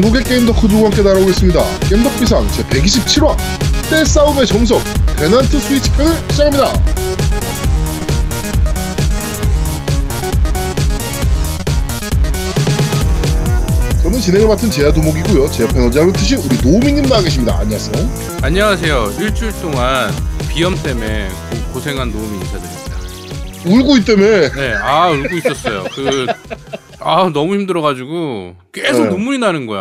전국의 게임 덕후들과 함께 날아오겠습니다. 겜덕비상 제127화 떼싸움의 정석 대난투 스위치 편을 시작합니다. 저는 진행을 맡은 제야도목이고요. 제 옆에 어제 하루트신 우리 노우미님 나와 계십니다. 안녕하세요. 안녕하세요. 일주일 동안 비염 때문에 고, 생한 노움이 인사드립니다. 울고 있다며. 네, 아 울고 있었어요. 그 아 너무 힘들어가지고 계속 네. 눈물이 나는 거야.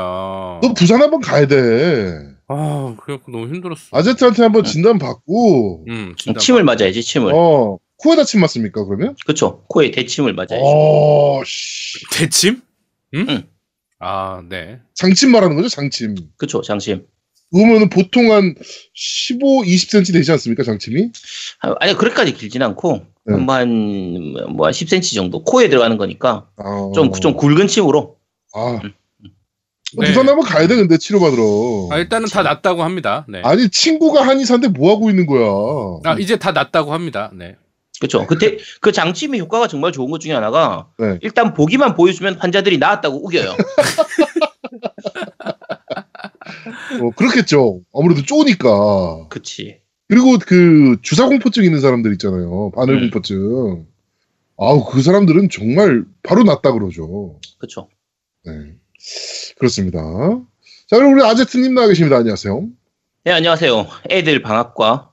너 부산 한번 가야 돼. 아 그래갖고 너무 힘들었어. 아제트한테 한번 진단 받고 음, 진짜. 침을 맞아야지 침을. 어 코에다 침 맞습니까 그러면? 그렇죠. 코에 대침을 맞아야지. 어 씨. 대침? 응? 응. 아 네. 장침 말하는 거죠 장침. 그렇죠. 장침. 그러면은 보통 한 15, 20cm 되지 않습니까 장침이? 아, 아니 그렇게까지 길진 않고 네. 한뭐한 10cm 정도 코에 들어가는 거니까 아, 좀좀 굵은 침으로. 아. 네. 부산 한번 가야 돼 근데 치료받으러. 아 일단은 다 낫다고 합니다. 네. 아니 친구가 한의사인데 뭐 하고 있는 거야? 아 이제 다 낫다고 합니다. 네. 그렇죠. 그때 그 장침의 효과가 정말 좋은 것 중에 하나가 네. 일단 보기만 보여주면 환자들이 나았다고 우겨요. 어, 그렇겠죠. 아무래도 쪼니까. 그치. 그리고 그 주사 공포증 있는 사람들 있잖아요. 바늘 음. 공포증. 아우 그 사람들은 정말 바로 낫다 그러죠. 그렇죠. 네. 그렇습니다. 자 그럼 우리 아제트님 나와 계십니다. 안녕하세요. 네 안녕하세요. 애들 방학과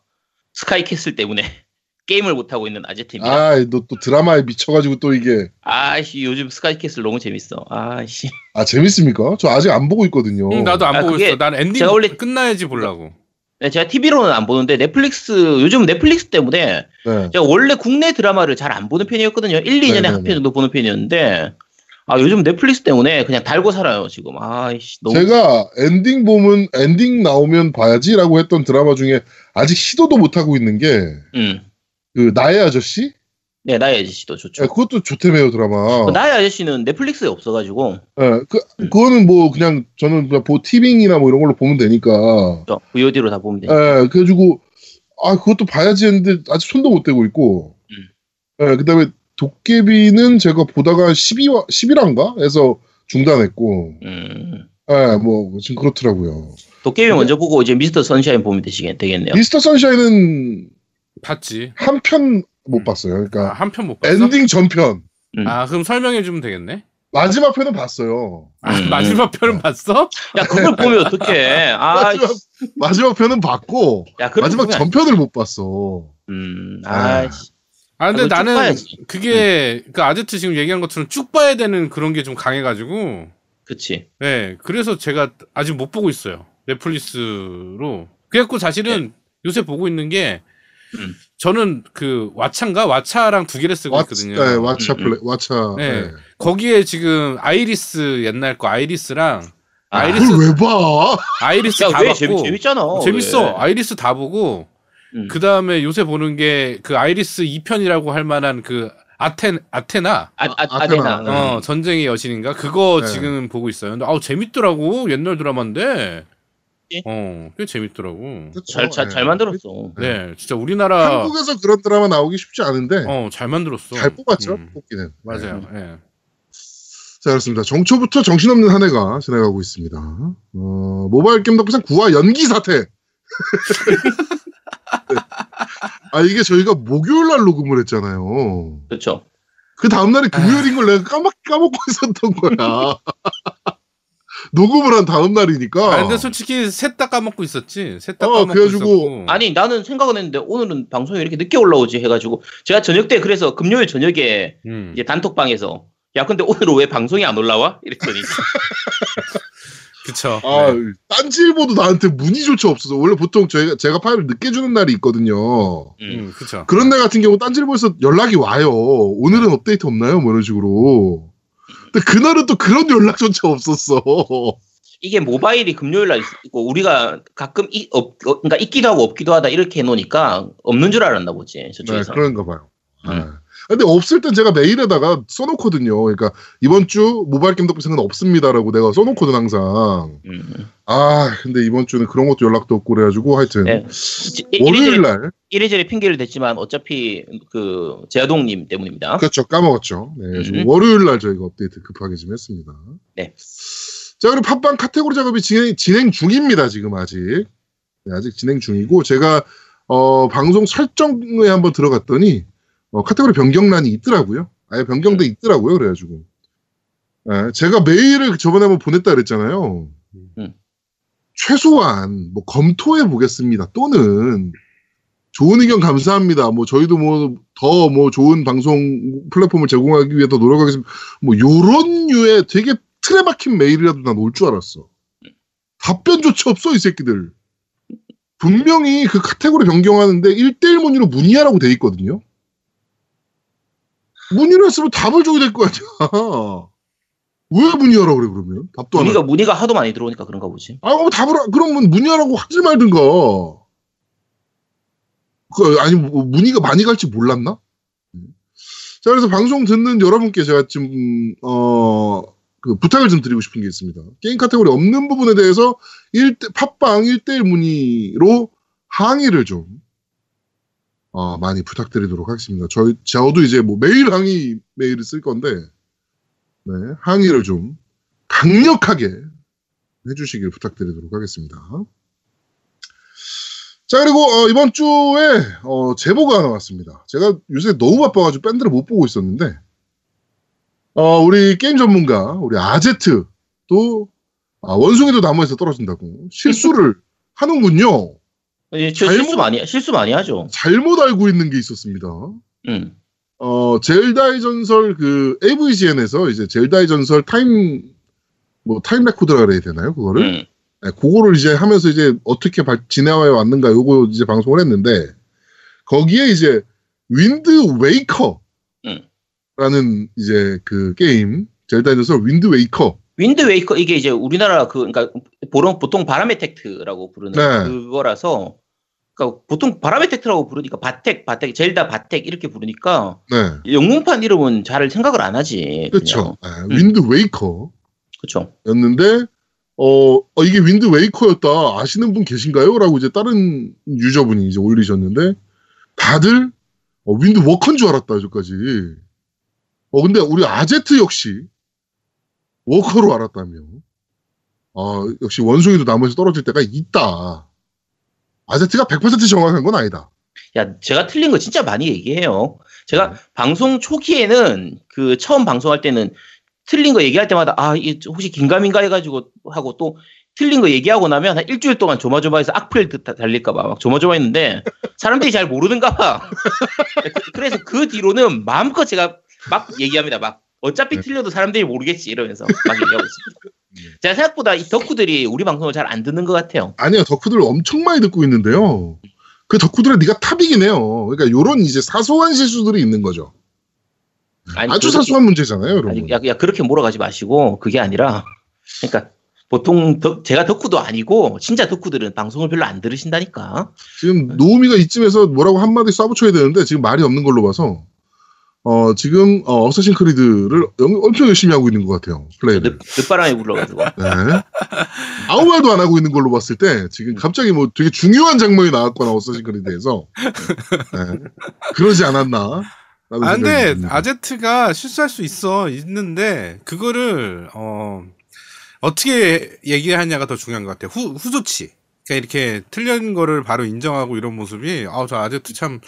스카이캐슬 때문에 게임을 못 하고 있는 아제트입니다. 아 너 또 드라마에 미쳐가지고 또 이게 아씨 요즘 스카이캐슬 너무 재밌어. 아씨. 아 재밌습니까? 저 아직 안 보고 있거든요. 응, 나도 안 아, 보고 그게 있어. 난 엔딩 제가 원래- 끝나야지 보려고. 네, 제가 TV로는 안 보는데 넷플릭스 요즘 넷플릭스 때문에 네. 제가 원래 국내 드라마를 잘 안 보는 편이었거든요. 1, 2년에 네네네. 한편 정도 보는 편이었는데 아 요즘 넷플릭스 때문에 그냥 달고 살아요 지금. 아이씨 너무 제가 엔딩 보면 엔딩 나오면 봐야지라고 했던 드라마 중에 아직 시도도 못 하고 있는 게그 음. 나의 아저씨? 네 나의 아저씨도 좋죠. 네, 그것도 좋다며요 드라마. 그 나의 아저씨는 넷플릭스에 없어가지고 네, 그 음. 그거는 뭐 그냥 저는 그냥 보 티빙이나 뭐 이런 걸로 보면 되니까. 저 VOD로 다 보면 돼. 예, 그래가지고 아 그것도 봐야지 했는데 아직 손도 못 대고 있고. 음. 예, 그다음에 도깨비는 제가 보다가 12화 11화인가 해서 중단했고. 음. 예, 뭐 지금 그렇더라고요. 도깨비 먼저 보고 이제 미스터 선샤인 보면 되시겠 되겠네요. 미스터 선샤인은 봤지. 한 편 못 봤어요. 그러니까 한편 못 봤어. 엔딩 전편 음. 아 그럼 설명해 주면 되겠네. 마지막 편은 봤어요. 아, 음. 마지막 편은 봤어? 야 그걸 보면 어떡해? 아, 마지막, 마지막 편은 봤고 야 마지막 전편을 못 봤어. 음. 아. 아이씨. 아 근데 나는. 그게 그 아제트 지금 얘기한 것처럼 쭉 봐야 되는 그런 게 좀 강해가지고 그치. 네 그래서 제가 아직 못 보고 있어요 넷플릭스로 그래갖고 사실은 요새 보고 있는 게 네. 음. 저는 그 왓챠인가 왓챠랑 두 개를 쓰고 왓, 있거든요 네, 왓챠 음, 플레 왓챠. 네. 네. 거기에 지금 아이리스 옛날 거 아이리스랑 아, 아이리스 그걸 왜 봐? 아이리스 다 야왜 봤고 재밌 재밌잖아. 재밌어 왜. 아이리스 다 보고 음. 그 다음에 요새 보는 게 그 아이리스 2편이라고 할 만한 그 아텐 아테나 아, 아, 아테나. 아테나. 어, 전쟁의 여신인가? 그거 네. 지금 보고 있어요. 근데 아우 재밌더라고. 옛날 드라마인데. 예? 어, 꽤 재밌더라고. 잘, 잘, 네. 잘 만들었어. 네, 진짜 우리나라 한국에서 그런 드라마 나오기 쉽지 않은데 어, 잘 만들었어. 잘 뽑았죠. 음, 뽑기는. 맞아요. 네. 예. 자 그렇습니다. 정초부터 정신없는 한 해가 지나가고 있습니다. 어, 모바일 게임 덕분에 9화 연기 사태. 아 이게 저희가 목요일 날 녹음을 했잖아요. 그렇죠. 그 다음날이 금요일인 걸 내가 까먹, 까먹고 있었던 거야. 녹음을 한 다음 날이니까. 아, 근데 솔직히 셋 다 까먹고 있었지. 셋다 어, 까먹고 그래가지고 있었고. 아니 나는 생각은 했는데 오늘은 방송이 이렇게 늦게 올라오지 해가지고 제가 저녁 때 그래서 금요일 저녁에 음. 이제 단톡방에서 야 근데 오늘은 왜 방송이 안 올라와? 이랬더니 그쵸. 아, 네. 딴지일보도 나한테 문의조차 없어서 원래 보통 저희가 제가 파일을 늦게 주는 날이 있거든요. 음. 음, 그쵸. 그런 날 같은 경우 딴지일보에서 연락이 와요. 오늘은 업데이트 없나요? 뭐 이런 식으로. 근데 그날은 또 그런 연락조차 없었어. 이게 모바일이 금요일 날 있고 우리가 가끔 이, 없, 어, 그러니까 있기도 하고 없기도 하다 이렇게 해놓으니까 없는 줄 알았나 보지 네, 저쪽에서. 그런가 봐요. 음. 네. 근데 없을 땐 제가 메일에다가 써놓거든요. 그러니까 이번 주 모바일 게임 덕분에는 없습니다라고 내가 써놓거든 항상. 음. 아 근데 이번 주는 그런 것도 연락도 없고 그래가지고 하여튼 네. 월요일 날 이래저래 핑계를 댔지만 어차피 그 제아동님 때문입니다. 그렇죠 까먹었죠. 네, 음. 월요일 날 저희가 업데이트 급하게 좀 했습니다. 네. 자, 그리고 팟빵 카테고리 작업이 진행, 진행 중입니다, 지금 아직. 네, 아직 진행 중이고, 제가, 어, 방송 설정에 한번 들어갔더니, 어, 카테고리 변경란이 있더라고요. 아예 변경돼 있더라고요, 그래가지고. 예, 제가 메일을 저번에 한번 보냈다 그랬잖아요. 음. 최소한, 뭐, 검토해 보겠습니다. 또는, 좋은 의견 감사합니다. 뭐, 저희도 뭐, 더 뭐, 좋은 방송 플랫폼을 제공하기 위해 더 노력하겠습니다. 뭐, 요런 류의 되게 틀에 박힌 메일이라도 난 올 줄 알았어. 답변조차 없어, 이 새끼들. 분명히 그 카테고리 변경하는데 1대1 문의로 문의하라고 돼 있거든요. 문의를 했으면 답을 줘야 될 거 아니야. 왜 문의하라고 그래, 그러면? 답도 안 문의가 하고. 문의가 하도 많이 들어오니까 그런가 보지. 아, 그럼 답을, 하- 그러면 문의하라고 하지 말든가. 그, 아니, 뭐, 문의가 많이 갈지 몰랐나? 자, 그래서 방송 듣는 여러분께 제가 좀, 어, 그 부탁을 좀 드리고 싶은 게 있습니다. 게임 카테고리 없는 부분에 대해서 1대, 팟빵 1대1 문의로 항의를 좀, 어, 많이 부탁드리도록 하겠습니다. 저희, 저도 이제 뭐 매일 항의 메일을 쓸 건데, 네, 항의를 좀 강력하게 해주시길 부탁드리도록 하겠습니다. 자 그리고 어, 이번 주에 어, 제보가 하나 왔습니다. 제가 요새 너무 바빠가지고 밴드를 못 보고 있었는데 어, 우리 게임 전문가 우리 아제트도 아, 원숭이도 나무에서 떨어진다고 실수를 하는군요. 예, 저 잘못- 실수 많이 실수 많이 하죠. 잘못 알고 있는 게 있었습니다. 음. 어, 젤다의 전설 그 AVGN에서 이제 젤다의 전설 타임 뭐 타임 time record라 그래야 되나요? 그거를 음. 네, 그거를 이제 하면서 이제 어떻게 발- 진행해 왔는가 요거 이제 방송을 했는데 거기에 이제 윈드 웨이커 음. 라는 이제 그 게임 젤다의 전설 윈드 웨이커 윈드 웨이커 이게 이제 우리나라 그 그러니까 보통 보통 바람의 택트라고 부르는 네. 그거라서 그러니까 보통 바람의 택트라고 부르니까 바택 바택 젤다 바택 이렇게 부르니까 네 영문판 이름은 잘 생각을 안 하지. 그렇죠 음. 윈드 웨이커 그렇죠. 였는데 어, 어, 이게 윈드 웨이커였다 아시는 분 계신가요? 라고 이제 다른 유저분이 이제 올리셨는데 다들 어, 윈드 워커인 줄 알았다 저까지 어 근데 우리 아제트 역시 워커로 알았다며 어, 역시 원숭이도 나무에서 떨어질 때가 있다 아제트가 100% 정확한 건 아니다 야, 제가 틀린 거 진짜 많이 얘기해요. 제가 네. 방송 초기에는 그 처음 방송할 때는 틀린 거 얘기할 때마다 아, 이 혹시 긴가민가 해가지고 하고 또 틀린 거 얘기하고 나면 한 일주일 동안 조마조마해서 악플 듣- 달릴까봐 막 조마조마했는데 사람들이 잘 모르는가 봐. 그- 그래서 그 뒤로는 마음껏 제가 막 얘기합니다. 막 어차피 네. 틀려도 사람들이 모르겠지 이러면서 막 얘기하고 있습니다. 제가 생각보다 이 덕후들이 우리 방송을 잘 안 듣는 것 같아요. 아니요 덕후들 엄청 많이 듣고 있는데요 그 덕후들의 네가 탑이긴 해요 그러니까 요런 이제 사소한 실수들이 있는 거죠 아니, 아주 그렇게- 사소한 문제잖아요, 여러분. 아니, 야, 야, 그렇게 몰아가지 마시고, 그게 아니라, 그러니까, 보통, 덕- 제가 덕후도 아니고, 진짜 덕후들은 방송을 별로 안 들으신다니까. 지금 노우미가 이쯤에서 뭐라고 한마디 쏴붙여야 되는데 지금 말이 없는 걸로 봐서 어 지금 어, 어쌔신 크리드를 영- 엄청 열심히 하고 있는 것 같아요. 플레이를. 늦, 늦바람에 불러가지고. 네. 아무 말도 안 하고 있는 걸로 봤을 때 지금 갑자기 뭐 되게 중요한 장면이 나왔거나 어쌔신 크리드에서 네. 그러지 않았나? 아, 근데. 아제트가 실수할 수 있어 있는데 그거를 어 어떻게 얘기하냐가 더 중요한 것 같아요. 후 후조치. 그러니까 이렇게 틀린 거를 바로 인정하고 이런 모습이 아우 저 아제트 참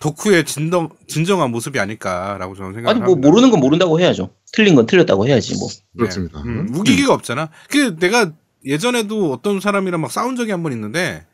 덕후의 진정 진정한 모습이 아닐까라고 저는 생각합니다. 아니, 뭐, 모르는 건 모른다고 해야죠. 틀린 건 틀렸다고 해야지, 뭐. 그렇습니다. 음, 우기기가 없잖아. 그 내가 예전에도 어떤 사람이랑 막 싸운 적이 한 번 있는데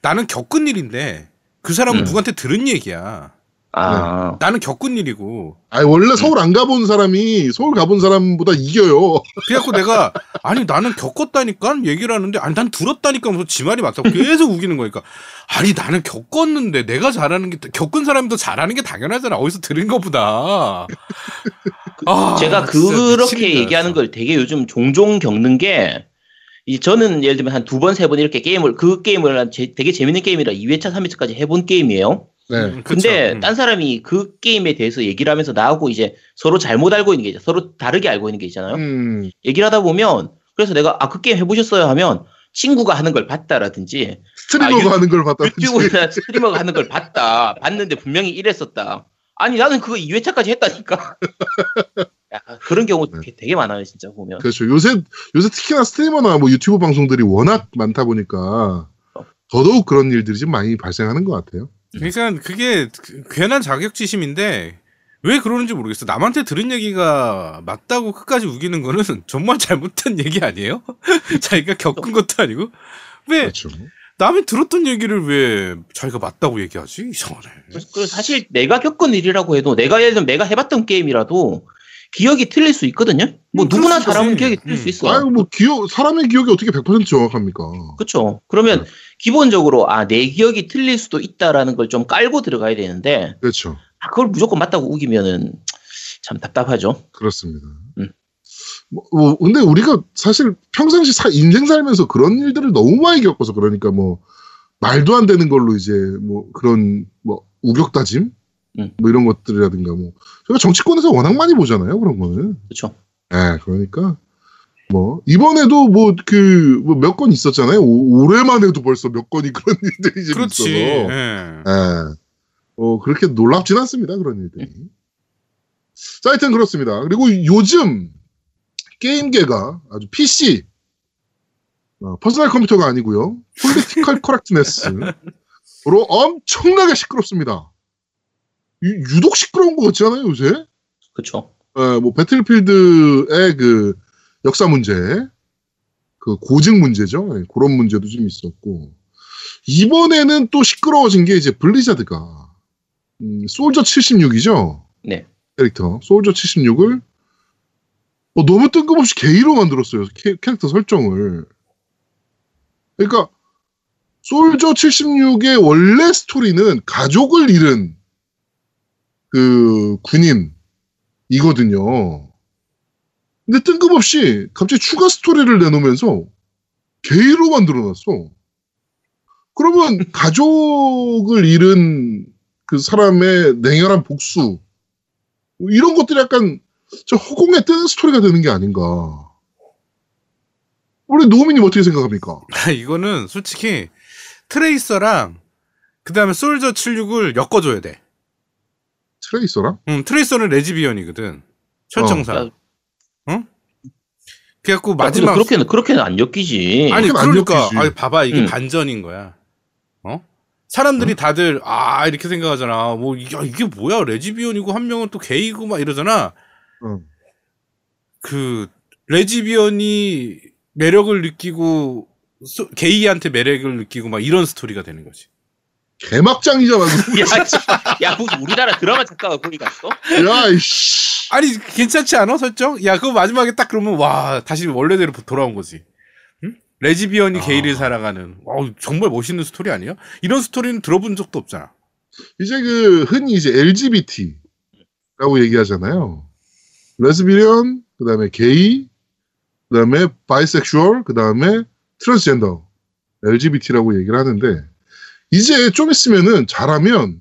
나는 겪은 일인데 그 사람은 음. 누구한테 들은 얘기야. 아, 나는 겪은 일이고 아니 원래 서울 안 가본 사람이 서울 가본 사람보다 이겨요. 그래갖고 내가 아니 나는 겪었다니까 얘기를 하는데 아니 난 들었다니까 하면서 지 말이 맞다고 계속 우기는 거니까 아니 나는 겪었는데 내가 잘하는 게 겪은 사람이 더 잘하는 게 당연하잖아 어디서 들은 거보다 아, 제가 그렇게 얘기하는. 걸 되게 요즘 종종 겪는 게, 이 저는 예를 들면 한 두 번, 세 번 이렇게 게임을, 그 게임을 한 제- 되게 재밌는 게임이라 2회차, 3회차까지 해본 게임이에요. 네. 음, 그쵸. 근데 음. 딴 사람이 그 게임에 대해서 얘기를 하면서 나하고 이제 서로 잘못 알고 있는 게 있잖아요. 서로 다르게 알고 있는 게 있잖아요. 음, 얘기를 하다 보면 그래서 내가 아 그 게임 해보셨어요 하면 친구가 하는 걸 봤다라든지 스트리머가 아, 유- 하는 걸 봤다든지. 유튜브에서 스트리머가 하는 걸 봤다 봤는데 분명히 이랬었다 아니 나는 그거 2회차까지 했다니까 그런 경우 네. 되게 많아요, 진짜 보면. 그렇죠. 요새 요새 특히나 스트리머나 뭐 유튜브 방송들이 워낙 많다 보니까 더더욱 그런 일들이 좀 많이 발생하는 것 같아요. 그러니까 그게 그- 괜한 자격지심인데 왜 그러는지 모르겠어. 남한테 들은 얘기가 맞다고 끝까지 우기는 거는 정말 잘못된 얘기 아니에요? 자기가 겪은 것도 아니고 왜 그렇죠. 남이 들었던 얘기를 왜 자기가 맞다고 얘기하지? 이상하네. 그 사실 내가 겪은 일이라고 해도 내가 예를 들면 내가 해봤던 게임이라도 기억이 틀릴 수 있거든요. 뭐 음, 누구나 사람은. 기억이 틀릴 음. 수 있어. 아유 뭐 기억 사람의 기억이 어떻게 100% 정확합니까? 그렇죠. 그러면 네. 기본적으로 아 내 기억이 틀릴 수도 있다라는 걸 좀 깔고 들어가야 되는데 그렇죠. 아, 그걸 무조건 맞다고 우기면은 참 답답하죠. 그렇습니다. 음. 뭐, 뭐, 근데 우리가 사실 평상시 사- 인생 살면서 그런 일들을 너무 많이 겪어서 그러니까 뭐 말도 안 되는 걸로 이제 뭐 그런 뭐 우격다짐 음. 뭐 이런 것들이라든가 뭐 저희가 정치권에서 워낙 많이 보잖아요 그런 거는. 그렇죠. 예, 그러니까 뭐 이번에도 뭐그몇건 있었잖아요. 오- 올해만 해도 벌써 몇 건이 그런 일들이 좀 그렇지. 있어서. 예. 예. 어, 그렇게 놀랍진 않습니다. 그런 일들이. 자, 하여튼 그렇습니다. 그리고 요즘 게임계가 아주 PC, 어, 퍼스널 컴퓨터가 아니고요. political correctness로 엄청나게 시끄럽습니다. 유, 유독 시끄러운 것 같지 않아요, 요새? 그렇죠. 예, 뭐, 배틀필드의 그 역사 문제, 그 고증 문제죠. 예, 그런 문제도 좀 있었고. 이번에는 또 시끄러워진 게 이제 블리자드가, 음, 솔저 76이죠. 네. 캐릭터. 솔저 76을 어, 너무 뜬금없이 게이로 만들었어요. 캐, 캐릭터 설정을. 그러니까, 솔저 76의 원래 스토리는 가족을 잃은 그 군인이거든요. 근데 뜬금없이 갑자기 추가 스토리를 내놓으면서 게이로 만들어놨어. 그러면 가족을 잃은 그 사람의 냉혈한 복수 뭐 이런 것들이 약간 저 허공에 뜨는 스토리가 되는 게 아닌가. 우리 노우미님 어떻게 생각합니까? 이거는 솔직히 트레이서랑 그 다음에 솔저 76을 엮어줘야 돼. 트레이서랑? 음, 트레이서는 레즈비언이거든. 설정상. 응? 그래갖고 마지막. 아, 그렇게는 그렇게는 안 엮이지. 아니, 그러니까. 엮이지. 아니, 봐봐. 이게 음. 반전인 거야. 어? 사람들이 다들, 아, 이렇게 생각하잖아. 뭐, 야, 이게 뭐야. 레즈비언이고 한 명은 또 게이고 막 이러잖아. 응. 그, 레즈비언이 매력을 느끼고, 소- 게이한테 매력을 느끼고 막 이런 스토리가 되는 거지. 개막장이잖아. 야. 야, 무슨 우리나라 드라마 작가가 거기 갔어? 야, 이씨. 아니 괜찮지 않아 설정? 야 그거 마지막에 딱 그러면 와 다시 원래대로 돌아온 거지. 응? 레즈비언이 아. 게이를 사랑하는. 어 정말 멋있는 스토리 아니야? 이런 스토리는 들어본 적도 없잖아. 이제 그 흔히 이제 LGBT라고 얘기하잖아요. 레즈비언, 그 다음에 게이, 그 다음에 바이섹슈얼, 그 다음에 트랜스젠더, LGBT라고 얘기를 하는데 이제 좀 있으면은 잘하면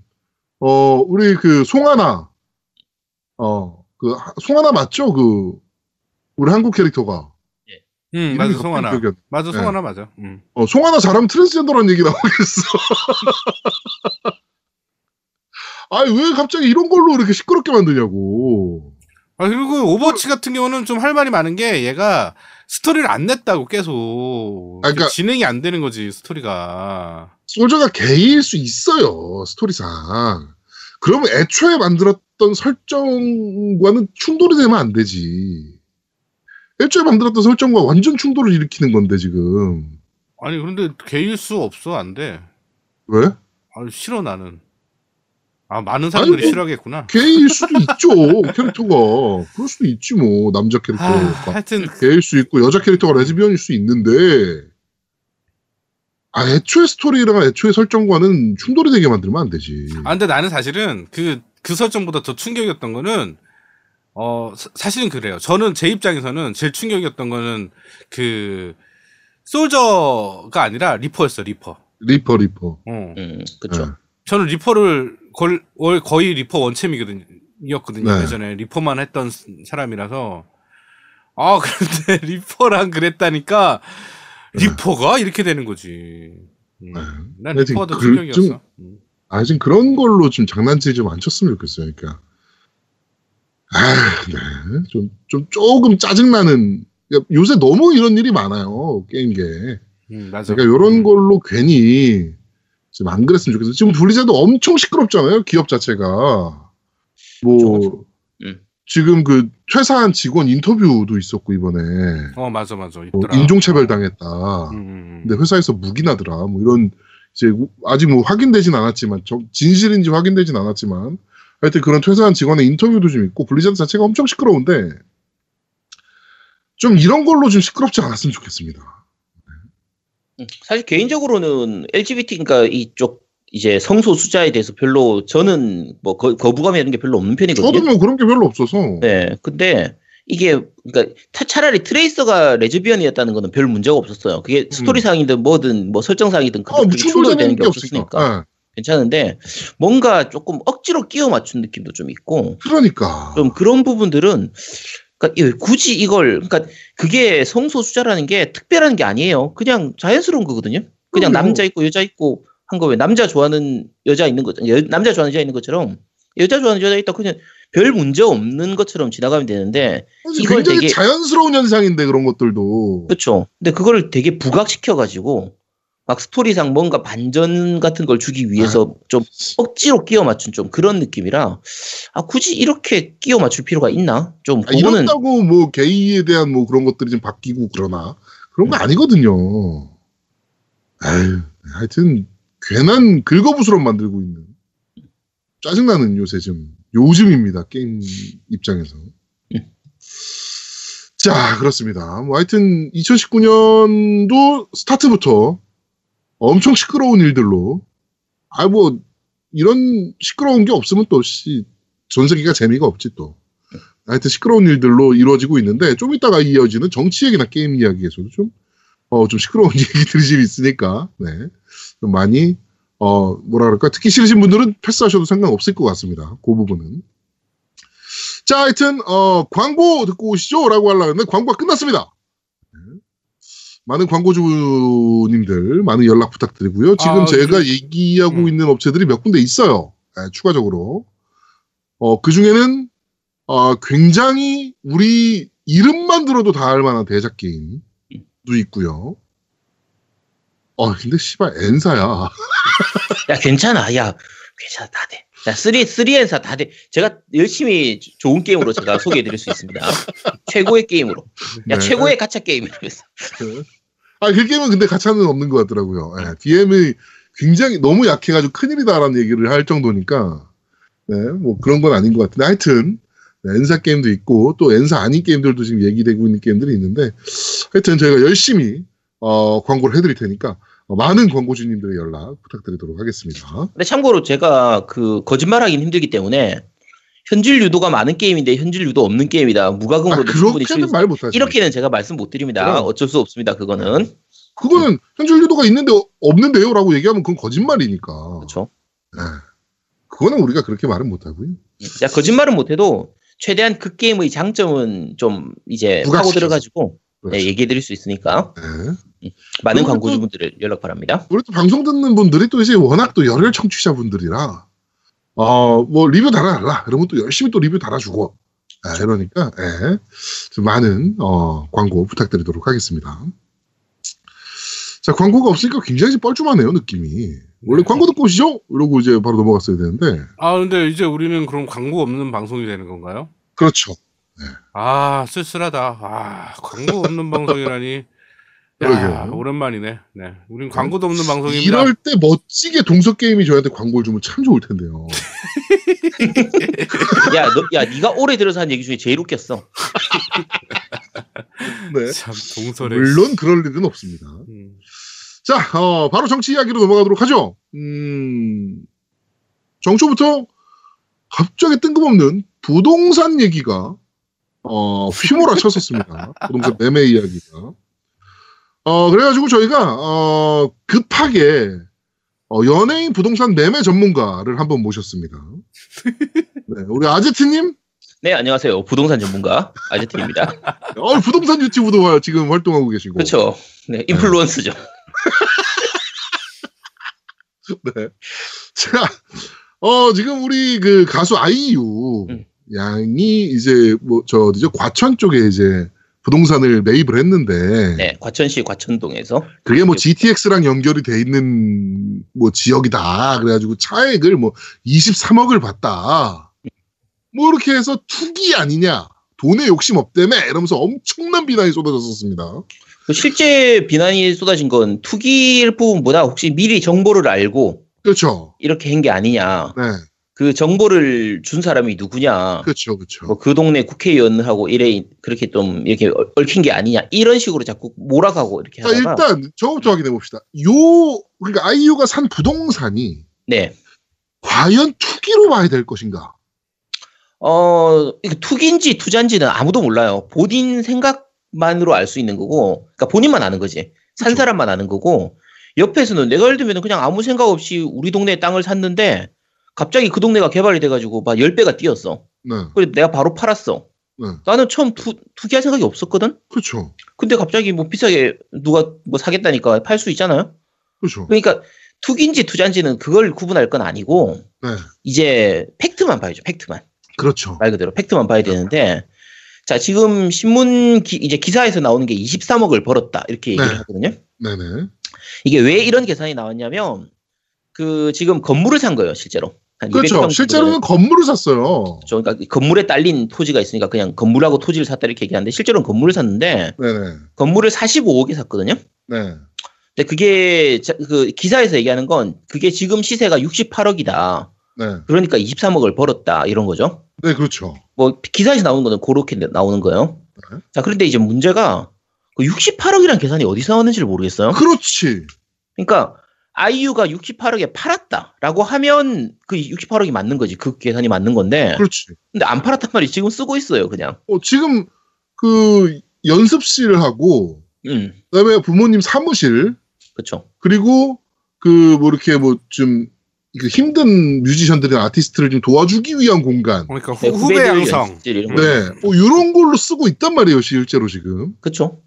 어 우리 그 송하나 어그 송하나 맞죠? 그 우리 한국 캐릭터가 응 이름이 맞아 갑자기 송하나. 기억이 맞아 네. 송하나 맞아. 응. 어, 송하나 잘하면 트랜스젠더라는 얘기 나오겠어. 아니, 왜 갑자기 이런 걸로 이렇게 시끄럽게 만드냐고. 아 그리고 오버워치 같은 경우는 좀 할 말이 많은 게 얘가 스토리를 안 냈다고 계속 아, 그러니까- 진행이 안 되는 거지 스토리가. 솔저가 게이일 수 있어요, 스토리상. 그러면 애초에 만들었던 설정과는 충돌이 되면 안 되지. 애초에 만들었던 설정과 완전 충돌을 일으키는 건데, 지금. 아니 그런데 게일 수 없어 안 돼. 왜? 아 싫어 나는. 아 많은 사람들이 아니, 뭐- 싫어하겠구나. 게이일 수도 있죠, 캐릭터가. 그럴 수도 있지, 뭐, 남자 아, 캐릭터가. 하여튼 게일 수 있고 여자 캐릭터가 레즈비언일 수 있는데 아 애초에 스토리랑 애초에 설정과는 충돌이 되게 만들면 안 되지. 아, 근데 나는 사실은 그, 그 설정보다 더 충격이었던 거는, 어, 사- 사실은 그래요. 저는 제 입장에서는 제일 충격이었던 거는 그, Soldier가 아니라 Reaper였어, Reaper. Reaper Reaper. 어. 음, 그쵸. 네. 저는 Reaper를 걸, 월- 거의 Reaper 원챔이거든요. 이었거든요. 네. 예전에 Reaper만 했던 스- 사람이라서. 아, 그런데 Reaper랑 그랬다니까, 네. Reaper가 이렇게 되는 거지. 음. 네. 난 Reaper가 더 그- 충격이었어. 좀- 음. 아 지금 그런 걸로 좀 장난질 좀안 쳤으면 좋겠어요. 그러니까 아, 네. 좀, 좀 조금 짜증나는, 요새 너무 이런 일이 많아요, 게임계. 음, 맞아. 그러니까 이런 걸로 괜히 지금 안 그랬으면 좋겠어요. 지금 블리자드 엄청 시끄럽잖아요, 기업 자체가. 뭐, 그쵸, 음. 지금 그 퇴사한 직원 인터뷰도 있었고, 이번에. 어, 맞아, 맞아. 뭐 있더라. 인종차별 당했다. 음, 음, 근데 회사에서 무기나더라. 뭐 이런 이제 아직 뭐 확인되진 않았지만 저- 진실인지 확인되진 않았지만 하여튼 그런 퇴사한 직원의 인터뷰도 좀 있고 블리자드 자체가 엄청 시끄러운데 좀 이런 걸로 좀 시끄럽지 않았으면 좋겠습니다. 음, 사실 개인적으로는 LGBT 그러니까 이쪽 이제 성소 수자에 대해서 별로 저는 뭐 거, 거부감이 있는 게 별로 없는 편이거든요. 저도 뭐 그런 게 별로 없어서 네, 근데 이게 그러니까 타- 차라리 트레이서가 레즈비언이었다는 거는 별 문제가 없었어요. 그게 스토리상이든 뭐든 뭐 설정상이든 아, 뭐 그렇게 충돌되는 게게 없었으니까. 예, 괜찮은데 뭔가 조금 억지로 끼워 맞춘 느낌도 좀 있고 그러니까 좀 그런 부분들은 그러니까 이- 굳이 이걸 그러니까 그게 성소수자라는 게 특별한 게 아니에요. 그냥 자연스러운 거거든요. 그냥 그럼요. 남자 있고 여자 있고 한 거 왜 남자 좋아하는 여자 있는 거 여, 남자 좋아하는 여자 있는 것처럼 여자 좋아하는 여자 있다 그냥 별 문제 없는 것처럼 지나가면 되는데 사실 이걸 굉장히 되게- 자연스러운 현상인데 그런 것들도 그렇죠. 근데 그거를 되게 부각시켜 가지고 막 스토리상 뭔가 반전 같은 걸 주기 위해서 좀 억지로 끼워 맞춘 좀 그런 느낌이라 아 굳이 이렇게 끼워 맞출 필요가 있나? 좀 아, 그거는 이런다고 뭐 게이에 대한 뭐 그런 것들이 좀 바뀌고 그러나 그런 거 아니거든요. 아유, 하여튼 괜한 긁어부스럼 만들고 있는 짜증나는 요새 좀 요즘입니다 게임 입장에서. 자 그렇습니다. 뭐 하여튼 2019년도 스타트부터 엄청 시끄러운 일들로 아 뭐 이런 시끄러운 게 없으면 또씨 전세기가 재미가 없지 또. 하여튼 시끄러운 일들로 이루어지고 있는데 좀 이따가 이어지는 정치 얘기나 게임 이야기에서도 좀, 어, 좀 시끄러운 얘기들이 좀 있으니까, 네. 좀 많이, 어, 뭐라 그럴까. 듣기 싫으신 분들은 패스하셔도 상관없을 것 같습니다. 그 부분은. 자, 하여튼, 어, 광고 듣고 오시죠. 라고 하려고 했는데 광고가 끝났습니다. 네. 많은 광고주님들, 많은 연락 부탁드리고요. 지금 아, 제가 그- 얘기하고 음. 있는 업체들이 몇 군데 있어요. 네, 추가적으로. 어, 그 중에는 어, 굉장히 우리 이름만 들어도 다 알 만한 대작 게임도 있고요. 어, 근데 씨발 엔사야. 야 괜찮아 야 괜찮아 다 돼. 자 3, 3엔사 다 돼. 제가 열심히 좋은 게임으로 제가 소개해 드릴 수 있습니다. 최고의 게임으로. 야 네. 최고의 가챠 게임이라면서. 아, 그 게임은 근데 가차는 없는 것 같더라고요. 예, DM이 굉장히 너무 약해가지고 큰일이다라는 얘기를 할 정도니까, 네, 뭐 그런 건 아닌 것 같은데, 하여튼, 네, 엔사 게임도 있고, 또 엔사 아닌 게임들도 지금 얘기되고 있는 게임들이 있는데, 하여튼 저희가 열심히, 어, 광고를 해드릴 테니까, 어, 많은 광고주님들의 연락 부탁드리도록 하겠습니다. 근데 참고로 제가 그 거짓말하기는 힘들기 때문에 현질 유도가 많은 게임인데 현질 유도 없는 게임이다. 아, 무과금으로 충분히 그렇게는 칠- 말 못하죠. 이렇게는 제가 말씀 못 드립니다. 그럼. 어쩔 수 없습니다. 그거는 그거는 현질 유도가 있는데 어- 없는데요라고 얘기하면 그건 거짓말이니까. 그렇죠. 네. 그거는 우리가 그렇게 말은 못 하고요. 야 거짓말은 못 해도 최대한 그 게임의 장점은 좀 이제. 파고 들어가지고 네, 그렇죠. 얘기해 드릴 수 있으니까 네. 많은 그리고 또- 광고주분들을 연락 바랍니다. 우리 또 방송 듣는 분들이 또 이제 워낙 또 열혈 청취자분들이라 어 뭐 리뷰 달아달라 그러면 또 열심히 또 리뷰 달아주고 아, 이러니까 예. 좀 많은 어 광고 부탁드리도록 하겠습니다. 자 광고가 없으니까 굉장히 뻘쭘하네요 느낌이. 원래 광고 듣고 오시죠? 이러고 이제 바로 넘어갔어야 되는데 아, 근데 이제 우리는 그럼 광고 없는 방송이 되는 건가요? 그렇죠. 아, 쓸쓸하다. 아, 광고 없는 방송이라니. 야. 오랜만이네. 네. 우린 광고도 없는 방송입니다. 이럴 때 멋지게 동서 게임이 저한테 광고를 주면 참 좋을 텐데요. 야, 너, 야, 네가 올해 들어서 한 얘기 중에 제일 웃겼어. 네. 참 동설에. 물론 그럴 일은 없습니다. 음. 자, 어, 바로 정치 이야기로 넘어가도록 하죠. 음, 정초부터 갑자기 뜬금없는 부동산 얘기가, 어, 휘몰아 쳤었습니다. 부동산 매매 이야기가. 어, 그래가지고 저희가, 어, 급하게, 어, 연예인 부동산 매매 전문가를 한번 모셨습니다. 네, 우리 아제트님, 네, 안녕하세요. 부동산 전문가 아제트입니다. 어, 부동산 유튜브도 지금 활동하고 계시고. 그렇죠. 네, 인플루언스죠. 네. 자, 어, 지금 우리 그 가수 아이유, 음. 양이 이제 뭐 저 어디죠? 과천 쪽에 이제 부동산을 매입을 했는데 네, 과천시 과천동에서. 그게 뭐 GTX랑 연결이 돼 있는 뭐 지역이다. 그래가지고 차액을 뭐 23억을 받다. 뭐 이렇게 해서 투기 아니냐. 돈에 욕심 없다며 이러면서 엄청난 비난이 쏟아졌었습니다. 그 실제 비난이 쏟아진 건 투기일 부분보다 혹시 미리 정보를 알고 그렇죠. 이렇게 한 게 아니냐. 네, 그 정보를 준 사람이 누구냐. 그렇죠, 그렇죠. 뭐 그 동네 국회의원하고 이래 그렇게 좀 이렇게 얽- 얽힌 게 아니냐. 이런 식으로 자꾸 몰아가고 이렇게 자 하다가 일단 저부터 확인해 봅시다. 요 그러니까 아이유가 산 부동산이 네. 과연 투기로 봐야 될 것인가? 어, 투기인지 투자인지는 아무도 몰라요. 본인 생각만으로 알 수 있는 거고, 그러니까 본인만 아는 거지. 산 그쵸. 사람만 아는 거고, 옆에서는 내가 예를 들면 그냥 아무 생각 없이 우리 동네에 땅을 샀는데, 갑자기 그 동네가 개발이 돼가지고 막 10배가 뛰었어. 네, 그래서 내가 바로 팔았어. 네, 나는 처음 투, 투기할 생각이 없었거든? 그렇죠, 근데 갑자기 뭐 비싸게 누가 뭐 사겠다니까 팔 수 있잖아요? 그렇죠. 그러니까 투기인지 투자인지는 그걸 구분할 건 아니고, 네, 이제 팩트만 봐야죠, 팩트만. 그렇죠. 말 그대로 팩트만 봐야 되는데 자 지금 신문 기, 이제 기사에서 나오는 게 23억을 벌었다 이렇게 얘기를 네. 하거든요. 네 네. 이게 왜 이런 계산이 나왔냐면 그 지금 건물을 산 거예요 실제로. 한 200평 그렇죠. 실제로는 건물을 샀어요. 그렇죠. 그러니까 건물에 딸린 토지가 있으니까 그냥 건물하고 토지를 샀다 이렇게 얘기하는데 실제로는 건물을 샀는데 네네. 건물을 45억에 샀거든요. 네. 근데 그게 자- 그 기사에서 얘기하는 건 그게 지금 시세가 68억이다. 네. 그러니까 23억을 벌었다 이런 거죠. 네, 그렇죠. 뭐 기사에서 나오는 거는 그렇게 나오는 거예요. 네. 자 그런데 이제 문제가 그 68억이라는 계산이 어디서 나왔는지를 모르겠어요. 그렇지. 그러니까 아이유가 68억에 팔았다라고 하면 그 68억이 맞는 거지. 그 계산이 맞는 건데. 그렇지. 근데 안 팔았단 말이 지금 쓰고 있어요, 그냥. 어, 지금 그 연습실을 하고 음, 그다음에 부모님 사무실 그렇죠. 그리고 그 뭐 이렇게 뭐좀 그 힘든 뮤지션들이나 아티스트를 좀 도와주기 위한 공간. 그러니까 후, 네, 후배 양성. 이런 거. 네. 뭐 이런 걸로 쓰고 있단 말이에요, 실제로 지금. 그렇죠.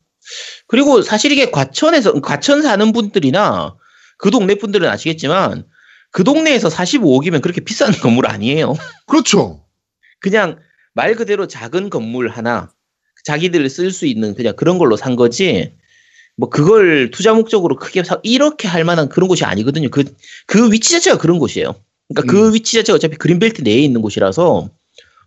그리고 사실 이게 과천에서 과천 사는 분들이나 그 동네 분들은 아시겠지만 그 동네에서 45억이면 그렇게 비싼 건물 아니에요. 그렇죠. 그냥 말 그대로 작은 건물 하나 자기들 쓸 수 있는 그냥 그런 걸로 산 거지 뭐 그걸 투자 목적으로 크게 사, 이렇게 할 만한 그런 곳이 아니거든요. 그, 그 위치 자체가 그런 곳이에요. 그러니까 그 음. 위치 자체가 어차피 그린벨트 내에 있는 곳이라서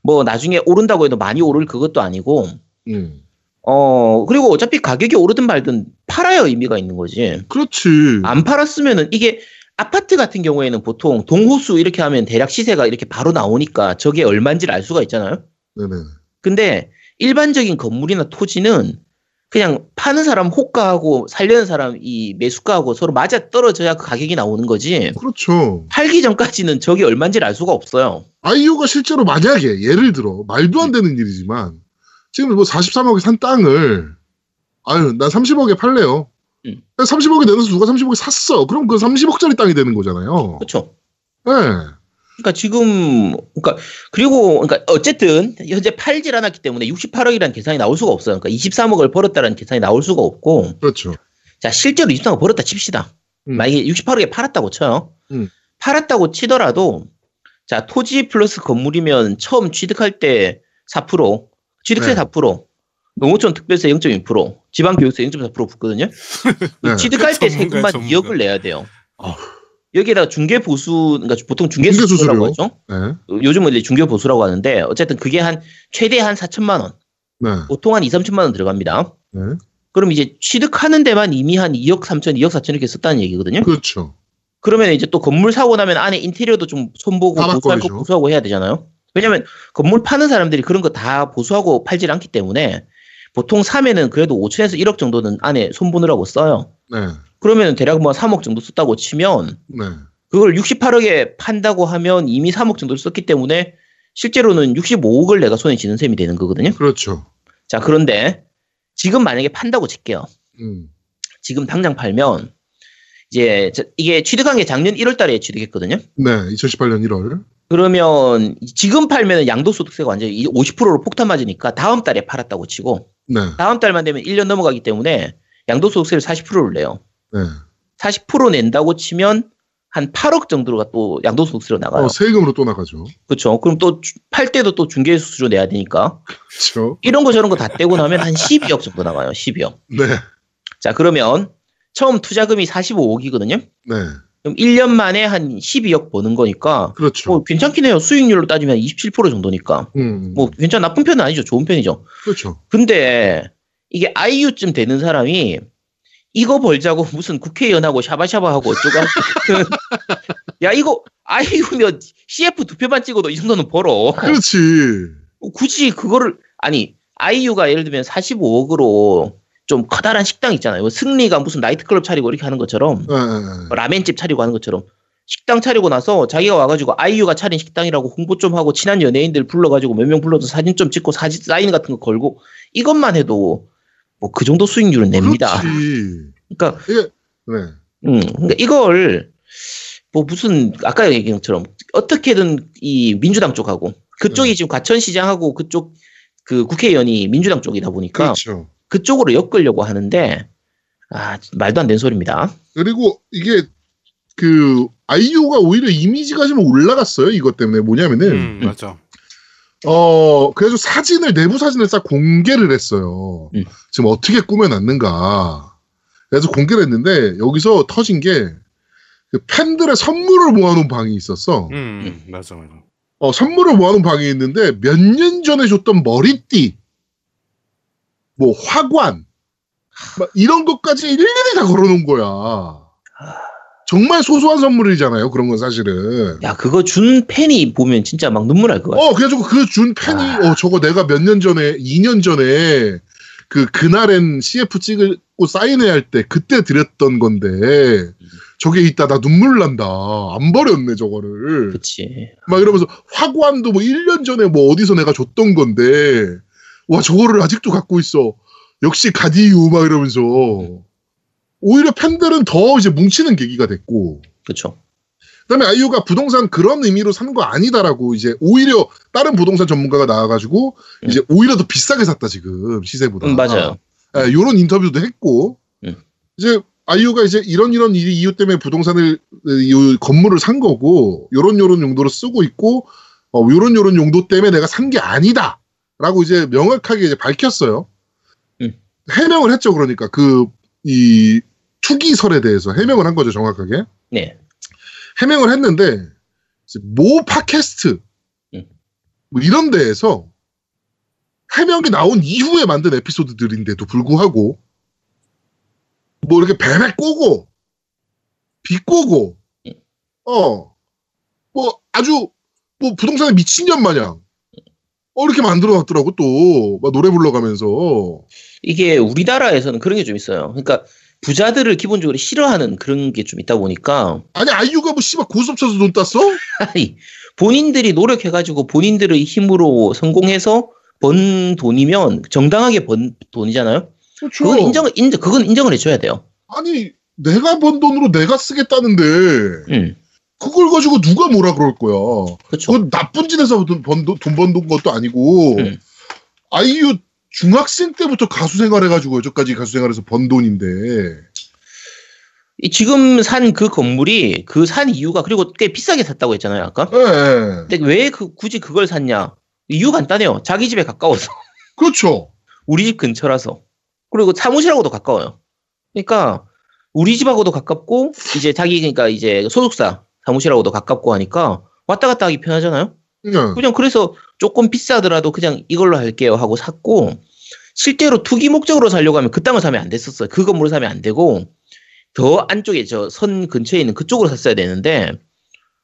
뭐 나중에 오른다고 해도 많이 오를 그것도 아니고 음. 어 그리고 어차피 가격이 오르든 말든 팔아야 의미가 있는 거지. 그렇지. 안 팔았으면은 이게 아파트 같은 경우에는 보통 동호수 이렇게 하면 대략 시세가 이렇게 바로 나오니까 저게 얼마인지를 알 수가 있잖아요. 네네. 근데 일반적인 건물이나 토지는 그냥 파는 사람 호가하고 살려는 사람 이 매수가하고 서로 맞아 떨어져야 그 가격이 나오는 거지. 그렇죠. 팔기 전까지는 저게 얼마인지를 알 수가 없어요. 아이유가 실제로 만약에 예를 들어 말도 안 되는 일이지만 지금 뭐 43억에 산 땅을 아유 난 30억에 팔래요. 음. 30억에 내놔서 누가 30억에 샀어. 그럼 그 30억짜리 땅이 되는 거잖아요. 그렇죠. 네. 그러니까 지금 그러니까 그리고 그러니까 어쨌든 현재 팔질 않았기 때문에 68억이라는 계산이 나올 수가 없어요. 그러니까 23억을 벌었다는 계산이 나올 수가 없고 그렇죠. 자 실제로 23억 벌었다 칩시다. 음. 만약에 68억에 팔았다고 쳐요. 음. 팔았다고 치더라도 자 토지 플러스 건물이면 처음 취득할 때 4% 취득세 네. 4% 농어촌 특별세 0.2% 지방교육세 0.4% 붙거든요. 네. 취득할 때 전문가, 세금만 전문가. 2억을 내야 돼요. 아. 여기에다가 중개 보수 그러니까 보통 중개 수수료라고 수수료. 하죠. 네. 요즘은 이제 중개 보수라고 하는데 어쨌든 그게 한 최대 한 4천만 원, 네. 보통 한 2, 3천만 원 들어갑니다. 네. 그럼 이제 취득하는 데만 이미 한 2억 3천, 2억 4천 이렇게 썼다는 얘기거든요. 그렇죠. 그러면 이제 또 건물 사고 나면 안에 인테리어도 좀 손보고 다 보수할 거. 보수하고 해야 되잖아요. 왜냐면 건물 파는 사람들이 그런 거 다 보수하고 팔질 않기 때문에 보통 사면은 그래도 5천에서 1억 정도는 안에 손보느라고 써요. 네. 그러면 대략 뭐 3억 정도 썼다고 치면 네. 그걸 68억에 판다고 하면 이미 3억 정도를 썼기 때문에 실제로는 65억을 내가 손에 쥐는 셈이 되는 거거든요. 그렇죠. 자, 그런데 지금 만약에 판다고 칠게요. 음. 지금 당장 팔면 이제 저- 이게 취득한 게 작년 1월 달에 취득했거든요. 네. 2018년 1월. 그러면 지금 팔면 양도소득세가 완전히 50%로 폭탄 맞으니까 다음 달에 팔았다고 치고 네. 다음 달만 되면 1년 넘어가기 때문에 양도소득세를 40%를 내요. 네. 40% 낸다고 치면 한 8억 정도가 또 양도소득세로 나가요. 어, 세금으로 또 나가죠. 그렇죠. 그럼 또 팔 때도 또 중개수수료 내야 되니까 그렇죠. 이런 거 저런 거 다 떼고 나면 한 12억 정도 나가요. 12억. 네, 자 그러면 처음 투자금이 45억이거든요. 네, 그럼 1년 만에 한 12억 버는 거니까 그렇죠. 뭐 괜찮긴 해요. 수익률로 따지면 27% 정도니까 음, 뭐 괜찮 나쁜 편은 아니죠. 좋은 편이죠. 그렇죠. 근데 이게 아이유쯤 되는 사람이 이거 벌자고 무슨 국회의원하고 샤바샤바하고 어쩌고 야 이거 아이유면 CF 두 표만 찍어도 이 정도는 벌어. 그렇지. 굳이 그거를 아니 아이유가 예를 들면 45억으로 좀 커다란 식당 있잖아요. 뭐 승리가 무슨 나이트클럽 차리고 이렇게 하는 것처럼 네. 라멘집 차리고 하는 것처럼 식당 차리고 나서 자기가 와가지고 아이유가 차린 식당이라고 홍보 좀 하고 친한 연예인들 불러가지고 몇 명 불러서 사진 좀 찍고 사진 사인 같은 거 걸고 이것만 해도 뭐 그 정도 수익률은 냅니다. 그렇지. 그러니까 이게 네. 음, 그러니까 이걸 뭐 무슨 아까 얘기한 것처럼 어떻게든 이 민주당 쪽하고 그쪽이 네. 지금 과천시장하고 그쪽 그 국회의원이 민주당 쪽이다 보니까 그렇죠. 그쪽으로 엮으려고 하는데 아 말도 안 되는 소리입니다. 그리고 이게 그 아이유가 오히려 이미지가 좀 올라갔어요. 이것 때문에 뭐냐면은 음, 맞아. 어 그래서 사진을 내부 사진을 싹 공개를 했어요. 음. 지금 어떻게 꾸며놨는가. 그래서 공개를 했는데 여기서 터진 게그 팬들의 선물을 모아놓은 방이 있었어. 음, 맞아, 맞아. 어, 선물을 모아놓은 방이 있는데 몇 년 전에 줬던 머리띠, 뭐 화관, 막 이런 것까지 일일이 다 걸어놓은 거야. 정말 소소한 선물이잖아요. 그런 건 사실은. 야 그거 준 팬이 보면 진짜 막 눈물 날 것 같아. 어, 그래가지고 그 준 팬이, 아. 어, 저거 내가 몇 년 전에, 2년 전에, 그, 그날엔 CF 찍고 사인회 할 때, 그때 드렸던 건데, 저게 있다, 나 눈물 난다. 안 버렸네, 저거를. 그렇지. 막 이러면서, 화관도 뭐 1년 전에 뭐 어디서 내가 줬던 건데, 와, 저거를 아직도 갖고 있어. 역시 가디유, 막 이러면서. 오히려 팬들은 더 이제 뭉치는 계기가 됐고, 그렇죠. 그다음에 아이유가 부동산 그런 의미로 산 거 아니다라고 이제 오히려 다른 부동산 전문가가 나와가지고 음. 이제 오히려 더 비싸게 샀다 지금 시세보다. 음, 맞아요. 예, 이런 인터뷰도 했고 음. 이제 아이유가 이제 이런 이런 이- 이유 때문에 부동산을 이 건물을 산 거고 요런 요런 용도로 쓰고 있고 어, 요런 요런 용도 때문에 내가 산 게 아니다 라고 이제 명확하게 이제 밝혔어요. 음. 해명을 했죠. 그러니까 그 이 투기설에 대해서 해명을 한 거죠 정확하게. 네. 해명을 했는데 모 팟캐스트 음. 뭐 이런 데에서 해명이 나온 이후에 만든 에피소드들인데도 불구하고 뭐 이렇게 베베 꼬고 비꼬고 음. 어뭐 아주 뭐 부동산에 미친년 마냥 어 이렇게 만들어 놨더라고 또 막 노래 불러가면서 이게 우리나라에서는 그런 게 좀 있어요. 그러니까 부자들을 기본적으로 싫어하는 그런 게 좀 있다 보니까 아니 아이유가 뭐 씨발 고스톱 쳐서 돈 땄어? 아니 본인들이 노력해가지고 본인들의 힘으로 성공해서 번 돈이면 정당하게 번 돈이잖아요. 그렇죠. 그건 인정 인정 그건 인정을 해줘야 돼요. 아니 내가 번 돈으로 내가 쓰겠다는데 음 그걸 가지고 누가 뭐라 그럴 거야. 그건 나쁜 짓에서 돈번 돈 것도 아니고 음. 아이유 중학생 때부터 가수 생활해가지고 여기까지 가수 생활해서 번 돈인데 이 지금 산 그 건물이 그 산 이유가 그리고 꽤 비싸게 샀다고 했잖아요 아까. 예, 근데 왜 그 굳이 그걸 샀냐? 이유 간단해요. 자기 집에 가까워서. 그렇죠. 우리 집 근처라서. 그리고 사무실하고도 가까워요. 그러니까 우리 집하고도 가깝고 이제 자기 그러니까 이제 소속사 사무실하고도 가깝고 하니까 왔다 갔다 하기 편하잖아요. 그냥 그냥 그래서 조금 비싸더라도 그냥 이걸로 할게요 하고 샀고 실제로 투기 목적으로 살려고 하면 그 땅을 사면 안 됐었어요. 그 건물을 사면 안 되고 더 안쪽에 저 선 근처에 있는 그쪽으로 샀어야 되는데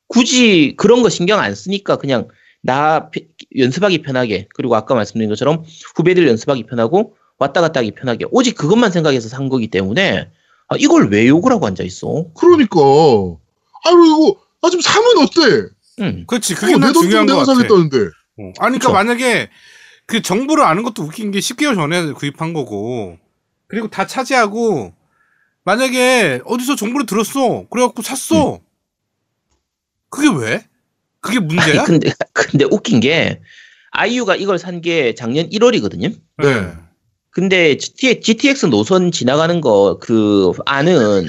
굳이 그런 거 신경 안 쓰니까 그냥 나 피- 연습하기 편하게 그리고 아까 말씀드린 것처럼 후배들 연습하기 편하고 왔다 갔다 하기 편하게 오직 그것만 생각해서 산 거기 때문에 아, 이걸 왜 욕을 하고 앉아 있어? 그러니까 아유 이거 아좀 사면 어때? 음. 그렇지. 그게 어, 난 중요한 내가 거 같아. 사겠다는데 어. 아니, 그러니까 그쵸. 만약에 그 정보를 아는 것도 웃긴 게 10개월 전에 구입한 거고, 그리고 다 차지하고, 만약에 어디서 정보를 들었어. 그래갖고 샀어. 그게 왜? 그게 문제야? 아니, 근데 근데 웃긴 게 아이유가 이걸 산 게 작년 1월이거든요. 네. 근데 GT, GTX 노선 지나가는 거그 안은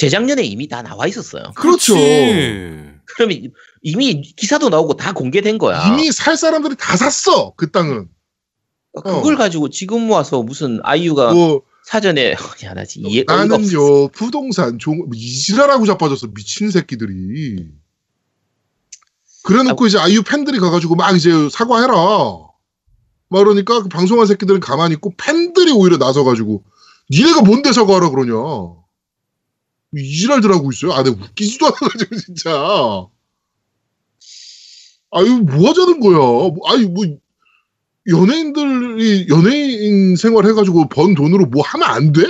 재작년에 이미 다 나와 있었어요. 그렇죠. 그러면 이미 기사도 나오고 다 공개된 거야. 이미 살 사람들이 다 샀어 그 땅은. 그걸 가지고 지금 와서 무슨 아이유가 뭐 사전에 야나 진짜 이해. 나는요 부동산 종뭐 이지랄하고 자빠졌어 미친 새끼들이. 그래놓고 이제 아이유 팬들이 가가지고 막 이제 사과해라. 막 그러니까 그 방송한 새끼들은 가만히 있고 팬들이 오히려 나서가지고 니네가 뭔데 사과하라 그러냐. 이지랄들 하고 있어요. 아, 내가 웃기지도 않아가지고 진짜. 아유 뭐 하자는 거야. 뭐, 아유 뭐 연예인들이 연예인 생활 해가지고 번 돈으로 뭐 하면 안 돼?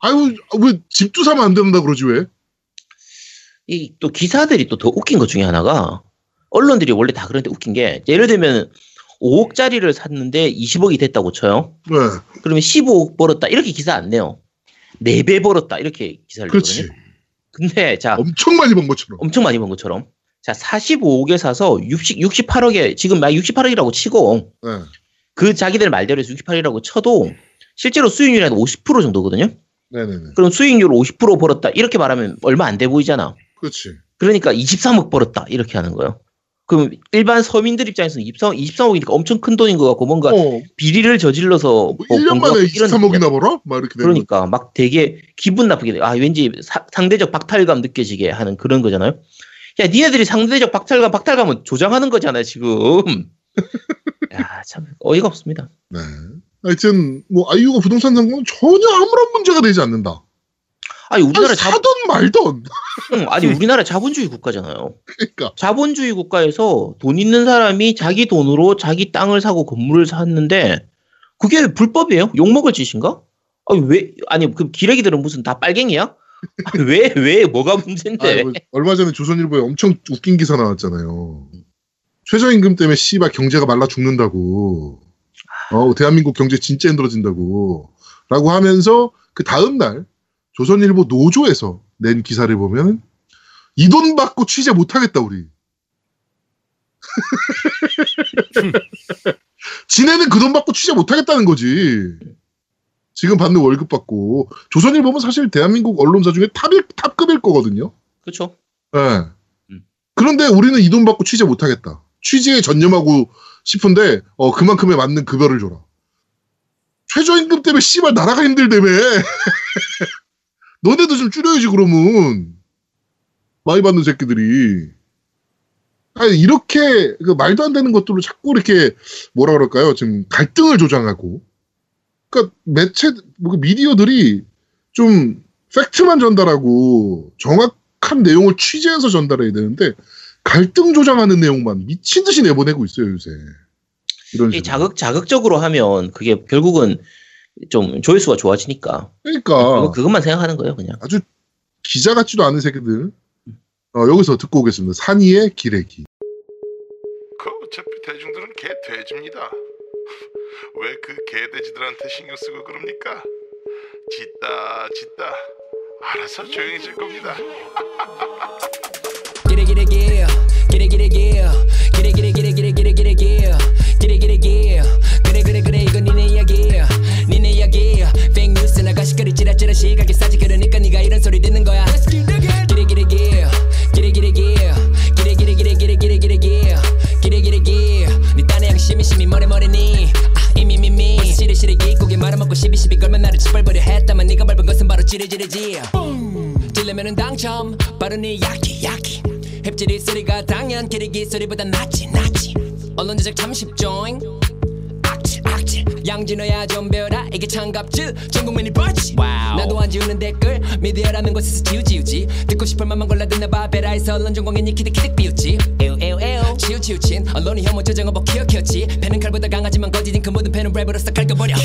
아유 왜 집도 사면 안 된다 그러지 왜? 이 또 기사들이 또 더 웃긴 것 중에 하나가 언론들이 원래 다 그런데 웃긴 게 예를 들면 5억짜리를 샀는데 20억이 됐다고 쳐요. 네, 그러면 15억 벌었다 이렇게 기사 안 내요. 4배 벌었다 이렇게 기사를 그렇지. 내거든요. 근데 자 엄청 많이 번 것처럼. 엄청 많이 번 것처럼 자 45억에 사서 60 68억에 지금 막 68억이라고 치고 네, 그 자기들 말대로 해서 68이라고 쳐도 실제로 수익률이 한 50% 정도거든요. 네네네. 그럼 수익률 50% 벌었다 이렇게 말하면 얼마 안 돼 보이잖아. 그렇지. 그러니까 23억 벌었다 이렇게 하는 거예요. 그럼 일반 서민들 입장에서는 23, 23억이니까 엄청 큰 돈인 것 같고 뭔가 어, 비리를 저질러서 뭐 1년 만에 23억이나 벌어? 막 이렇게 그러니까 막 되게 기분 나쁘게 돼. 아 왠지 사- 상대적 박탈감 느껴지게 하는 그런 거잖아요. 야 니네들이 상대적 박탈감 박탈감은 조장하는 거잖아요 지금. 야 참 어이가 없습니다. 네. 하여튼 뭐 아이유가 부동산 산건 전혀 아무런 문제가 되지 않는다. 아니 우리나라 아니, 자, 사던 말던. 응, 아니 우리나라 자본주의 국가잖아요. 그러니까 자본주의 국가에서 돈 있는 사람이 자기 돈으로 자기 땅을 사고 건물을 샀는데 그게 불법이에요? 욕 먹을 짓인가? 아니 왜 아니 그 기레기들은 무슨 다 빨갱이야? 왜왜 뭐가 문제인데? 아, 뭐 얼마 전에 조선일보에 엄청 웃긴 기사 나왔잖아요. 최저임금 때문에 씨발 경제가 말라 죽는다고. 어, 대한민국 경제 진짜 힘들어진다고. 라고 하면서 그 다음 날 조선일보 노조에서 낸 기사를 보면 이 돈 받고 취재 못 하겠다 우리. 지네는 그 돈 받고 취재 못 하겠다는 거지. 지금 받는 월급 받고 조선일보는 사실 대한민국 언론사 중에 탑일 탑급일 거거든요. 그렇죠. 예. 음. 그런데 우리는 이 돈 받고 취재 못 하겠다. 취재에 전념하고 싶은데 어 그만큼에 맞는 급여를 줘라. 최저임금 때문에 씨발 나라가 힘들다며. 너네도 좀 줄여야지 그러면. 많이 받는 새끼들이. 아니 이렇게 그 말도 안 되는 것들로 자꾸 이렇게 뭐라 그럴까요? 지금 갈등을 조장하고. 그러니까 매체 뭐그 미디어들이 좀 팩트만 전달하고 정확한 내용을 취재해서 전달해야 되는데 갈등 조장하는 내용만 미친 듯이 내보내고 있어요 요새. 이런 이 식으로. 자극 자극적으로 하면 그게 결국은 좀 조회수가 좋아지니까 그러니까 그것만 생각하는 거예요 그냥. 아주 기자 같지도 않은 새끼들. 어, 여기서 듣고 오겠습니다. 산이의 기레기. 그 어차피 대중들은 개 돼지입니다. 왜 그 개돼지들한테 신경 쓰고 그럽니까? 짖다 짖다 알아서 조용해질 겁니다. It, yeah. Get it, get it, yeah. 그래, 그래, 그래, 이건 니네 나가 시끄리 찌라찌라 시각이 싸지 그러니까 네가 이런 소리 듣는 거야. It, get it, yeah. 네 딴에 양심이 심이 머리 머리니. 아, 이미 미미. 벌써 시리시리기 고개 말아먹고 시비시비 걸면 나를 짓밟으려 했다만 네가 밟은 것은 바로 지리지리지. 찔려면은 당첨 빠른 이 야키 야키 햅질이 소리가 당연 기르기 소리보다 낫지 낫지 언론 제작 참 쉽죠잉 악질 양진호야 좀 배워라. 이게 참갑질. 전 국민이 봤지 나도 안 지우는 댓글. 미디어라는 곳에서 지우지우지. 듣고 싶을 만만 골라 듣나 봐 베라에서 언론 전공이니 키득키득 비웃지. 에우 에우 에우. 치우 치우친 언론이 혐오 조정을 뭐 키워 키웠지. 팬은 칼보다 강하지만 거짓인 그 모든 팬은 랩으로서 갈겨버려.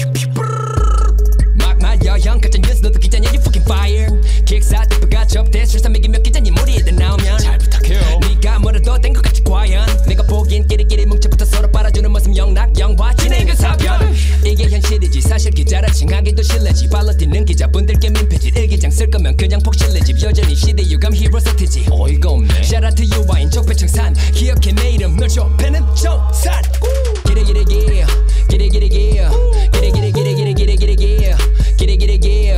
막 말려 형 가짜 뉴스 너도 기자냐 you fucking fire. 킥사 대표가 접대 술사 매기 몇 기자니 무리에 나오면 잘 부탁해요. 네가 뭐라도 된 것 같지 과연? 내가 보기엔 끼리끼리 뭉쳐붙어 서로 빨아주는 모습 영락 그 사편 이게 현실이지. 사실 기자라 칭하기도 실례지. 발로 뛰는 기자분들께 민폐지. 일기장 쓸 거면 그냥 폭실례지. 여전히 시대 유감 히로 세트지. 어이가 없네. 샤라트 유와인 적배청산. 기억해 내 이름 널 좁혀는 정산. 기레기레기 기레기레기 기레기레기레기레기레기레 기레기레기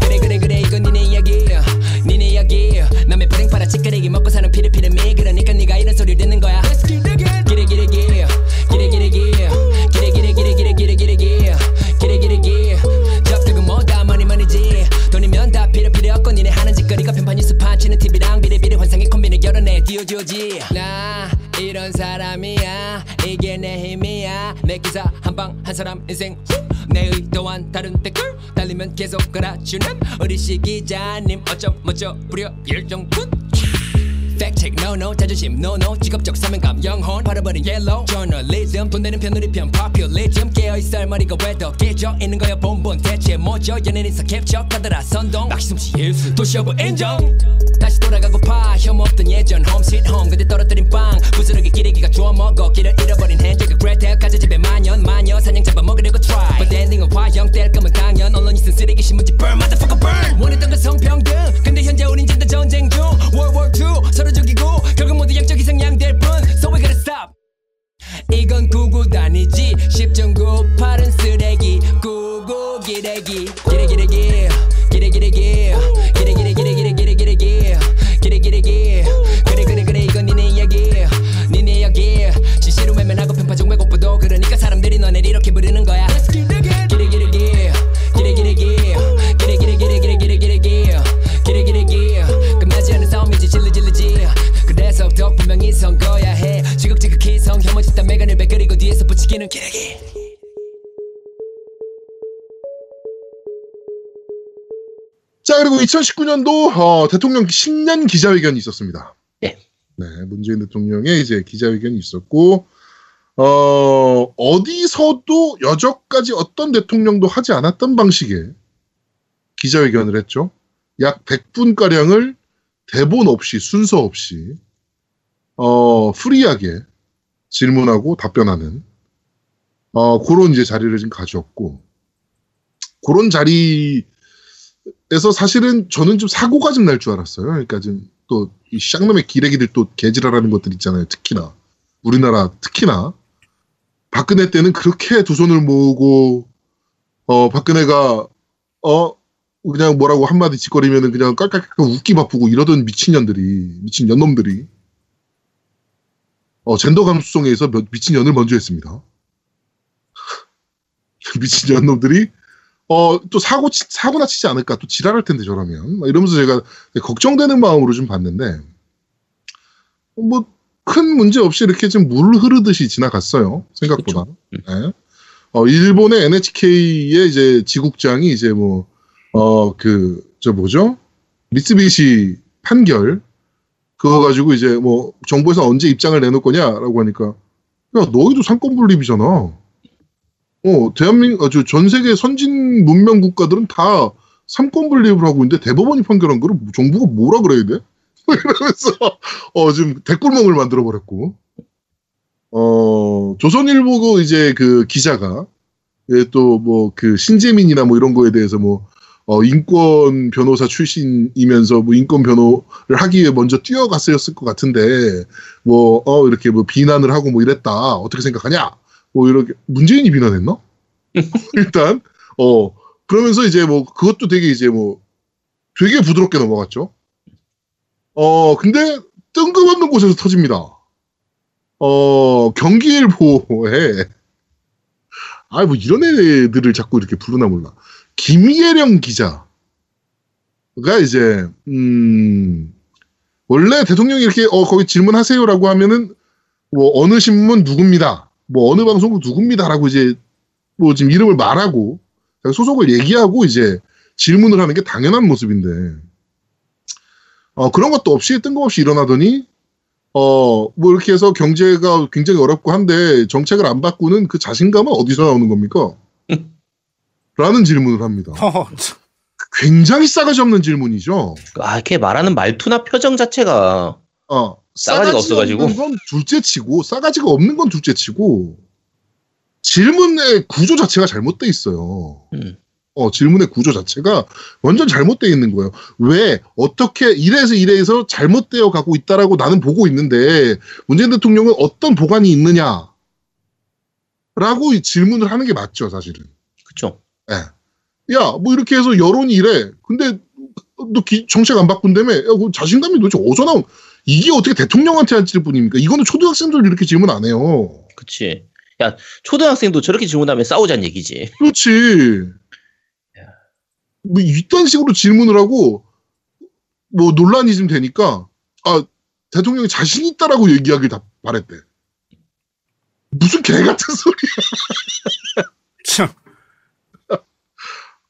그래 그래 그래. 이건 니네 이야기 니네 이야기 남의 불행 팔아 찌끄레기 먹고 사는 피를 띄워주지. 나 이런 사람이야. 이게 내 힘이야. 내 기사 한 방 한 사람 인생. 후. 내 의도와는 다른 댓글 달리면 계속 갈아주는 우리 시기자님. 어쩜 멋져 부려 열정꾼 Fact check no no 자존심 no no. 직업적 사명감 영혼. 팔아버린 yellow journalism. 돈 편우리 편 populism. 깨어있을 머리가 왜더 깨져? 있는 거야 본본 대체 뭐죠? 연예인사 캡처. 카드라 선동. 막심시 예수 도시어부 인정. 다시 돌아가고 파 혐오 없던 예전. Sweet home 근데 떨어뜨린 빵. 부스러기 기레기가 주워 먹어. 길을 잃어버린 핸드가 그레텔까지 집에 만연 마녀. 사냥 잡아먹으려고 try. But ending은 화형될 거면 당연. 언론이 쓴 쓰레기 신문지 burn motherfucker burn. 원했던 건 성평등. 근데 현재 우린 진짜 전쟁 중. World War II 서로 죽이고 결국 모두 양적 이상향될 뿐. So we gotta stop. 이건 구구단이지. 10.98은 쓰레기. 구구 기레기. 기레기레기. 기레기레기. 기레기레기레기레기레기 기레기레기. 그래 그리고 2019년도 어, 대통령 신년 기자회견이 있었습니다. 네. 네, 문재인 대통령의 이제 기자회견이 있었고, 어, 어디서도 여전까지 어떤 대통령도 하지 않았던 방식의 기자회견을 했죠. 약 100분 가량을 대본 없이, 순서 없이, 어, free하게 질문하고 답변하는, 어, 그런 이제 자리를 지금 가졌고, 그런 자리, 에서 사실은 저는 좀 사고가 좀 날 줄 알았어요. 그러니까 좀또이 쌍놈의 기레기들 또 개지랄하는 것들 있잖아요. 특히나 우리나라 특히나 박근혜 때는 그렇게 두 손을 모으고 어 박근혜가 어 그냥 뭐라고 한마디 짓거리면은 그냥 깔깔깔 웃기 바쁘고 이러던 미친년들이 미친 년놈들이 어 젠더 감수성에서 몇- 미친년을 먼저 했습니다. 미친 년놈들이 어, 또 사고, 치- 사고나 치지 않을까, 또 지랄할 텐데, 저라면. 막 이러면서 제가 걱정되는 마음으로 좀 봤는데, 뭐, 큰 문제 없이 이렇게 좀물 흐르듯이 지나갔어요. 생각보다. 네. 어, 일본의 NHK의 이제 지국장이 이제 뭐, 어, 그, 저 뭐죠? 미쓰비시 판결, 그거 가지고 이제 뭐, 정부에서 언제 입장을 내놓을 거냐라고 하니까, 야, 너희도 상권 분립이잖아. 어, 대한민국, 어, 저전 세계 선진 문명 국가들은 다 삼권 분립을 하고 있는데 대법원이 판결한 거를 정부가 뭐라 그래야 돼? 이러면서 어 지금 댓글멍을 만들어 버렸고. 어 조선일보 이제 그 기자가 예, 또뭐 그 신재민이나 뭐 이런 거에 대해서 뭐 어, 인권 변호사 출신이면서 뭐 인권 변호를 하기 위해 먼저 뛰어갔었을 것 같은데 뭐 어 이렇게 뭐 비난을 하고 뭐 이랬다. 어떻게 생각하냐 뭐 이렇게 문재인이 비난했나? 일단 어 그러면서 이제 뭐 그것도 되게 이제 뭐 되게 부드럽게 넘어갔죠. 어 근데 뜬금없는 곳에서 터집니다. 어 경기일보에 아뭐 이런 애들을 자꾸 이렇게 부르나 몰라. 김예령 기자가 이제 음 원래 대통령이 이렇게 어 거기 질문하세요라고 하면은 뭐 어느 신문 누굽니다. 뭐 어느 방송국 누굽니다라고 이제 뭐 지금 이름을 말하고 소속을 얘기하고 이제 질문을 하는 게 당연한 모습인데 어 그런 것도 없이 뜬금없이 일어나더니 어 뭐 이렇게 해서 경제가 굉장히 어렵고 한데 정책을 안 바꾸는 그 자신감은 어디서 나오는 겁니까? 라는 질문을 합니다. 참. 굉장히 싸가지 없는 질문이죠. 아, 이렇게 말하는 말투나 표정 자체가 어, 싸가지가 없어가지고. 없는 건 둘째치고 싸가지가 없는 건 둘째치고 질문의 구조 자체가 잘못돼 있어요. 음. 어, 질문의 구조 자체가 완전 잘못되어 있는 거예요. 왜, 어떻게, 이래서 이래서 잘못되어 가고 있다라고 나는 보고 있는데, 문재인 대통령은 어떤 보관이 있느냐? 라고 이 질문을 하는 게 맞죠, 사실은. 그쵸. 예. 야, 뭐 이렇게 해서 여론이 이래. 근데 너 기- 정책 안 바꾼다며? 야, 그 자신감이 도대체 어디서 나온, 이게 어떻게 대통령한테 할 뿐입니까? 이거는 초등학생들 이렇게 질문 안 해요. 그치. 야, 초등학생도 저렇게 질문하면 싸우자는 얘기지. 그렇지. 뭐 이딴 식으로 질문을 하고 뭐 논란이 좀 되니까 아 대통령이 자신 있다라고 얘기하길 다 바랬대. 무슨 개 같은 소리야. 참.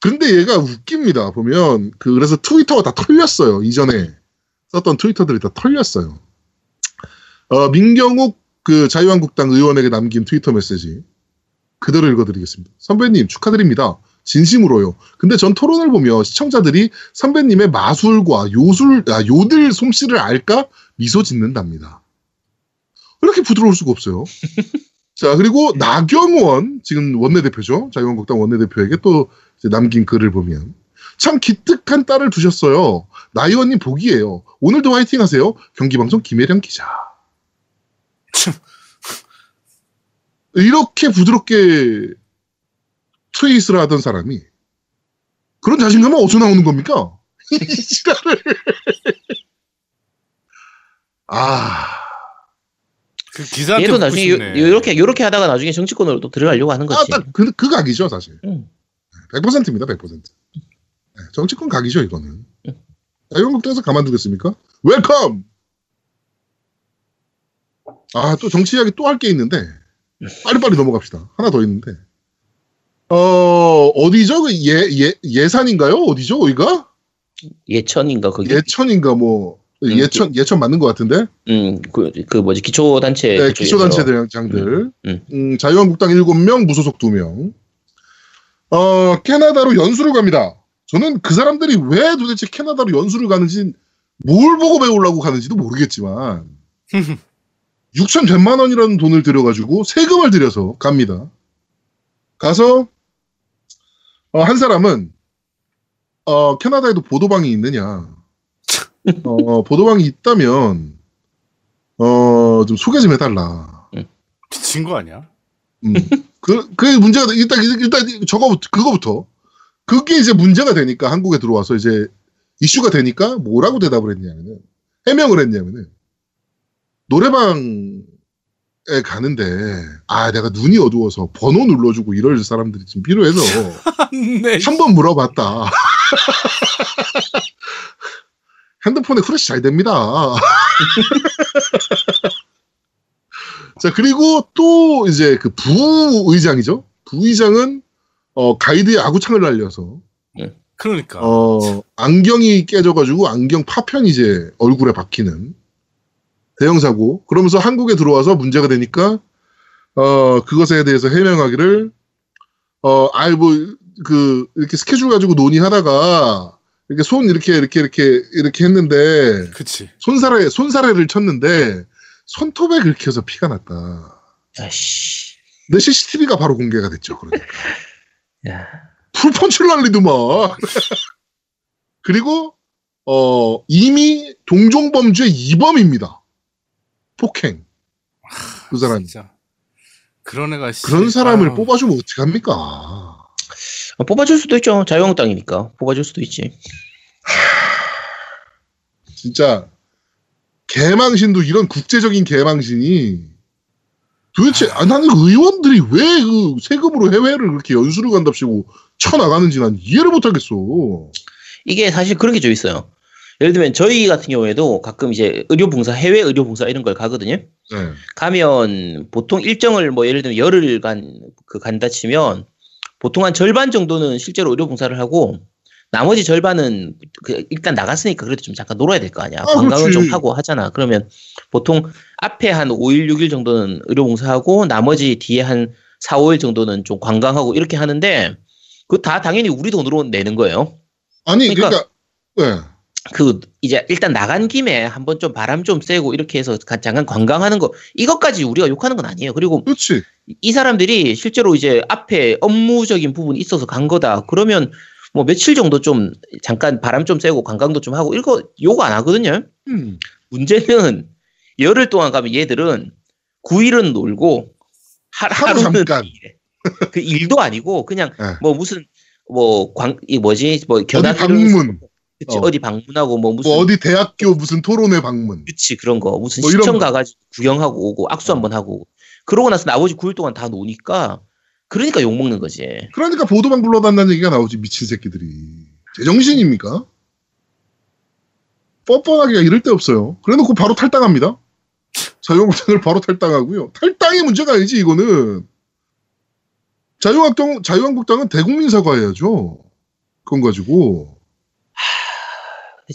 근데 얘가 웃깁니다. 보면 그 그래서 트위터가 다 털렸어요. 이전에 썼던 트위터들이 다 털렸어요. 어, 민경욱 그 자유한국당 의원에게 남긴 트위터 메시지 그대로 읽어드리겠습니다. 선배님 축하드립니다. 진심으로요. 근데 전 토론을 보며 시청자들이 선배님의 마술과 요술, 아, 요들 솜씨를 알까 미소 짓는답니다. 이렇게 부드러울 수가 없어요. 자, 그리고 나경원, 지금 원내대표죠. 자유한국당 원내대표에게 또 남긴 글을 보면. 참 기특한 딸을 두셨어요. 나 의원님 복이에요. 오늘도 화이팅 하세요. 경기방송 김혜령 기자. 참. 이렇게 부드럽게 트윗을 하던 사람이 그런 자신감은 어디서 나오는 겁니까? 이 지랄을. 아, 그 기사한테 얘도 나중에 싶네. 요, 렇게 요렇게 하다가 나중에 정치권으로 또 들어가려고 하는 아, 거지. 딱 그, 그 각이죠, 사실. 응. 100%입니다, 100%. 네, 정치권 각이죠, 이거는. 자유한국당에서 가만두겠습니까? Welcome! 아, 또 정치 이야기 또 할 게 있는데, 빨리빨리 넘어갑시다. 하나 더 있는데. 어, 어디죠? 그 예, 예, 예산인가요? 어디죠, 거기가? 예천인가 거기. 예천인가, 뭐, 음, 예천, 예천 맞는 것 같은데? 음, 그, 그 뭐지 기초 단체. 네, 그쪽에서. 기초 단체장들. 음, 음, 자유한국당 7명, 무소속 2명. 어, 캐나다로 연수를 갑니다. 저는 그 사람들이 왜 도대체 캐나다로 연수를 가는지, 뭘 보고 배우려고 가는지도 모르겠지만, 6,100만 원이라는 돈을 들여가지고 세금을 들여서 갑니다. 가서, 어, 한 사람은, 어, 캐나다에도 보도방이 있느냐. 어, 보도방이 있다면, 어, 좀 소개 좀 해달라. 미친 거 아니야? 음. 그, 그게 문제가, 돼. 일단, 일단, 저거부터, 그거부터. 그게 이제 문제가 되니까, 한국에 들어와서 이제, 이슈가 되니까, 뭐라고 대답을 했냐면은, 해명을 했냐면은, 노래방에 가는데, 아, 내가 눈이 어두워서 번호 눌러주고 이럴 사람들이 좀 필요해서, 네. 한번 물어봤다. 핸드폰에 후레쉬 잘 됩니다. 자, 그리고 또 이제 그 부의장이죠. 부의장은 어, 가이드의 아구창을 날려서 그러니까. 어, 안경이 깨져가지고 안경 파편이 이제 얼굴에 박히는 대형 사고. 그러면서 한국에 들어와서 문제가 되니까 어, 그것에 대해서 해명하기를 어, 아이 뭐 그 이렇게 스케줄 가지고 논의하다가 이렇게 손 이렇게 이렇게 이렇게 이렇게 했는데 그치. 손사래 손사래를 쳤는데 손톱에 긁혀서 피가 났다. 아씨. 근데 CCTV가 바로 공개가 됐죠. 그러니까. 야. 풀펀치를 날리더만. 그리고 어 이미 동종범죄 2범입니다. 폭행. 그 사람이. 진짜. 그런 애가 씨. 그런 사람을 아유, 뽑아주면 어떡합니까? 아, 뽑아줄 수도 있죠. 자유한국당이니까 뽑아줄 수도 있지. 진짜 개망신도 이런 국제적인 개망신이 도대체 아, 나는 의원들이 왜 그 세금으로 해외를 그렇게 연수를 간답시고 쳐나가는지 난 이해를 못하겠어. 이게 사실 그런 게 좀 있어요. 예를 들면 저희 같은 경우에도 가끔 이제 의료봉사, 해외 의료봉사 이런 걸 가거든요. 네. 가면 보통 일정을 뭐 예를 들면 열흘 간 그 간다 치면 보통 한 절반 정도는 실제로 의료봉사를 하고 나머지 절반은 그 일단 나갔으니까 그래도 좀 잠깐 놀아야 될 거 아니야. 아, 관광을 그렇지. 좀 하고 하잖아. 그러면 보통 앞에 한 5일, 6일 정도는 의료봉사하고 나머지 뒤에 한 4, 5일 정도는 좀 관광하고 이렇게 하는데 그 다 당연히 우리 돈으로 내는 거예요. 아니 그러니까- 그러니까, 네. 그 이제 일단 나간 김에 한번 좀 바람 좀 쐬고 이렇게 해서 가- 잠깐 관광하는 거 이것까지 우리가 욕하는 건 아니에요. 그리고 그렇지. 이 사람들이 실제로 이제 앞에 업무적인 부분이 있어서 간 거다. 그러면 뭐 며칠 정도 좀 잠깐 바람 좀 쐬고 관광도 좀 하고 이거 욕 안 하거든요. 음. 문제는 열흘 동안 가면 얘들은 9일은 놀고 하, 하루 하루는. 일해. 그 일도 아니고 그냥 네. 뭐 무슨 뭐 광 이 뭐지 뭐 견학 방문, 그치 어. 어. 디 방문하고 뭐 무슨 뭐 어디 대학교 무슨 토론회 방문. 그치 그런 거 무슨 뭐 시청 거. 가가지고 구경하고 오고 악수 어. 한번 하고. 그러고 나서 나머지 9일 동안 다 노니까 그러니까 욕 먹는 거지. 그러니까 보도방 불러단다는 얘기가 나오지 미친 새끼들이. 제정신입니까? 뻔뻔하기가 이럴 데 없어요. 그래놓고 바로 탈당합니다. 자유한국당을 바로 탈당하고요. 탈당이 문제가 아니지 이거는 자유한국당 자유한국당은 대국민 사과해야죠. 그건 가지고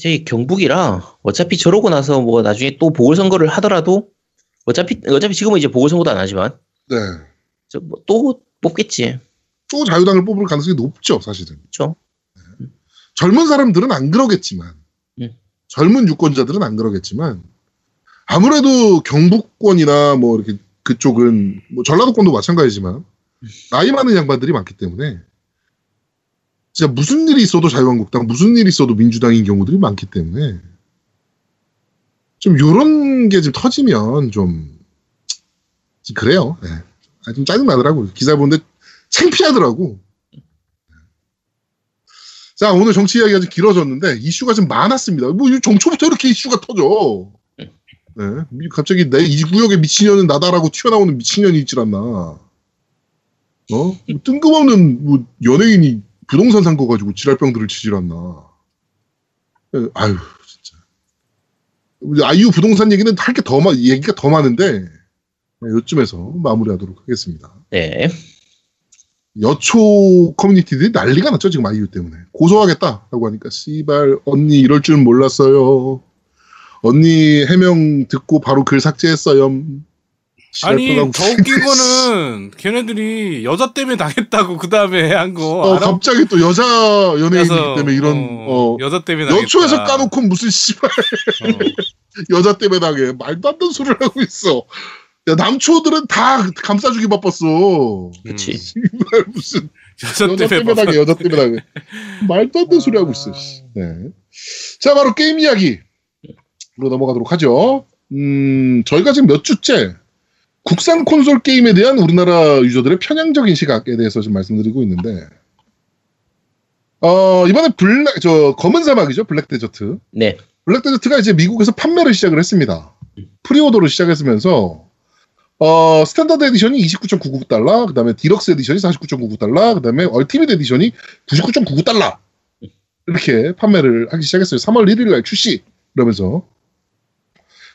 저희 경북이라 어차피 저러고 나서 뭐 나중에 또 보궐선거를 하더라도 어차피 어차피 지금은 이제 보궐선거도 안 하지만 네. 저뭐또 뽑겠지. 또 자유당을 뽑을 가능성이 높죠, 사실은. 그렇죠. 젊은 사람들은 안 그러겠지만, 음. 젊은 유권자들은 안 그러겠지만, 아무래도 경북권이나 뭐 이렇게 그쪽은, 뭐 전라도권도 마찬가지지만, 나이 많은 양반들이 많기 때문에, 진짜 무슨 일이 있어도 자유한국당, 무슨 일이 있어도 민주당인 경우들이 많기 때문에, 좀 요런 게 좀 터지면 좀, 좀 그래요. 예. 아, 좀 짜증 나더라고요. 기사 보는데 창피하더라고. 자, 오늘 정치 이야기가 좀 길어졌는데, 이슈가 좀 많았습니다. 뭐, 정초부터 이렇게 이슈가 터져. 네. 갑자기 내 이 구역의 미친년은 나다라고 튀어나오는 미친년이 있질 않나. 어? 뭐 뜬금없는 뭐 연예인이 부동산 산 거 가지고 지랄병들을 치질 않나. 예, 아유, 진짜. 아이유 부동산 얘기는 할 게 더, 많, 얘기가 더 많은데, 네, 요쯤에서 마무리하도록 하겠습니다. 네. 여초 커뮤니티들이 난리가 났죠 지금 아이유 때문에 고소하겠다라고 하니까 씨발 언니 이럴 줄 몰랐어요 언니 해명 듣고 바로 글 삭제했어요 아니 씨발 더 웃긴 거는 걔네들이 여자 때문에 당했다고 그 다음에 한거 어, 알아? 갑자기 또 여자 연예인이기 그래서, 때문에 이런 어, 어, 여자 때문에 당했다. 여초에서 까놓고 무슨 씨발 어. 여자 때문에 당해 말도 안 되는 소리를 하고 있어 야 남초들은 다 감싸주기 바빴어 그치. 씨발 무슨 여자 여자 때문에 당해, 뭐- 여자 때문에 당해. 말도 안 되는 소리 하고 있어. 씨. 네. 자, 바로 게임 이야기 로 넘어가도록 하죠. 음, 저희가 지금 몇 주째 국산 콘솔 게임에 대한 우리나라 유저들의 편향적인 시각에 대해서 좀 말씀드리고 있는데, 어, 이번에 Black, 저, 검은 사막이죠. Black Desert. 네. Black Desert가 이제 미국에서 판매를 시작을 했습니다. pre-order로 시작했으면서 어, 스탠다드 에디션이 29.99달러, 그 다음에 Deluxe Edition이 49.99달러, 그 다음에 Ultimate Edition이 99.99달러. 이렇게 판매를 하기 시작했어요. 3월 1일 날 출시. 이러면서.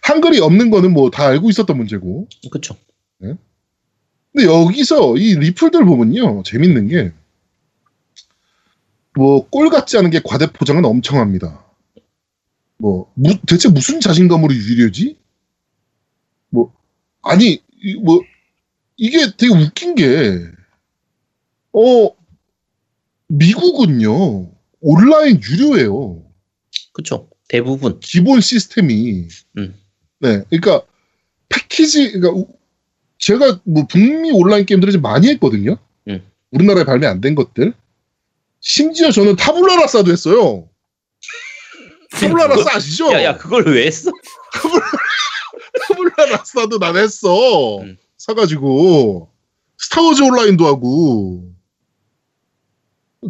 한글이 없는 거는 뭐 다 알고 있었던 문제고. 그쵸. 근데 여기서 이 리플들 보면요. 재밌는 게, 뭐, 꼴 같지 않은 게 과대 포장은 엄청 합니다. 뭐, 무- 대체 무슨 자신감으로 유리하지? 뭐, 아니, 이- 뭐, 이게 되게 웃긴 게, 어, 미국은요, 온라인 유료예요. 그쵸. 대부분. 기본 시스템이. 음. 네, 그러니까 패키지, 그러니까 우- 제가 뭐 북미 온라인 게임들을 좀 많이 했거든요. 음. 우리나라에 발매 안 된 것들. 심지어 저는 타블라라사도 했어요. 타블라라사 아시죠? 야, 야, 그걸 왜 했어? 타블라라사도 난 했어. 음. 사가지고 스타워즈 온라인도 하고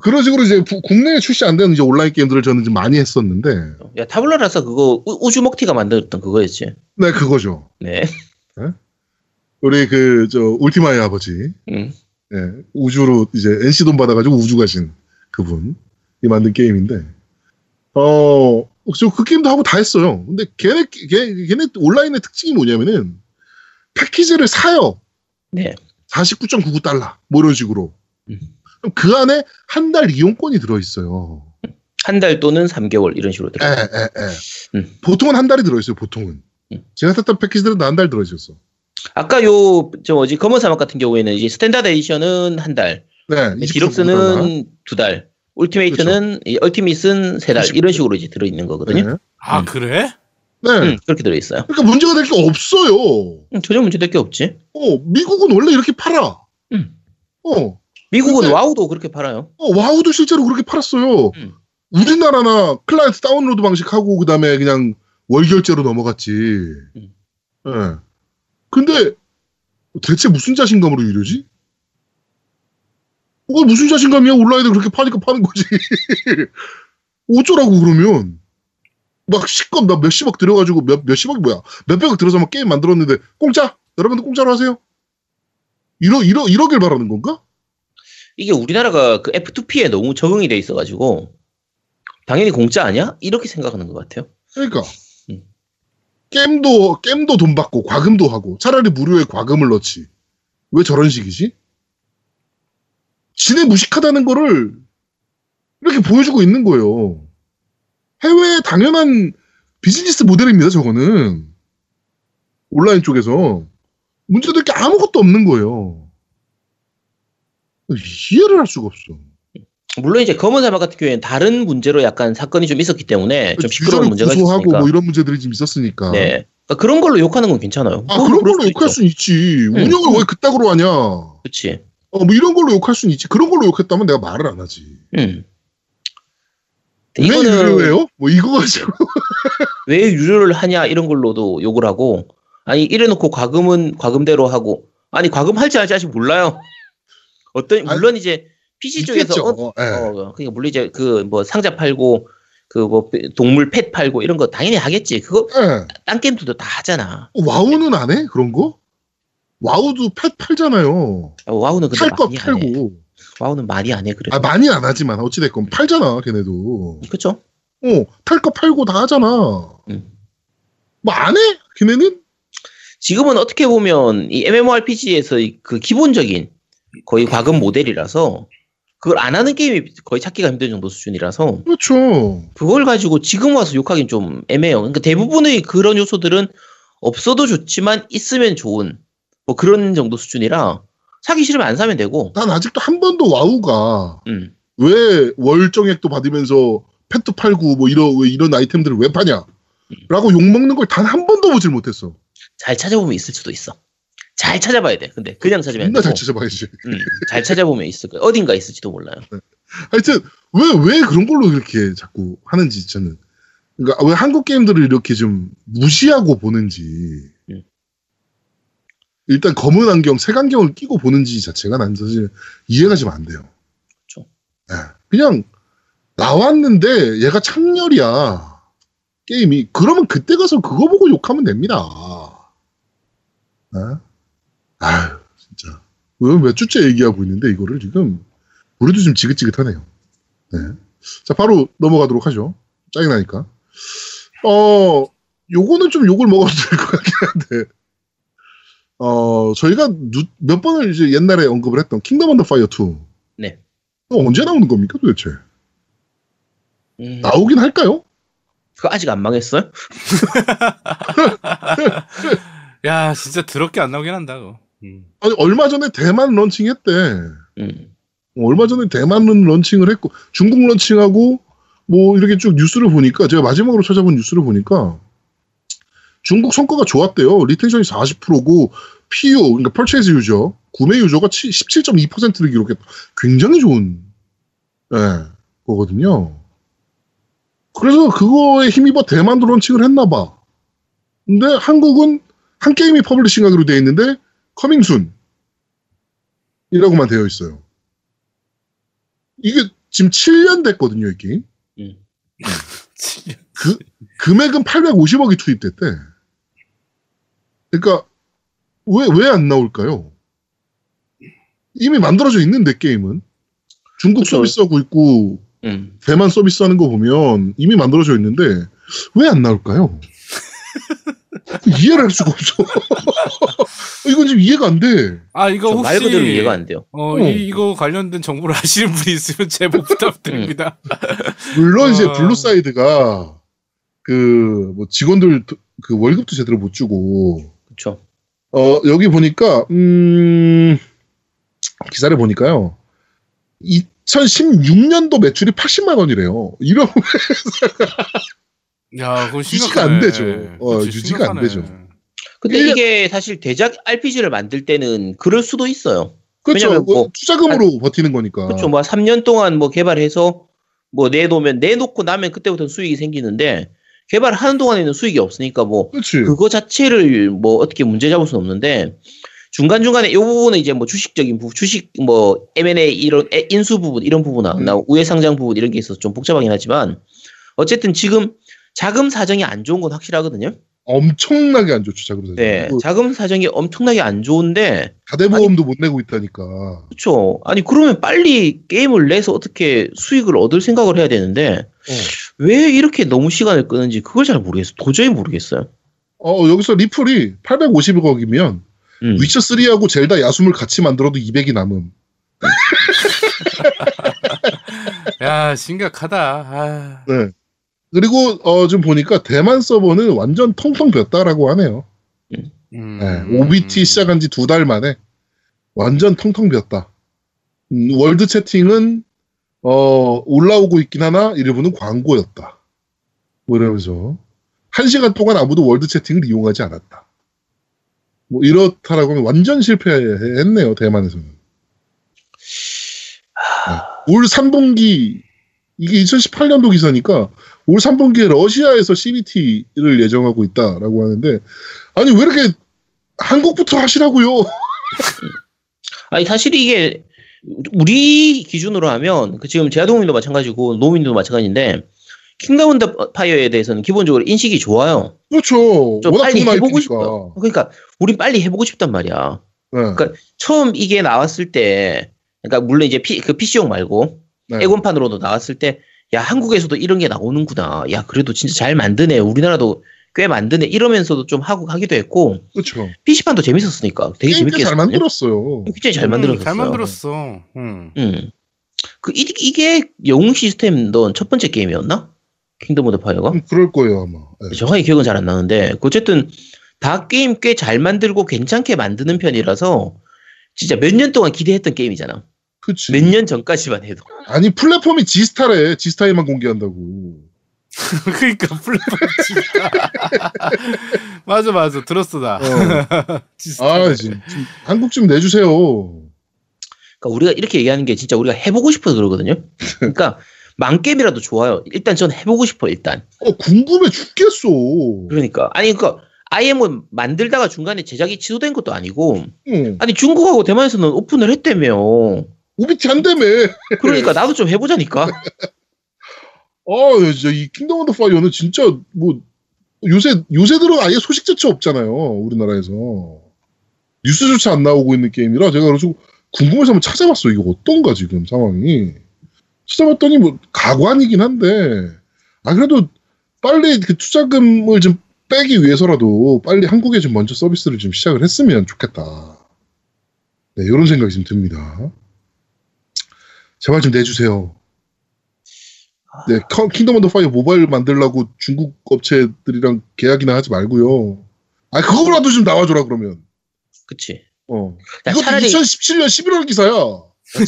그런 식으로 이제 부- 국내에 출시 안 되는 이제 온라인 게임들을 저는 좀 많이 했었는데, 야, 타블라라서 그거 우, 주 먹튀가 만들었던 그거였지. 네 그거죠. 네. 우리 그 저 울티마의 아버지 음. 예, 우주로 이제 NC 돈 받아가지고 우주 가신 그분이 만든 게임인데 어, 저그 게임도 하고 다 했어요. 근데 걔네, 걔, 걔네 온라인의 특징이 뭐냐면은 패키지를 사요. 네. 49.99달러. 뭐 이런 식으로. 음. 그럼 그 안에 한 달 이용권이 들어있어요. 한 달 또는 3개월 이런 식으로 에, 들어. 에, 에. 음. 보통은 한 달이 들어있어요, 보통은. 음. 제가 샀던 패키지들은 한 달 들어있었어. 아까 요, 저 뭐지, 검은 사막 같은 경우에는 이제 Standard Edition은 한 달, 네, 29.99달러. Deluxe는 두 달, Ultimate는, 이 Ultimate은 세 달, 29. 이런 식으로 이제 들어 있는 거거든요. 네. 아 음. 그래? 네. 음, 그렇게 들어 있어요. 그러니까 문제가 될 게 없어요. 음, 전혀 문제 될 게 없지. 어, 미국은 원래 이렇게 팔아. 음. 어, 미국은 근데- WoW도 그렇게 팔아요. 어, WoW도 실제로 그렇게 팔았어요. 음. 우리나라나 클라이언트 다운로드 방식하고 그다음에 그냥 월결제로 넘어갔지. 음. 예. 근데 대체 무슨 자신감으로 이러지? 어, 무슨 자신감이야? 온라인에 그렇게 파니까 파는 거지. 어쩌라고 그러면 막 기껏 막 몇십억 들여가지고 몇 몇십억이 뭐야? 몇백억 들어서 막 게임 만들었는데 공짜? 여러분들 공짜로 하세요? 이러 이러 이러길 바라는 건가? 이게 우리나라가 그 F2P에 너무 적응이 돼 있어가지고, 당연히 공짜 아니야? 이렇게 생각하는 것 같아요. 그러니까 음. 게임도 게임도 돈 받고 과금도 하고 차라리 무료에 과금을 넣지. 왜 저런 식이지? 지네 무식하다는 거를 이렇게 보여주고 있는 거예요. 해외의 당연한 비즈니스 모델입니다, 저거는. 온라인 쪽에서. 문제될 게 아무것도 없는 거예요. 이해를 할 수가 없어. 물론 이제 검은 사막 같은 경우에는 다른 문제로 약간 사건이 좀 있었기 때문에 좀 시끄러운 유저를 문제가 있으니까. 뭐 이런 문제들이 좀 있었으니까. 네. 그러니까 그런 걸로 욕하는 건 괜찮아요. 아, 그런 걸로 욕할. 수는 있지. 운영을 왜 그따구로 하냐. 그렇지. 어, 뭐 이런 걸로 욕할 수는 있지. 그런 걸로 욕했다면 내가 말을 안 하지. 음. 왜 이거는 유료해요? 뭐 이거 가지고. 왜 유료를 하냐 이런 걸로도 욕을 하고 아니 이래놓고 과금은 과금대로 하고 아니 과금 할지 할지 아직 몰라요. 어떤 아니, 물론 이제 PC 쪽에서. 어, 예. 어, 그러니까 물론 이제 그 뭐 상자 팔고 그 뭐 동물 펫 팔고 이런 거 당연히 하겠지. 그거 예. 딴 게임들도 다 하잖아. 와우는 안 해? 그런 거? 와우도 펫 팔잖아요. 아, 와우는 근데 팔거 많이 안 해. 팔고. 와우는 많이 안 해 그래. 아, 많이 안 하지만 어찌 됐건 팔잖아, 걔네도. 그렇죠. 어, 탈거 팔고 다 하잖아. 음. 뭐안 해? 걔네는? 지금은 어떻게 보면 이 MMORPG에서 그 기본적인 거의 과금 모델이라서 그걸 안 하는 게임이 거의 찾기가 힘든 정도 수준이라서 그렇죠. 그걸 가지고 지금 와서 욕하긴 좀 애매해요. 그러니까 대부분의 그런 요소들은 없어도 좋지만 있으면 좋은 뭐 그런 정도 수준이라 사기 싫으면 안 사면 되고. 난 아직도 한 번도 와우가 음. 왜 월정액도 받으면서 펫도 팔고 뭐 이런 왜 이런 아이템들을 왜 파냐? 라고 욕먹는 걸 단 한 번도 보질 못했어. 잘 찾아보면 있을 수도 있어. 잘 찾아봐야 돼. 근데 그냥 찾으면 되고. 잘 찾아봐야지. 음, 잘 찾아보면 있을 거야. 어딘가 있을지도 몰라요. 하여튼 왜왜 그런 걸로 이렇게 자꾸 하는지 저는 그러니까 왜 한국 게임들을 이렇게 좀 무시하고 보는지 음. 일단 검은 안경 색안경을 끼고 보는지 자체가 난 사실 이해가 좀 안 돼요. 그렇죠. 예, 그냥 나왔는데 얘가 창렬이야 게임이 그러면 그때 가서 그거 보고 욕하면 됩니다. 예? 아유 진짜 왜몇 주째 얘기하고 있는데 이거를 지금 우리도 좀 지긋지긋하네요. 네. 자, 바로 넘어가도록 하죠. 짜증 나니까. 어, 요거는 좀 욕을 먹어도 될 것 같긴 한데, 어, 저희가 누- 몇 번을 이제 옛날에 언급을 했던 Kingdom Under Fire 2. 네. 이거 언제 나오는 겁니까 도대체? 음, 나오긴 할까요? 그거 아직 안 망했어요? 야, 진짜 더럽게 안 나오긴 한다, 그거. 음. 아니, 얼마 전에 대만 런칭했대. 음. 얼마 전에 대만은 런칭을 했고 중국 런칭하고 뭐 이렇게 쭉 뉴스를 보니까 제가 마지막으로 찾아본 뉴스를 보니까 중국 성과가 좋았대요. retention이 40%고 PU 그러니까 purchase user 구매 유저가 17.2%를 기록했다. 굉장히 좋은 예, 거거든요. 그래서 그거에 힘입어 대만도 런칭을 했나 봐. 근데 한국은 한게임이 publishing하기로 되어 있는데 coming soon이라고만 되어 있어요. 이게 지금 7년 됐거든요, 이 게임. 음. 금액은 850억이 투입됐대. 그러니까 왜 왜 안 나올까요? 이미 만들어져 있는데 게임은 중국 그쵸. 서비스하고 있고 음. 대만 서비스하는 거 보면 이미 만들어져 있는데 왜 안 나올까요? 이해를 할 수가 없어. 이건 지금 이해가 안 돼. 아, 이거 저 혹시. 말 그대로 이해가 안 돼요. 어, 어. 이, 이거 관련된 정보를 아시는 분이 있으면 제보 부탁드립니다. 물론 이제 어. 블루사이드가 그 뭐 직원들 도- 그 월급도 제대로 못 주고 그렇죠. 어 여기 보니까 음 기사를 보니까요 2016년도 매출이 80만 원이래요. 이런 야, 그거 유지가. 안 되죠. 어, 그치, 유지가 안 심각하네. 되죠. 근데 일년- 이게 사실 대작 RPG를 만들 때는 그럴 수도 있어요. 그렇죠. 뭐- 투자금으로 버티는 거니까. 그렇죠. 뭐 3년 동안 뭐 개발해서 뭐 내놓으면 내놓고 나면 그때부터 수익이 생기는데 개발하는 동안에는 수익이 없으니까 뭐 그렇지. 그거 자체를 뭐 어떻게 문제 잡을 수는 없는데 중간 중간에 이 부분은 이제 뭐 주식적인 부분, 주식 뭐 M&A 이런 에- 인수 부분 이런 부분 음. 나 우회 상장 부분 이런 게 있어서 좀 복잡하긴 하지만 어쨌든 지금 자금 사정이 안 좋은 건 확실하거든요. 엄청나게 안 좋죠 자금 사정. 네, 뭐 자금 사정이 엄청나게 안 좋은데 가대보험도 못 내고 있다니까. 그렇죠. 아니 그러면 빨리 게임을 내서 어떻게 수익을 얻을 생각을 해야 되는데 어. 왜 이렇게 너무 시간을 끄는지 그걸 잘 모르겠어요. 도저히 모르겠어요. 어, 여기서 리플이 850억이면 음. 위쳐 3하고 젤다 야숨을 같이 만들어도 200이 남음. 야 심각하다. 아. 네. 그리고 어, 좀 보니까 대만 서버는 완전 텅텅 비었다라고 하네요. 음. 네, OBT 시작한 지 두 달 만에 완전 텅텅 비었다. 음, world 채팅은 어, 올라오고 있긴 하나 일부는 광고였다. 뭐 이러면서 한 시간 동안 아무도 world 채팅을 이용하지 않았다. 뭐 이렇다라고 하면 완전 실패했네요 대만에서는. 네. 올 3분기 이게 2018년도 기사니까 올 3분기에 러시아에서 CBT를 예정하고 있다라고 하는데 아니 왜 이렇게 한국부터 하시라고요? 아니 사실 이게 우리 기준으로 하면 그 지금 제아동민도 마찬가지고 노민도 마찬가지인데 킹덤 언더 파이어에 대해서는 기본적으로 인식이 좋아요. 그렇죠. 좀 빨리 해보고. 싶어. 그러니까 우린 빨리 해보고 싶단 말이야. 네. 그러니까 처음 이게 나왔을 때, 그러니까 물론 이제 피, 그 PC용 말고 네. 엑박판으로도 나왔을 때, 야 한국에서도 이런 게 나오는구나. 야 그래도 진짜 잘 만드네. 우리나라도 꽤 만드네. 이러면서도 좀 하고 하기도 했고 그렇죠. PC판도 재밌었으니까 되게 재밌게 꽤 잘. 만들었어요. 굉장히 잘 음, 만들었어요. 잘 만들었어. 음. 음. 그 이, 이게 영웅 시스템 넣은 첫 번째 게임이었나? 킹덤 오브 파이어가? 음, 그럴 거예요 아마. 네. 정확히 기억은 잘 안 나는데 어쨌든 다 게임 꽤 잘 만들고 괜찮게 만드는 편이라서 진짜 몇 년 동안 기대했던 게임이잖아. 그치. 몇년 전까지만 해도. 아니 플랫폼이 지스타래. 지스타에만 공개한다고. 그러니까 플랫폼 진짜. 맞아 맞아 들었어 나. 어. 아 지금, 지금 한국 좀 내주세요. 그러니까 우리가 이렇게 얘기하는 게 진짜 우리가 해보고 싶어서 그러거든요. 그러니까 망게임이라도 좋아요. 일단 전 해보고 싶어 일단. 어 궁금해 죽겠어. 그러니까 아니 그러니까 뭐 만들다가 중간에 제작이 취소된 것도 아니고 응. 아니 중국하고 대만에서는 오픈을 했다며. OBT 한다며. 그러니까 나도 좀 해보자니까. 아, 진짜 이 킹덤 오브 파이어는 진짜 뭐 요새 요새 들어 아예 소식 자체 없잖아요. 우리나라에서 뉴스조차 안 나오고 있는 게임이라 제가 그래서 궁금해서 한번 찾아봤어. 이거 어떤가 지금 상황이. 찾아봤더니 뭐 가관이긴 한데 아 그래도 빨리 그 투자금을 좀 빼기 위해서라도 빨리 한국에 좀 먼저 서비스를 좀 시작을 했으면 좋겠다. 네, 이런 생각이 좀 듭니다. 제발 좀 내주세요. 네, 커- 킹덤 언더 파이어 모바일 만들려고 중국 업체들이랑 계약이나 하지 말고요. 아, 그거라도 좀 나와줘라, 그러면. 그치. 어. 야, 이것도 차라리 2017년 11월 기사야.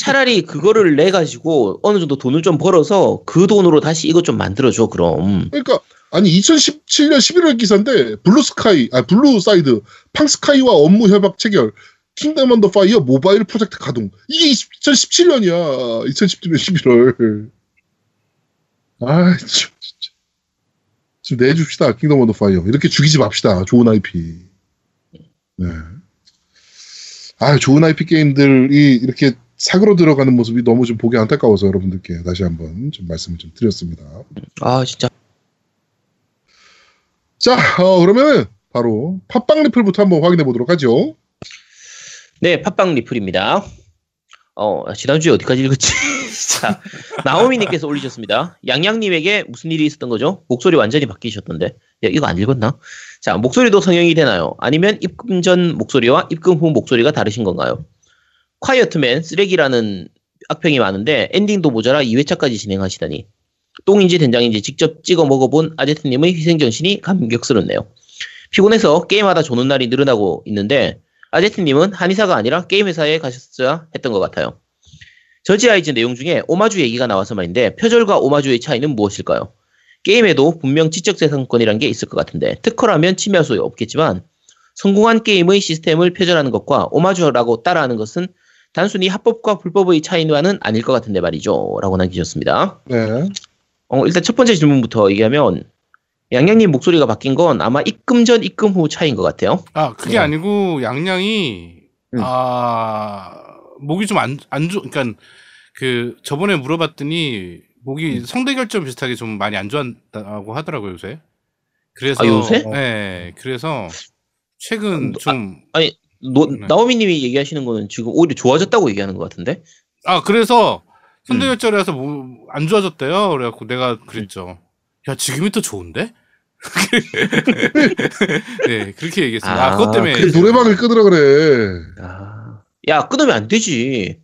차라리 그거를 내 가지고 어느 정도 돈을 좀 벌어서 그 돈으로 다시 이것 좀 만들어 줘 그럼. 그러니까, 아니, 2017년 11월 기사인데, 블루 스카이, 아, 블루 사이드, 팡스카이와 업무 협약 체결, 킹덤 언더 파이어 모바일 프로젝트 가동. 이게 2017년이야. 2017년 11월. 아, 참, 진짜. 좀 내줍시다. 킹덤 언더 파이어. 이렇게 죽이지 맙시다. 좋은 IP. 네. 아, 좋은 IP 게임들이 이렇게 사그로 들어가는 모습이 너무 좀 보기 안타까워서 여러분들께 다시 한번 좀 말씀을 좀 드렸습니다. 아 진짜. 자, 어, 그러면 바로 팟빵 리플부터 한번 확인해 보도록 하죠. 네 팟빵 리플입니다. 어 지난주에 어디까지 읽었지? 자 나오미님께서 올리셨습니다. 양양님에게 무슨 일이 있었던 거죠? 목소리 완전히 바뀌셨던데. 야, 이거 안 읽었나? 자 목소리도 성형이 되나요? 아니면 입금 전 목소리와 입금 후 목소리가 다르신 건가요? 콰이어트맨 쓰레기라는 악평이 많은데 엔딩도 모자라 2회차까지 진행하시다니 똥인지 된장인지 직접 찍어 먹어본 아제트님의 희생정신이 감격스럽네요. 피곤해서 게임하다 조는 날이 늘어나고 있는데 아제트님은 한의사가 아니라 게임 회사에 가셨어야 했던 것 같아요. 저지 아이즈 내용 중에 오마주 얘기가 나와서 말인데 표절과 오마주의 차이는 무엇일까요? 게임에도 분명 지적재산권이란 게 있을 것 같은데 특허라면 침해할 수 없겠지만 성공한 게임의 시스템을 표절하는 것과 오마주라고 따라하는 것은 단순히 합법과 불법의 차이와는 아닐 것 같은데 말이죠. 라고 남기셨습니다. 네. 어, 일단 첫 번째 질문부터 얘기하면 양양님 목소리가 바뀐 건 아마 입금 전 입금 후 차이인 것 같아요. 아 그게 네. 아니고 양양이 응. 아 목이 좀안안 좋. 그러니까 그 저번에 물어봤더니 목이 성대결점 비슷하게 좀 많이 안 좋았다고 하더라고요 요새. 그래서 아, 요새? 네. 그래서 최근 아, 좀 노, 네. 나오미님이 얘기하시는 거는 지금 오히려 좋아졌다고 얘기하는 것 같은데. 아 그래서 음. 성대결절이라서 뭐안 좋아졌대요. 그래갖고 내가 그랬죠. 야 지금이 더 좋은데? 네, 그렇게 얘기했습니다. 아, 그것 때문에. 그 노래방을 끄더라 그래. 아, 야 끊으면 안 되지.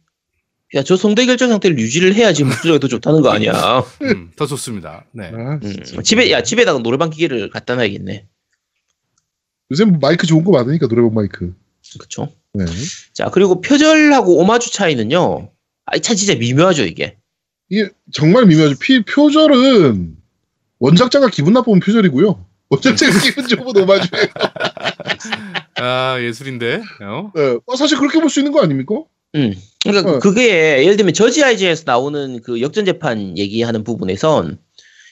야 저 성대 결정 상태를 유지를 해야지 목소리가 더 좋다는 거 아니야. 음, 더 좋습니다. 네. 아, 음, 진짜. 집에 야 집에다가 노래방 기계를 갖다 놔야겠네. 요새 뭐 마이크 좋은 거 많으니까 노래방 마이크. 그렇죠. 네. 자 그리고 표절하고 오마주 차이는요. 아, 참 진짜 미묘하죠 이게. 이게 정말 미묘하죠. 피, 표절은 원작자가 기분 나쁘면 표절이고요. 원작자가 기분 좋으면 오마주예요. 아, 예술인데. 어? 네. 어, 사실 그렇게 볼 수 있는 거 아닙니까? 음. 그러니까 어. 그게 예를 들면 저지 아이즈에서 나오는 그 역전 재판 얘기하는 부분에선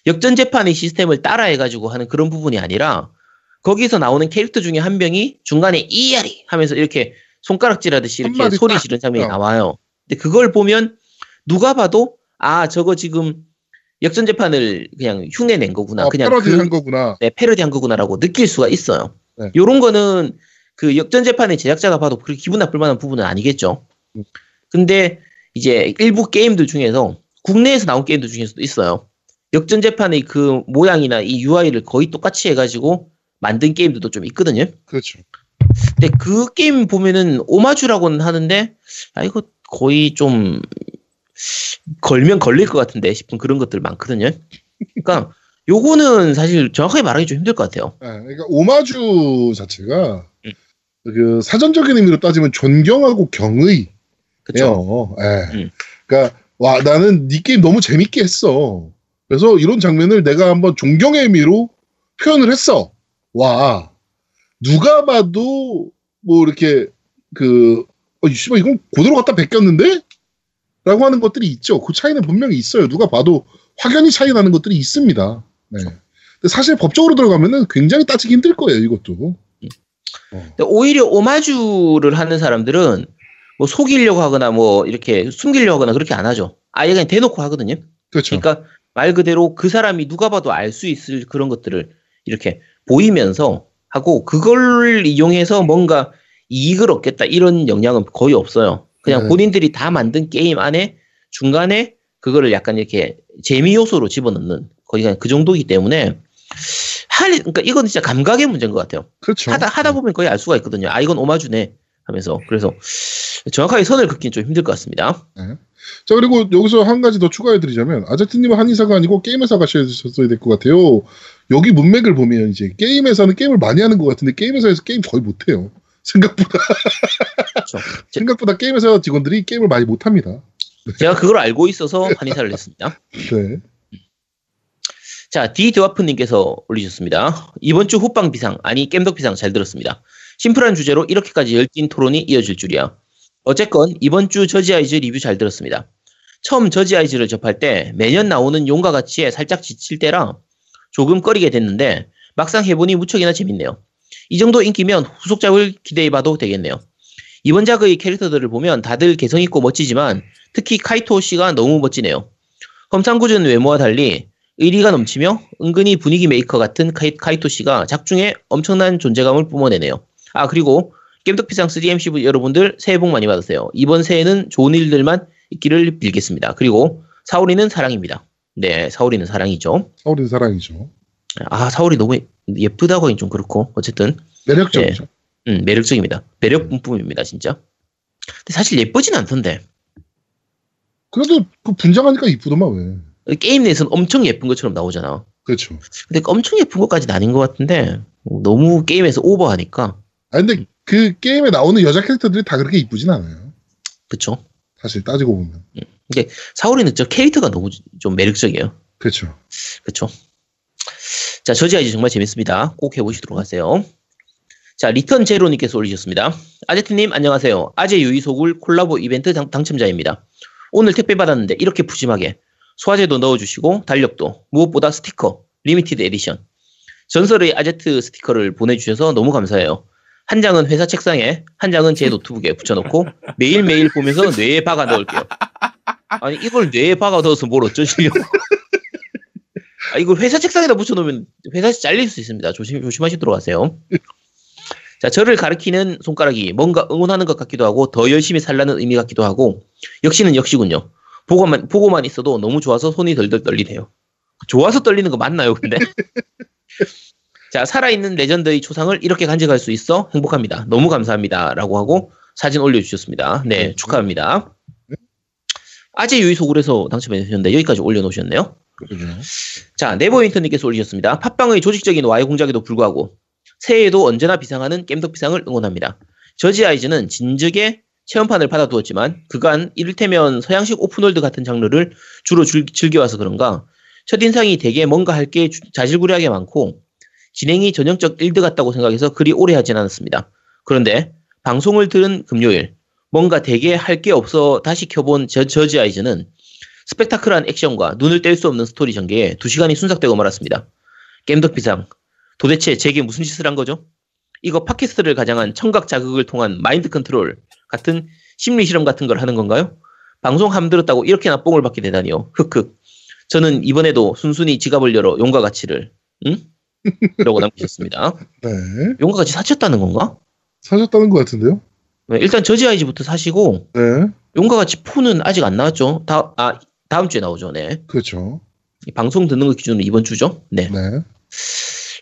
역전 재판의 시스템을 따라해가지고 하는 그런 부분이 아니라 거기서 나오는 캐릭터 중에 한 명이 중간에 이야리 하면서 이렇게 손가락질하듯이 이렇게 소리 딱. 지르는 장면이 어. 나와요. 근데 그걸 보면 누가 봐도 아 저거 지금 역전 재판을 그냥 흉내 낸 거구나. 어, 그냥 패러디 그- 한 거구나. 네, 패러디한 거구나라고 느낄 수가 있어요. 네. 요런 거는 그 역전 재판의 제작자가 봐도 그렇게 기분 나쁠 만한 부분은 아니겠죠. 음. 근데 이제 일부 게임들 중에서 국내에서 나온 게임들 중에서도 있어요. 역전 재판의 그 모양이나 이 UI를 거의 똑같이 해가지고 만든 게임들도 좀 있거든요. 그렇죠. 근데 그 게임 보면은 오마주라고는 하는데 아 이거 거의 좀 걸면 걸릴 것 같은데 싶은 그런 것들 많거든요. 그러니까 요거는 사실 정확하게 말하기 좀 힘들 것 같아요. 네, 그러니까 오마주 자체가 음. 그 사전적인 의미로 따지면 존경하고 경의. 그렇죠. 예. 음. 그러니까 와 나는 네 게임 너무 재밌게 했어. 그래서 이런 장면을 내가 한번 존경의 의미로 표현을 했어. 와 누가 봐도 뭐 이렇게 그 어, 씨발 이건 고대로 갖다 베꼈는데? 라고 하는 것들이 있죠. 그 차이는 분명히 있어요. 누가 봐도 확연히 차이 나는 것들이 있습니다. 네. 근데 사실 법적으로 들어가면은 굉장히 따지기 힘들 거예요. 이것도. 근데 오히려 오마주를 하는 사람들은 뭐 속이려고 하거나 뭐 이렇게 숨기려고 하거나 그렇게 안 하죠. 아예 그냥 대놓고 하거든요. 그렇죠. 그러니까 말 그대로 그 사람이 누가 봐도 알 수 있을 그런 것들을 이렇게 보이면서 하고 그걸 이용해서 뭔가 이익을 얻겠다 이런 영향은 거의 없어요. 그냥 네. 본인들이 다 만든 게임 안에 중간에 그거를 약간 이렇게 재미 요소로 집어넣는 그냥 그 정도이기 때문에 할 그러니까 이건 진짜 감각의 문제인 것 같아요. 그렇죠. 하다 하다 보면 거의 알 수가 있거든요. 아 이건 오마주네 하면서 그래서 정확하게 선을 긋기는 좀 힘들 것 같습니다. 자 그리고 여기서 한 가지 더 추가해드리자면 아제트님은 한의사가 아니고 게임 회사 가셔야 될 것 같아요. 여기 문맥을 보면 이제 게임 회사는 게임을 많이 하는 것 같은데 게임 회사에서 게임 거의 못해요. 생각보다 그렇죠. 제- 생각보다 게임회사 직원들이 게임을 많이 못합니다. 제가 그걸 알고 있어서 한의사를 냈습니다. 네. 자, 디드와프님께서 올리셨습니다. 이번 주 호빵 비상, 아니 겜덕 비상 잘 들었습니다. 심플한 주제로 이렇게까지 열띤 토론이 이어질 줄이야. 어쨌건 이번 주 저지 아이즈 리뷰 잘 들었습니다. 처음 저지 아이즈를 접할 때 매년 나오는 용과 같이에 살짝 지칠 때라 조금 꺼리게 됐는데 막상 해보니 무척이나 재밌네요. 이 정도 인기면 후속작을 기대해봐도 되겠네요. 이번 작의 캐릭터들을 보면 다들 개성있고 멋지지만 특히 카이토 씨가 너무 멋지네요. 험상궂은 외모와 달리 의리가 넘치며 은근히 분위기 메이커 같은 카이, 카이토 씨가 작중에 엄청난 존재감을 뿜어내네요. 아 그리고 겜덕비상 3MC 여러분들 새해 복 많이 받으세요. 이번 새해는 좋은 일들만 있기를 빌겠습니다. 그리고 사오리는 사랑입니다. 네, 사오리는 사랑이죠. 사오린 사랑이죠. 아 사오리 너무 예쁘다고 하긴 좀 그렇고 어쨌든 매력적이죠. 음, 매력적입니다. 매력 뿜뿜입니다 진짜. 근데 사실 예쁘진 않던데 그래도 그 분장하니까 이쁘더만 왜. 게임 내에서는 엄청 예쁜 것처럼 나오잖아. 그렇죠. 근데 엄청 예쁜 것까지는 아닌 것 같은데 너무 게임에서 오버하니까 아 근데 그 게임에 나오는 여자 캐릭터들이 다 그렇게 이쁘진 않아요. 그쵸? 사실 따지고 보면. 사오리는 저 캐릭터가 너무 좀 매력적이에요. 그렇죠. 그쵸? 자, 저지 아이즈 정말 재밌습니다. 꼭 해보시도록 하세요. 자, 리턴 제로님께서 올리셨습니다. 아제트님, 안녕하세요. 아재 유희소굴 콜라보 이벤트 당, 당첨자입니다. 오늘 택배 받았는데 이렇게 푸짐하게 소화제도 넣어주시고 달력도 무엇보다 스티커 limited edition 전설의 아제트 스티커를 보내주셔서 너무 감사해요. 한 장은 회사 책상에 한 장은 제 노트북에 붙여놓고 매일매일 보면서 뇌에 박아 넣을게요. 아니 이걸 뇌에 박아 넣어서 뭘 어쩌시려고 아, 이걸 회사 책상에다 붙여놓으면 회사에서 잘릴 수 있습니다. 조심, 조심하시도록 하세요. 자, 저를 가리키는 손가락이 뭔가 응원하는 것 같기도 하고 더 열심히 살라는 의미 같기도 하고 역시는 역시군요. 보고만, 보고만 있어도 너무 좋아서 손이 덜덜 떨리네요. 좋아서 떨리는 거 맞나요, 근데? 자, 살아있는 레전드의 초상을 이렇게 간직할 수 있어 행복합니다. 너무 감사합니다. 라고 하고 사진 올려주셨습니다. 네, 네. 축하합니다. 아재 유희 소굴에서 당첨해 주셨는데 여기까지 올려놓으셨네요. 그러죠. 자, 네버윈터님께서 올리셨습니다. 팟빵의 조직적인 와해 공작에도 불구하고 새해에도 언제나 비상하는 겜덕 비상을 응원합니다. 저지 아이즈는 진즉에 체험판을 받아두었지만 그간 이를테면 서양식 open world 같은 장르를 주로 즐, 즐겨와서 그런가 첫인상이 되게 뭔가 할 게 자질구레하게 많고 진행이 전형적 일드 같다고 생각해서 그리 오래 하진 않았습니다. 그런데 방송을 들은 금요일 뭔가 되게 할 게 없어 다시 켜본 저, 저지 아이즈는 스펙타클한 액션과 눈을 뗄 수 없는 스토리 전개에 두 시간이 순삭되고 말았습니다. 겜덕 비상. 도대체 제게 무슨 짓을 한 거죠? 이거 팟캐스트를 가장한 청각 자극을 통한 마인드 컨트롤 같은 심리 실험 같은 걸 하는 건가요? 방송 함 들었다고 이렇게나 뽕을 받게 되다니요. 흑흑. 저는 이번에도 순순히 지갑을 열어 용과 같이를 응? 이라고 남기셨습니다. 네. 용과 가치 사셨다는 건가? 사셨다는 것 같은데요? 네, 일단 저지 아이즈부터 사시고 네. 용과 가치 4는 아직 안 나왔죠. 다, 아, 다음 주에 나오죠. 네. 그렇죠. 이 방송 듣는 거 기준으로 이번 주죠. 네. 네.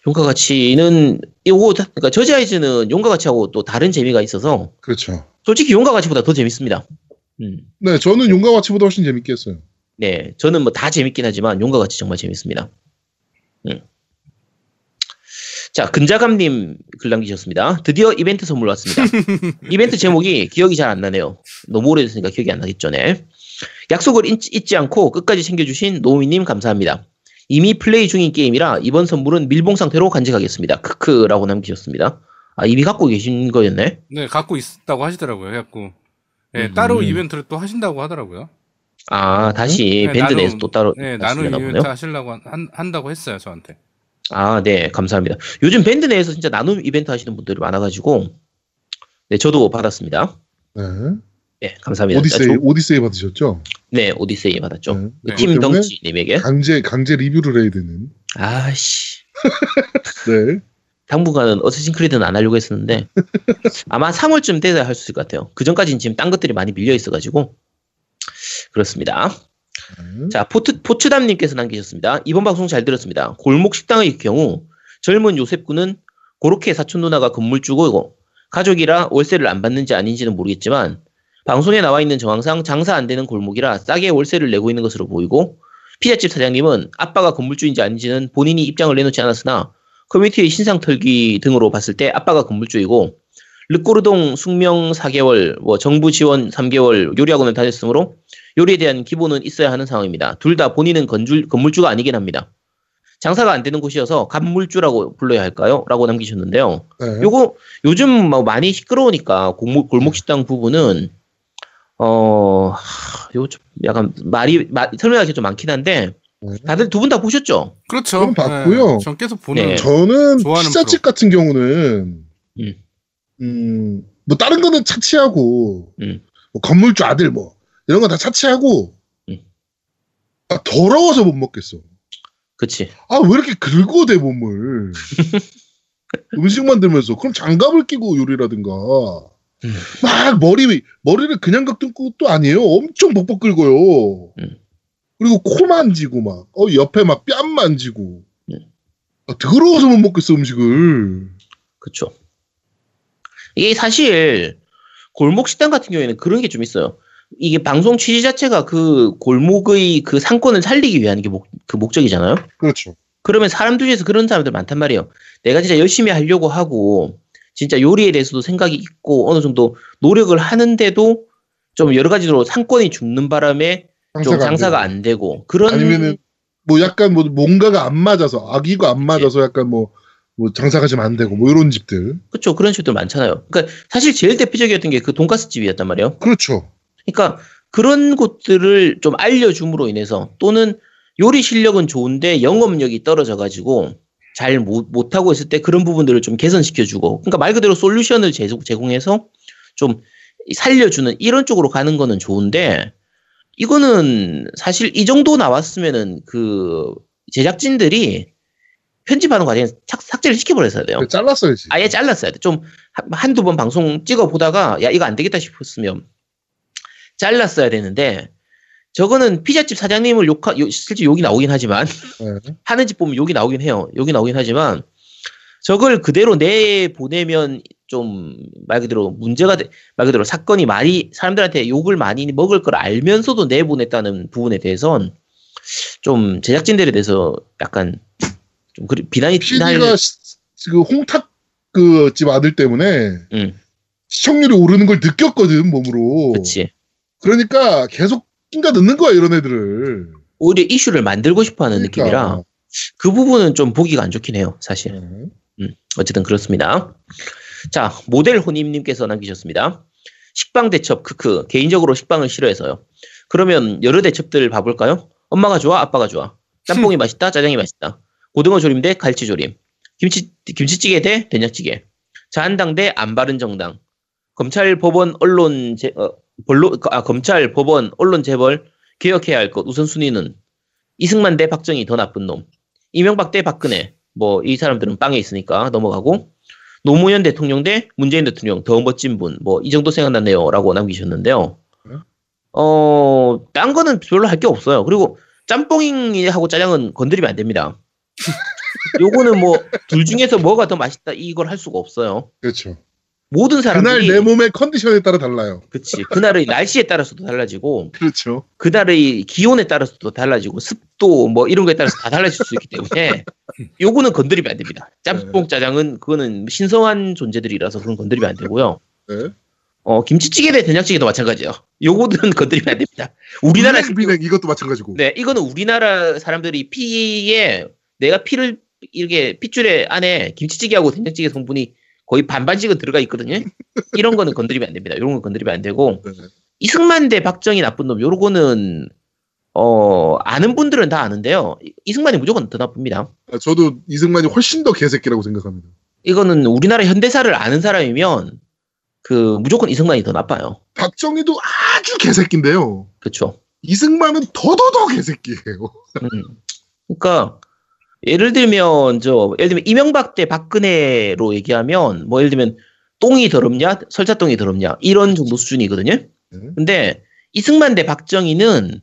용과 가치는 이거 그러니까 저지 아이즈는 용과 가치하고 또 다른 재미가 있어서 그렇죠. 솔직히 용과 가치보다 더 재밌습니다. 음. 네, 저는 용과 가치보다 훨씬 재밌게 했어요. 네, 저는 뭐 다 재밌긴 하지만 용과 같이 정말 재밌습니다. 음. 자, 근자감님 글 남기셨습니다. 드디어 이벤트 선물 왔습니다. 이벤트 제목이 기억이 잘 안 나네요. 너무 오래됐으니까 기억이 안 나겠죠, 네. 약속을 잊, 잊지 않고 끝까지 챙겨주신 노미님 감사합니다. 이미 플레이 중인 게임이라 이번 선물은 밀봉 상태로 간직하겠습니다. 크크라고 남기셨습니다. 아, 이미 갖고 계신 거였네? 네, 갖고 있다고 하시더라고요. 해갖고. 네, 음. 따로 이벤트를 또 하신다고 하더라고요. 아, 다시 네, 밴드 나눔- 내에서 또 따로 네, 보네요. 이벤트 하시려고 한, 한다고 했어요, 저한테. 아, 네, 감사합니다. 요즘 밴드 내에서 진짜 나눔 이벤트 하시는 분들이 많아가지고, 네, 저도 받았습니다. 네. 네, 감사합니다. 오디세이, 저- 오디세이 받으셨죠? 네, 오디세이 받았죠. 네. 네. 팀 그것 때문에 덩치님에게. 강제, 강제 리뷰를 해야 되는. 아씨, 네. 당분간은 어쌔신 크리드는 안 하려고 했었는데, 아마 3월쯤 돼야 할 수 있을 것 같아요. 그 전까지는 지금 딴 것들이 많이 밀려 있어가지고, 그렇습니다. 네. 자, 포트, 포츠담님께서 남기셨습니다. 이번 방송 잘 들었습니다. 골목 식당의 경우 젊은 요셉군은 고로케 사촌 누나가 건물주고 가족이라 월세를 안 받는지 아닌지는 모르겠지만 방송에 나와 있는 정황상 장사 안 되는 골목이라 싸게 월세를 내고 있는 것으로 보이고 피자집 사장님은 아빠가 건물주인지 아닌지는 본인이 입장을 내놓지 않았으나 커뮤니티의 신상 털기 등으로 봤을 때 아빠가 건물주이고 르꼬르동 숙명 4개월, 뭐 정부 지원 3개월 요리학원을 다녔으므로 요리에 대한 기본은 있어야 하는 상황입니다. 둘 다 본인은 건줄, 건물주가 아니긴 합니다. 장사가 안 되는 곳이어서 간물주라고 불러야 할까요? 라고 남기셨는데요. 네. 요거 요즘 뭐 많이 시끄러우니까 골목, 골목 식당 부분은 어, 하, 요거 좀 약간 말이 마- 설명하기 좀 많긴 한데 네. 다들 두 분 다 보셨죠? 그렇죠. 저는 봤고요. 네, 전 계속 보는. 네. 저는 좋아하는 피자집 같은 경우는, 음. 음, 뭐, 다른 거는 차치하고, 음. 뭐 건물주 아들 뭐, 이런 거 다 차치하고, 음. 아, 더러워서 못 먹겠어. 그치. 아, 왜 이렇게 긁어대, 몸을. 음식 만들면서. 그럼 장갑을 끼고 요리라든가. 음. 막 머리, 머리를 그냥 깎는 것도 아니에요. 엄청 벅벅 긁어요. 음. 그리고 코 만지고 막, 어, 옆에 막 뺨 만지고. 음. 아, 더러워서 못 먹겠어, 음식을. 그쵸. 이게 사실 골목 식당 같은 경우에는 그런 게 좀 있어요. 이게 방송 취지 자체가 그 골목의 그 상권을 살리기 위한 게 목, 그 목적이잖아요. 그렇죠. 그러면 사람들 중에서 그런 사람들 많단 말이에요. 내가 진짜 열심히 하려고 하고 진짜 요리에 대해서도 생각이 있고 어느 정도 노력을 하는데도 좀 여러 가지로 상권이 죽는 바람에 좀 장사가 되고. 안 되고 그런 아니면은 뭐 약간 뭐 뭔가가 안 맞아서 악이가 안 맞아서 약간 뭐, 뭐 장사가 좀 안 되고 뭐 이런 집들. 그렇죠 그런 집들 많잖아요. 그러니까 사실 제일 대표적이었던 게 그 돈가스 집이었단 말이에요. 그렇죠. 그러니까 그런 곳들을 좀 알려줌으로 인해서 또는 요리 실력은 좋은데 영업력이 떨어져 가지고 잘 못, 못하고 있을 때 그런 부분들을 좀 개선시켜 주고 그러니까 말 그대로 솔루션을 제공, 제공해서 좀 살려주는 이런 쪽으로 가는 거는 좋은데 이거는 사실 이 정도 나왔으면은 그 제작진들이 편집하는 과정에서 착- 삭제를 시켜버렸어야 돼요. 잘랐어야지. 아예 잘랐어야 돼. 좀 한- 한두 번 방송 찍어 보다가 야 이거 안 되겠다 싶었으면 잘랐어야 되는데 저거는 피자집 사장님을 욕하, 요- 실제 욕이 나오긴 하지만, 네. 하는 집 보면 욕이 나오긴 해요. 욕이 나오긴 하지만, 저걸 그대로 내보내면 좀, 말 그대로 문제가, 돼- 말 그대로 사건이 많이, 사람들한테 욕을 많이 먹을 걸 알면서도 내보냈다는 부분에 대해선 좀 제작진들에 대해서 약간 좀 그리- 비난이 PD가 날- 그 홍탁 그집 아들 때문에 응, 시청률이 오르는 걸 느꼈거든 몸으로. 그치. 그러니까 계속 낀가 넣는 거야 이런 애들을. 오히려 이슈를 만들고 싶어 하는 느낌이라 그 부분은 좀 보기가 안 좋긴 해요, 사실. 그러니까. 음, 어쨌든 그렇습니다. 자, 모델 호님님께서 남기셨습니다. 식빵 대첩, 크크. 개인적으로 식빵을 싫어해서요. 그러면 여러 대첩들 봐볼까요? 엄마가 좋아, 아빠가 좋아. 짬뽕이 맛있다, 짜장이 맛있다. 고등어 조림 대 갈치 조림. 김치, 김치찌개 대 된장찌개. 자한당 대 안 바른 정당. 검찰, 법원, 언론, 제, 어, 본로, 아, 검찰, 법원, 언론, 재벌, 개혁해야 할 것. 우선순위는 이승만 대 박정희 더 나쁜 놈. 이명박 대 박근혜. 뭐, 이 사람들은 빵에 있으니까 넘어가고. 노무현 대통령 대 문재인 대통령 더 멋진 분. 뭐, 이 정도 생각났네요. 라고 남기셨는데요. 네. 어, 딴 거는 별로 할 게 없어요. 그리고 짬뽕이하고 짜장은 건드리면 안 됩니다. 요거는 뭐, 둘 중에서 뭐가 더 맛있다, 이걸 할 수가 없어요. 그렇죠. 모든 그날 사람들이. 내 몸의 컨디션에 따라 달라요. 그치. 그날의 날씨에 따라서도 달라지고, 그렇죠. 그날의 기온에 따라서도 달라지고 습도 뭐 이런 거에 따라서 다 달라질 수 있기 때문에 요거는 건드리면 안 됩니다. 짬뽕 짜장은 그거는 신성한 존재들이라서 그건 건드리면 안 되고요. 네. 어 김치찌개 대 된장찌개도 마찬가지예요. 요거는 건드리면 안 됩니다. 우리나라 비냉 이것도 마찬가지고. 네 이거는 우리나라 사람들이 피에 내가 피를 이렇게 핏줄에 안에 김치찌개하고 된장찌개 성분이 거의 반반씩은 들어가 있거든요. 이런 거는 건드리면 안 됩니다. 이런 건 건드리면 안 되고 네. 이승만 대 박정희 나쁜 놈 요거는 어 아는 분들은 다 아는데요. 이- 이승만이 무조건 더 나쁩니다. 아, 저도 이승만이 훨씬 더 개새끼라고 생각합니다. 이거는 우리나라 현대사를 아는 사람이면 그 무조건 이승만이 더 나빠요. 박정희도 아주 개새끼인데요. 그렇죠. 이승만은 더더더 개새끼예요. 음. 그러니까 예를 들면 저 예를 들면 이명박 대 박근혜로 얘기하면 뭐 예를 들면 똥이 더럽냐 설자똥이 더럽냐 이런 정도 수준이거든요. 근데 이승만 대 박정희는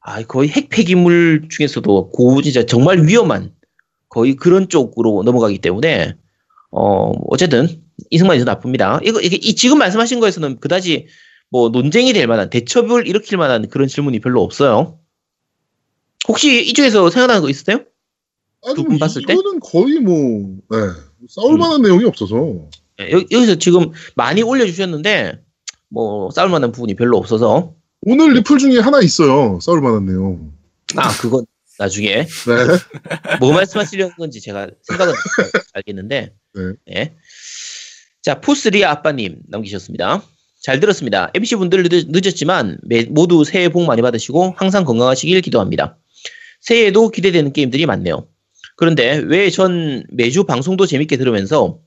아 거의 핵폐기물 중에서도 고 진짜 정말 위험한 거의 그런 쪽으로 넘어가기 때문에 어 어쨌든 이승만이 더 나쁩니다. 이거 이게 이 지금 말씀하신 거에서는 그다지 뭐 논쟁이 될 만한 대첩을 일으킬 만한 그런 질문이 별로 없어요. 혹시 이쪽에서 생각나는 거 있으세요? 아니, 두분 봤을 때? 이거는 거의 뭐, 네. 싸울 음. 만한 내용이 없어서. 예, 여, 여기서 지금 많이 올려주셨는데 뭐 싸울 만한 부분이 별로 없어서 오늘 리플 중에 하나 있어요. 싸울 만한 내용. 아 그건 나중에 네. 뭐 말씀하시려는 건지 제가 생각은 알겠는데 네. 예. 자 포스리아 아빠님 남기셨습니다. 잘 들었습니다. MC 분들 늦, 었지만 모두 새해 복 많이 받으시고 항상 건강하시길 기도합니다. 새해에도 기대되는 게임들이 많네요. 그런데 왜 전 매주 방송도 재밌게 들으면서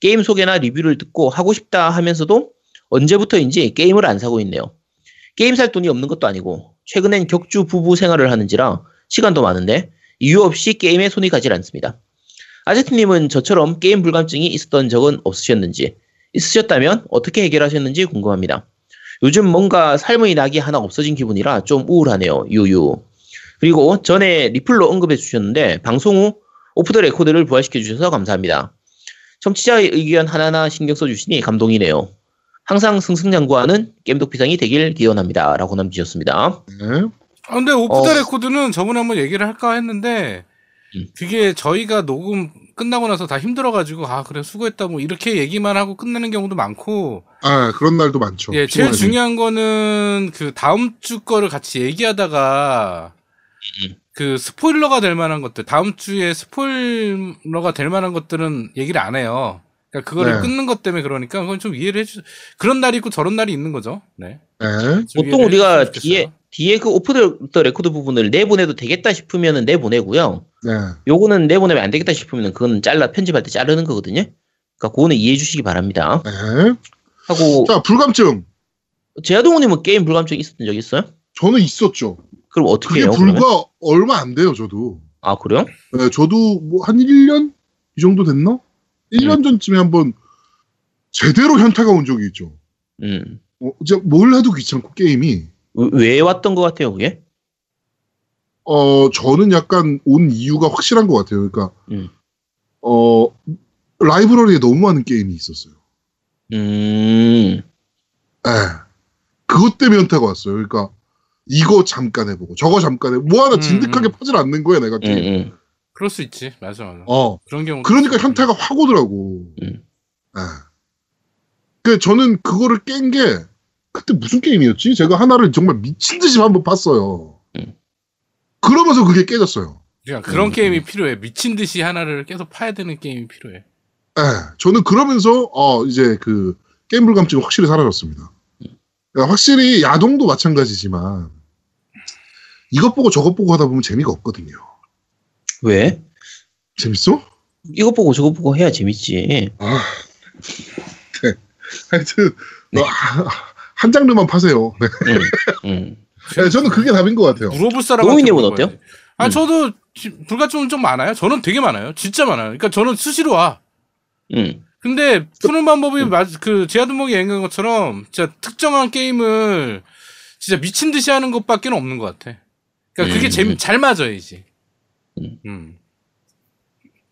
게임 소개나 리뷰를 듣고 하고 싶다 하면서도 언제부터인지 게임을 안 사고 있네요. 게임 살 돈이 없는 것도 아니고 최근엔 격주 부부 생활을 하는지라 시간도 많은데 이유 없이 게임에 손이 가질 않습니다. 아제트님은 저처럼 게임 불감증이 있었던 적은 없으셨는지 있으셨다면 어떻게 해결하셨는지 궁금합니다. 요즘 뭔가 삶의 낙이 하나 없어진 기분이라 좀 우울하네요. 유유. 그리고 전에 리플로 언급해 주셨는데 방송 후 오프 더 레코드를 부활시켜 주셔서 감사합니다. 청취자의 의견 하나하나 신경 써 주시니 감동이네요. 항상 승승장구하는 겜덕 비상이 되길 기원합니다. 라고 남기셨습니다. 네. 아, 근데 오프 더 어. 레코드는 저번에 한번 얘기를 할까 했는데, 음. 그게 저희가 녹음 끝나고 나서 다 힘들어가지고, 아, 그래, 수고했다, 뭐, 이렇게 얘기만 하고 끝내는 경우도 많고, 아, 그런 날도 많죠. 예, 제일. 중요한 거는 그 다음 주 거를 같이 얘기하다가, 음. 그 스포일러가 될 만한 것들, 다음 주에 스포일러가 될 만한 것들은 얘기를 안 해요. 그러니까 그거를 네. 끊는 것 때문에 그러니까 그건 좀 이해를 해주, 그런 날이 있고 저런 날이 있는 거죠. 네. 네. 좀 보통 우리가 뒤에. 뒤에 그 오프 더 레코드 부분을 내보내도 되겠다 싶으면 내보내고요. 네. 요거는 내보내면 안 되겠다 싶으면 그건 잘라, 편집할 때 자르는 거거든요. 그러니까 그거는 이해해 주시기 바랍니다. 네. 하고, 자, 불감증. 제아동우님은 게임 불감증 있었던 적 있어요? 저는 있었죠. 그럼 어떻게 해요? 불과 그러면? 얼마 안 돼요, 저도. 아, 그래요? 네, 저도 뭐 한 1년? 이 정도 됐나? 1년 음. 전쯤에 한번 제대로 현타가 온 적이 있죠. 음. 어, 이제 뭘 해도 귀찮고 게임이 왜- 왜 왔던 것 같아요, 그게? 어, 저는 약간 온 이유가 확실한 것 같아요. 그러니까, 음. 어, 라이브러리에 너무 많은 게임이 있었어요. 음, 예. 그것 때문에 현타가 왔어요. 그러니까, 이거 잠깐 해보고, 저거 잠깐 해보고, 뭐 하나 음, 진득하게 음. 퍼질 않는 거야, 내가 음, 게임. 음. 그럴 수 있지. 맞아, 맞아. 어. 그런 경우. 그러니까 현타가 확 오더라고. 음. 예. 그, 저는 그거를 깬 게, 그때 무슨 게임이었지? 제가 하나를 정말 미친 듯이 한번 봤어요. 음. 그러면서 그게 깨졌어요. 그러니까 그런 음. 게임이 필요해. 미친 듯이 하나를 계속 파야 되는 게임이 필요해. 예, 저는 그러면서 어 이제 그 게임 불감증이 확실히 사라졌습니다. 그러니까 확실히 야동도 마찬가지지만 이것 보고 저것 보고 하다 보면 재미가 없거든요. 왜? 재밌어? 이거 보고 저거 보고 해야 재밌지. 아, 네. 하여튼 네. 어, 한 장르만 파세요. 네. 음, 음. 네, 저는 그게 답인 것 같아요. 물어볼 사람. 노무님은 어때요? 아 음. 저도 지- 불가증은 좀 많아요. 저는 되게 많아요. 진짜 많아요. 그러니까 저는 수시로 와. 음. 근데 푸는 방법이 맞, 그 제아두목이 얘기한 것처럼 진짜 특정한 게임을 진짜 미친 듯이 하는 것밖에 없는 것 같아. 그러니까 그게 음. 재미 잘 맞아야지. 음. 음.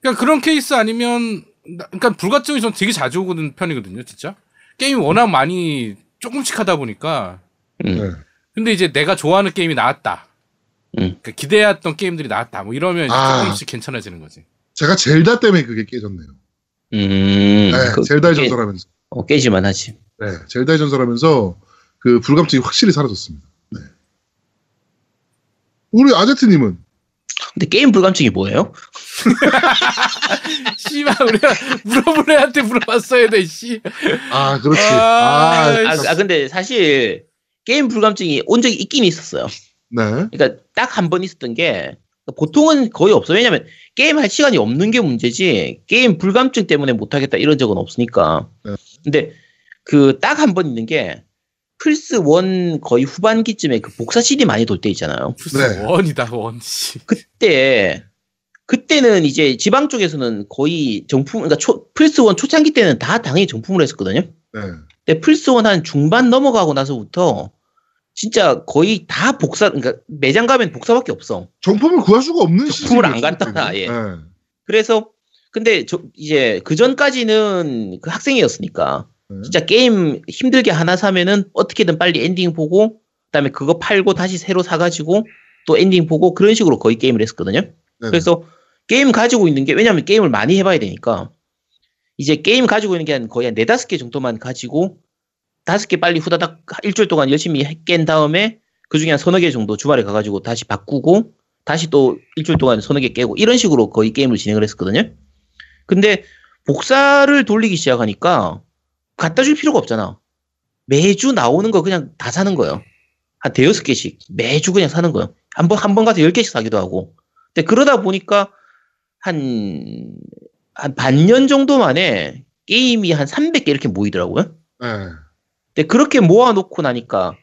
그러니까 그런 케이스 아니면 나- 그러니까 불가증이 전 되게 자주 오는 편이거든요, 진짜. 게임이 워낙 많이 조금씩 하다 보니까. 음. 네. 근데 이제 내가 좋아하는 게임이 나왔다. 음. 그러니까 기대했던 게임들이 나왔다. 뭐 이러면 이제 아. 조금씩 괜찮아지는 거지. 제가 zel다 때문에 그게 깨졌네요. 음. 네, 그- 젤다의 깨- 전설하면서. 어, 깨지만 하지. 네, 젤다의 전설하면서 그 불감증이 확실히 사라졌습니다. 네. 우리 아제트님은 근데 게임 불감증이 뭐예요? 씨발 우리가 물어볼 애한테 물어봤어야 돼, 씨. 아 그렇지. 아, 아, 아, 아, 근데 사실 게임 불감증이 온 적이 있긴 있었어요. 네. 그러니까 딱 한 번 있었던 게 보통은 거의 없어요. 왜냐면 게임 할 시간이 없는 게 문제지 게임 불감증 때문에 못 하겠다 이런 적은 없으니까. 네. 근데 그 딱 한 번 있는 게 플스 1 거의 후반기쯤에 그 복사 CD 많이 돌 때 있잖아요. 무슨 네. 원이다, 원, 씨. 그때 그때는 이제 지방 쪽에서는 거의 정품 그러니까 초, 플스 1 초창기 때는 다 당연히 정품으로 했었거든요. 네. 근데 플스 1한 중반 넘어가고 나서부터 진짜 거의 다 복사 그러니까 매장 가면 복사밖에 없어. 정품을 구할 수가 없는 정품을 안 갖다. 예. 네. 그래서 근데 저 이제 그 전까지는 그 학생이었으니까 네. 진짜 게임 힘들게 하나 사면은 어떻게든 빨리 엔딩 보고 그다음에 그거 팔고 다시 새로 사가지고 또 엔딩 보고 그런 식으로 거의 게임을 했었거든요. 네네. 그래서 게임 가지고 있는 게 왜냐면 게임을 많이 해봐야 되니까 이제 게임 가지고 있는 게 한 거의 한 네다섯 개 정도만 가지고 다섯 개 빨리 후다닥 일주일 동안 열심히 깬 다음에 그 중에 한 서너 개 정도 주말에 가가지고 다시 바꾸고 다시 또 일주일 동안 서너 개 깨고 이런 식으로 거의 게임을 진행을 했었거든요. 근데 복사를 돌리기 시작하니까 갖다 줄 필요가 없잖아. 매주 나오는 거 그냥 다 사는 거예요. 한 대여섯 개씩 매주 그냥 사는 거예요. 한 번, 한 번 가서 열 개씩 사기도 하고. 근데 그러다 보니까 한, 한 반년 정도 만에 게임이 한 300개 이렇게 모이더라고요. 네. 근데 그렇게 모아놓고 나니까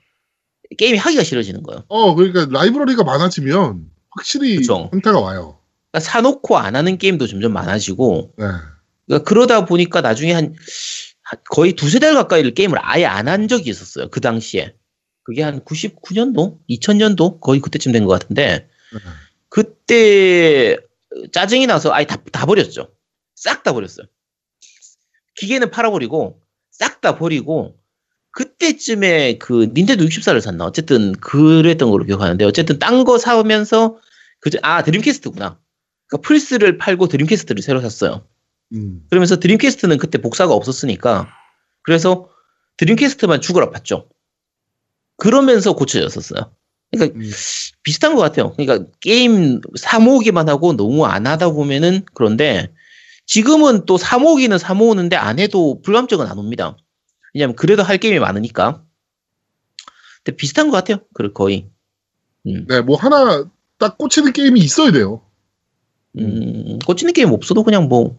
게임이 하기가 싫어지는 거예요. 어, 그러니까 라이브러리가 많아지면 확실히 그쵸. 형태가 와요. 그러니까 사놓고 안 하는 게임도 점점 많아지고 네. 그러니까 그러다 보니까 나중에 한, 한 거의 두세 달 가까이를 게임을 아예 안 한 적이 있었어요. 그 당시에. 그게 한 99년도? 2000년도? 거의 그때쯤 된 것 같은데 네. 그때 짜증이 나서 아예 다, 다 버렸죠. 싹 다 버렸어요. 기계는 팔아버리고 싹 다 버리고 그때쯤에 그 닌텐도 64를 샀나 어쨌든 그랬던 걸로 기억하는데 어쨌든 딴 거 사면서 그아 드림캐스트구나. 그러니까 플스를 팔고 드림캐스트를 새로 샀어요. 음. 그러면서 드림캐스트는 그때 복사가 없었으니까 그래서 드림캐스트만 죽어라 팠죠. 그러면서 고쳐졌었어요. 그러니까 음. 비슷한 것 같아요. 그러니까 게임 사모으기만 하고 너무 안 하다 보면은 그런데 지금은 또 사모으기는 사모으는데 안 해도 불감증은 안 옵니다. 왜냐면 그래도 할 게임이 많으니까. 근데 비슷한 것 같아요. 그 거의. 음, 네, 뭐 하나 딱 꽂히는 게임이 있어야 돼요. 음, 꽂히는 게임 없어도 그냥 뭐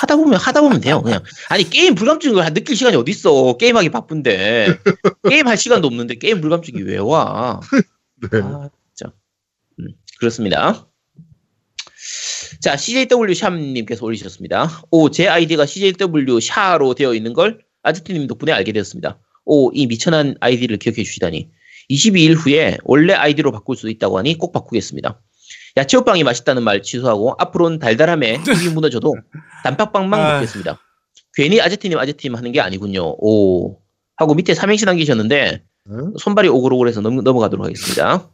하다 보면 하다 보면 돼요. 그냥 아니 게임 불감증 을 느낄 시간이 어디 있어? 게임하기 바쁜데 게임 할 시간도 없는데 게임 불감증이 왜 와? 네. 아, 진짜. 음, 그렇습니다. 자, CJW 샴님께서 올리셨습니다. 오, 제 아이디가 CJW 샤로 되어 있는 걸 아지트님 덕분에 알게 되었습니다. 오, 이 미천한 아이디를 기억해 주시다니. 22일 후에 원래 아이디로 바꿀 수 있다고 하니 꼭 바꾸겠습니다. 야채호빵이 맛있다는 말 취소하고 앞으로는 달달함에 힘이 무너져도 단팥빵만 아. 먹겠습니다. 괜히 아제트님 아제트님 하는 게 아니군요. 오 하고 밑에 삼행시 남기셨는데 응? 손발이 오글오글해서 넘, 넘어가도록 하겠습니다.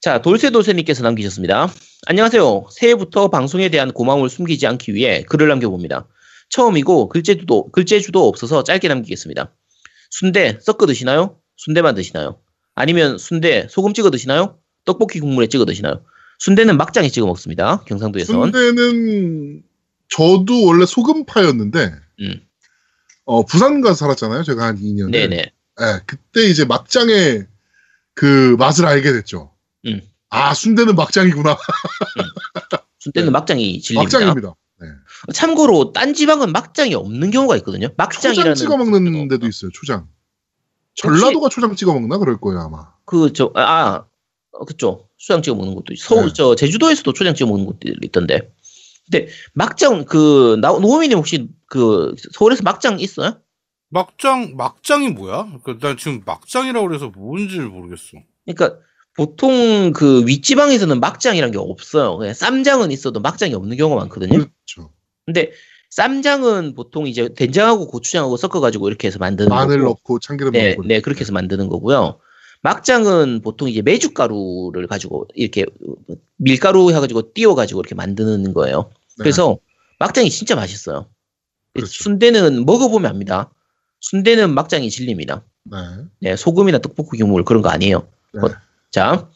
자, 돌쇠돌쇠님께서 남기셨습니다. 안녕하세요. 새해부터 방송에 대한 고마움을 숨기지 않기 위해 글을 남겨봅니다. 처음이고 글재주도, 글재주도 없어서 짧게 남기겠습니다. 순대 섞어 드시나요? 순대만 드시나요? 아니면 순대 소금 찍어 드시나요? 떡볶이 국물에 찍어 드시나요? 순대는 막장에 찍어 먹습니다. 경상도에선. 순대는 저도 원래 소금파였는데 음. 어, 부산 가서 살았잖아요. 제가 한 2년. 네네. 예, 그때 이제 막장에 그 맛을 알게 됐죠. 음. 아, 순대는 막장이구나. 순대는 네. 막장이 진리입니다. 막장입니다. 참고로 딴 지방은 막장이 없는 경우가 있거든요. 막장이라는 초장 찍어 먹는 데도 있어요. 초장. 전라도가 초장 찍어 먹나 그럴 거예요 아마. 그, 저, 아, 아, 어, 그쵸. 수장 찍어 먹는 것도, 있- 서울, 네. 저, 제주도에서도 초장 찍어 먹는 것들이 있던데. 근데, 막장, 그, 나, 노미님 혹시, 그, 서울에서 막장 있어요? 막장 막장이 뭐야? 그, 난 지금 막장이라고 그래서 뭔지 모르겠어. 그러니까, 보통 그 윗지방에서는 막장이란 게 없어요. 그냥 쌈장은 있어도 막장이 없는 경우가 많거든요. 그렇죠. 근데, 쌈장은 보통 이제 된장하고 고추장하고 섞어가지고 이렇게 해서 만드는 마늘 거고. 넣고 참기름 네, 넣고. 네, 그렇게 해서 만드는 거고요. 막장은 보통 이제 메주가루를 가지고 이렇게 밀가루 해가지고 띄워가지고 이렇게 만드는 거예요. 네. 그래서 막장이 진짜 맛있어요. 그렇죠. 순대는 먹어보면 압니다. 순대는 막장이 진리입니다. 네. 네, 소금이나 떡볶이 국물 그런 거 아니에요. 네. 어, 자,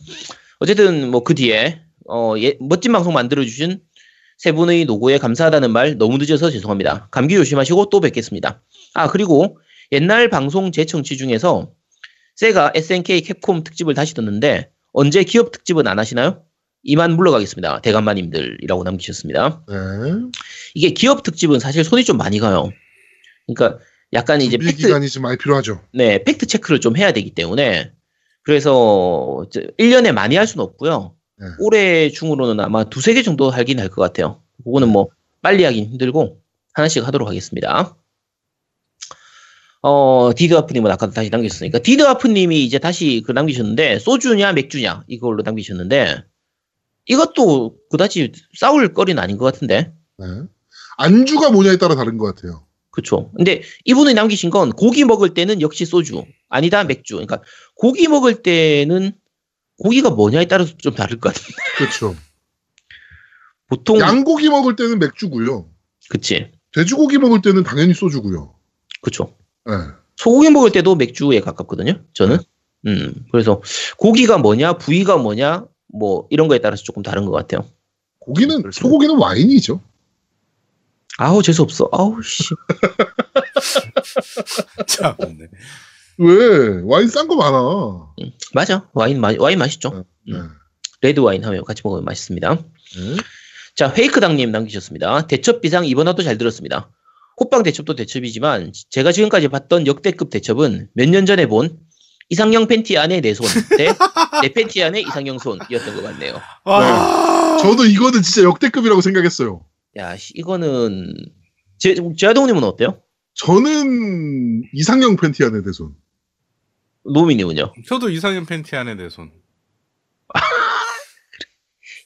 어쨌든 뭐 그 뒤에 어, 예, 멋진 방송 만들어주신 세 분의 노고에 감사하다는 말 너무 늦어서 죄송합니다. 감기 조심하시고 또 뵙겠습니다. 아 그리고 옛날 방송 재청취 중에서 세가 SNK 캡콤 특집을 다시 듣는데 언제 기업 특집은 안 하시나요? 이만 물러가겠습니다. 대감마님들이라고 남기셨습니다. 네. 이게 기업 특집은 사실 손이 좀 많이 가요. 그러니까 약간 이제 팩트, 기간이 좀 많이 필요하죠. 네, 팩트 체크를 좀 해야 되기 때문에 그래서 1년에 많이 할 수는 없고요. 네. 올해 중으로는 아마 두세 개 정도 하긴 할 것 같아요. 그거는 뭐 빨리 하긴 힘들고 하나씩 하도록 하겠습니다. 어, 디드아프님은 아까 다시 남기셨으니까 디드아프님이 이제 다시 그 남기셨는데 소주냐 맥주냐 이걸로 남기셨는데 이것도 그다지 싸울 거리는 아닌 것 같은데 네. 안주가 뭐냐에 따라 다른 것 같아요. 그쵸. 근데 이분이 남기신 건 고기 먹을 때는 역시 소주. 아니다, 맥주. 그러니까 고기 먹을 때는 고기가 뭐냐에 따라서 좀 다를 것 같은데. 그렇죠. 보통, 양고기 먹을 때는 맥주고요. 그치. 돼지고기 먹을 때는 당연히 소주고요. 그쵸. 네. 소고기 먹을 때도 맥주에 가깝거든요. 저는. 음, 그래서 고기가 뭐냐, 부위가 뭐냐, 뭐 이런 거에 따라서 조금 다른 것 같아요. 고기는 그렇죠. 소고기는 와인이죠. 아우, 재수 없어. 아우, 씨. 참. 네. 왜 와인 싼 거 많아. 음, 맞아. 와인, 마, 와인 맛있죠. 네. 레드 와인 하면 같이 먹으면 맛있습니다. 네. 자, 페이크당님 남기셨습니다. 겜덕 비상 이번 화도 잘 들었습니다. 호빵 대첩도 대첩이지만 제가 지금까지 봤던 역대급 대첩은 몇 년 전에 본 이상형 팬티 안에 내 손, 대내 팬티 안에 이상형 손이었던 것 같네요. 와. 저도 이거는 진짜 역대급이라고 생각했어요. 야, 씨, 이거는 제, 제아동님은 어때요? 저는 이상형 팬티 안에 대손. 노미님은요? 저도 이상형 팬티 안에 내 손.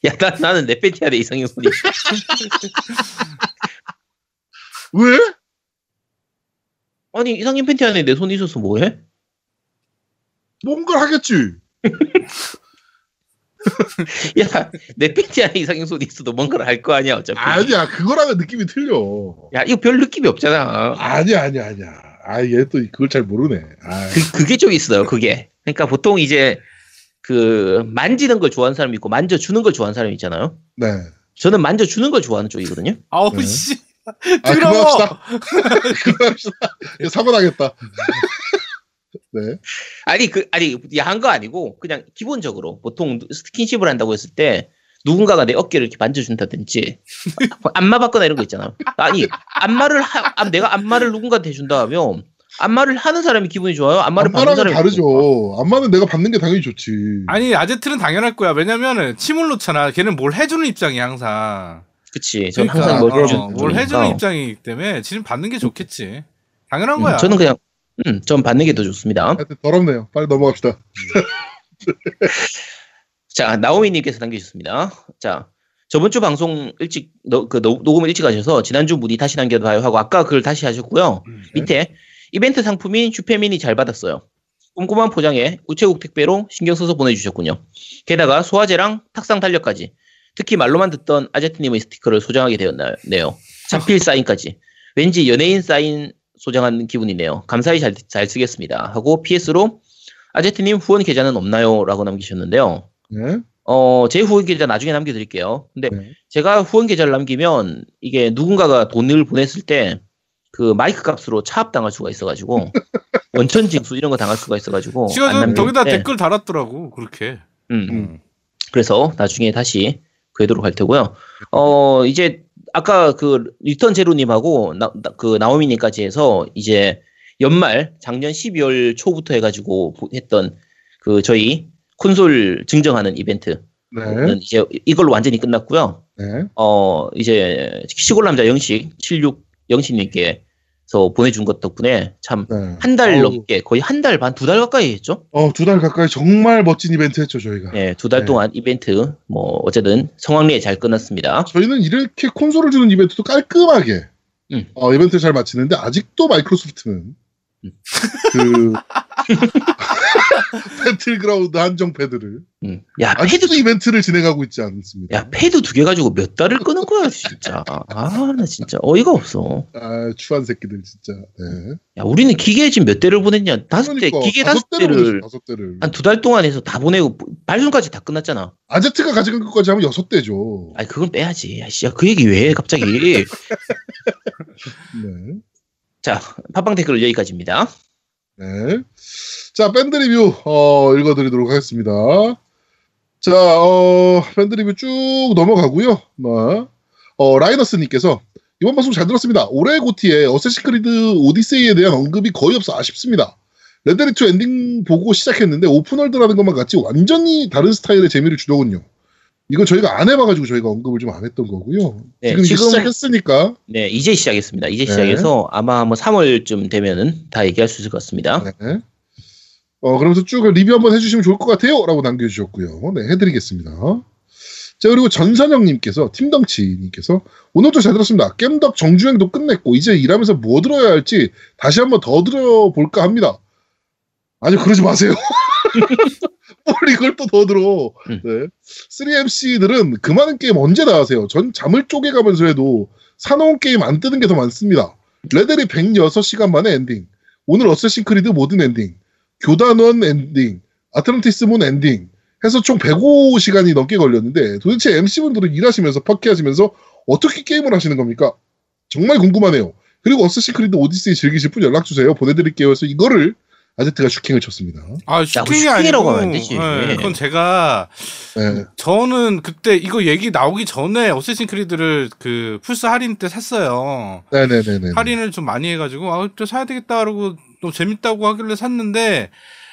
야, 나, 나는 내 팬티 안에 이상형 손이. 왜? 아니, 이상형 팬티 안에 내 손이 있어서 뭐해? 뭔가를 하겠지. 야, 내 팬티 안에 이상형 손이 있어도 뭔가를 할 거 아니야, 어차피. 아니야, 그거랑은 느낌이 틀려. 야, 이거 별 느낌이 없잖아. 아니야, 아니야, 아니야. 아, 얘 또 그걸 잘 모르네. 아, 그, 그게 좀 있어요, 그게. 그러니까 보통 이제 그 만지는 걸 좋아하는 사람이 있고 만져주는 걸 좋아하는 사람이 있잖아요. 네. 저는 만져주는 걸 좋아하는 쪽이거든요. 아우 네. 씨. 아, 들어. 그만합시다. 그만합시다. 사고 나겠다. 네. 아니 그 아니 야한 거 아니고 그냥 기본적으로 보통 스킨십을 한다고 했을 때 누군가가 내 어깨를 이렇게 만져준다든지 안마 받거나 이런 거 있잖아요. 아니 안마를 하, 아, 내가 안마를 누군가한테 해준다 하면 안마를 하는 사람이 기분이 좋아요. 안마를 받는 사람이? 다르죠. 안마는 내가 받는 게 당연히 좋지. 아니 아제트는 당연할 거야. 왜냐면은 침을 놓잖아. 걔는 뭘 해주는 입장이 항상. 그치. 저는 그러니까, 항상 뭘 어, 해주는 뭘 해주는. 입장이기 때문에 지금 받는 게 좋겠지. 당연한 음, 거야. 저는 그냥 음, 전 받는 게 더 좋습니다. 하여튼 더럽네요. 빨리 넘어갑시다. 자, 나오미님께서 남겨주셨습니다. 자, 저번 주 방송 일찍, 너, 그, 노- 녹음을 일찍 하셔서 지난주 문의 다시 남겨봐요 하고 아까 그걸 다시 하셨고요. 음, 밑에 이벤트 상품인 슈패미니 잘 받았어요. 꼼꼼한 포장에 우체국 택배로 신경 써서 보내주셨군요. 게다가 소화제랑 탁상 달력까지 특히 말로만 듣던 아제트님의 스티커를 소장하게 되었네요. 자필 사인까지. 왠지 연예인 사인 소장한 기분이네요. 감사히 잘, 잘 쓰겠습니다. 하고 PS로 아제트님 후원 계좌는 없나요? 라고 남기셨는데요. 네. 어, 제 후원 계좌 나중에 남겨드릴게요. 근데 네. 제가 후원 계좌를 남기면 이게 누군가가 돈을 보냈을 때 그 마이크 값으로 차압당할 수가 있어가지고 원천 징수 이런 거 당할 수가 있어가지고 남기는데, 저기다 댓글 달았더라고 그렇게. 음, 음. 그래서 나중에 다시 궤도록 할 테고요. 어 이제 아까 그 리턴 제로님하고 나, 나- 그 나오미님까지 해서 이제 연말 작년 12월 초부터 해가지고 보- 했던 그 저희 콘솔 증정하는 이벤트는 네. 이제 이걸로 완전히 끝났고요. 네. 어, 이제, 시골 남자 영식, 76 영식님께서 보내준 것 덕분에 참, 네. 한달 어우, 넘게, 거의 한 달 반, 두 달 가까이 했죠? 어, 두 달 가까이 정말 멋진 이벤트 했죠, 저희가. 네, 두달 네. 동안 이벤트, 뭐, 어쨌든 성황리에 잘 끝났습니다. 저희는 이렇게 콘솔을 주는 이벤트도 깔끔하게 음. 어, 이벤트를 잘 마치는데 아직도 마이크로소프트는 음. 그 배틀그라운드 한정 패드를 음. 야, 패드, 아직도 이벤트를 진행하고 있지 않습니다. 야, 패드 두 개 가지고 몇 달을 끄는 거야, 진짜. 아, 나 진짜 어이가 없어. 아, 추한 새끼들 진짜. 네. 야, 우리는 기계 지금 몇 대를 보냈냐? 다섯 대, 그러니까 기계 다섯 대를 다섯 대를. 한 두 달 동안 해서 다 보내고, 발송까지 다 끝났잖아. 아제트가 가져간 것까지 하면 여섯 대죠. 아니, 그건 빼야지. 야, 씨, 야, 그 얘기 왜 해, 갑자기. 네. 자, 팟빵 댓글 여기까지입니다. 네. 자, 밴드 리뷰, 어, 읽어드리도록 하겠습니다. 자, 어, 밴드 리뷰 쭉 넘어가고요. 뭐, 어, 라이너스님께서 이번 방송 잘 들었습니다. 올해 GOTY에 어쌔신 크리드 오디세이에 대한 언급이 거의 없어 아쉽습니다. 레데리2 엔딩 보고 시작했는데 open world라는 것만 같지 완전히 다른 스타일의 재미를 주더군요. 이거 저희가 안 해봐가지고 저희가 언급을 좀 안 했던 거고요. 네, 지금 지금- 시작했으니까. 네, 이제 시작했습니다. 이제 네. 시작해서 아마 뭐 3월쯤 되면은 다 얘기할 수 있을 것 같습니다. 네. 어, 그러면서 쭉 리뷰 한번 해주시면 좋을 것 같아요. 라고 남겨주셨고요. 네, 해드리겠습니다. 자, 그리고 전선영님께서, 팀덩치님께서, 오늘도 잘 들었습니다. 겜덕 정주행도 끝냈고, 이제 일하면서 뭐 들어야 할지 다시 한번 더 들어볼까 합니다. 아니, 그러지 마세요. 뭘 이걸 또 더 들어. 음. 네. 3MC들은 그 많은 게임 언제 다 하세요? 전 잠을 쪼개가면서 해도 사놓은 게임 안 뜯은 게 더 많습니다. 레데리 106시간 만에 엔딩. 오늘 어쌔신 크리드 모든 엔딩. 교단원 엔딩. 아틀란티스 문 엔딩. 해서 총 105시간이 넘게 걸렸는데 도대체 MC분들은 일하시면서 팟캐하시면서 어떻게 게임을 하시는 겁니까? 정말 궁금하네요. 그리고 어쌔신 크리드 오디세이 즐기실 분 연락 주세요. 보내드릴게요. 해서 이거를 아제트가 슈킹을 쳤습니다. 아 슈킹이라고 슈킹이 아니고 하면 안 되지. 예, 그건 제가 네. 저는 그때 이거 얘기 나오기 전에 어쌔신 크리드를 그 플스 할인 때 샀어요. 네네네네. 할인을 좀 많이 해가지고 아, 또 사야 되겠다 그러고 또 재밌다고 하길래 샀는데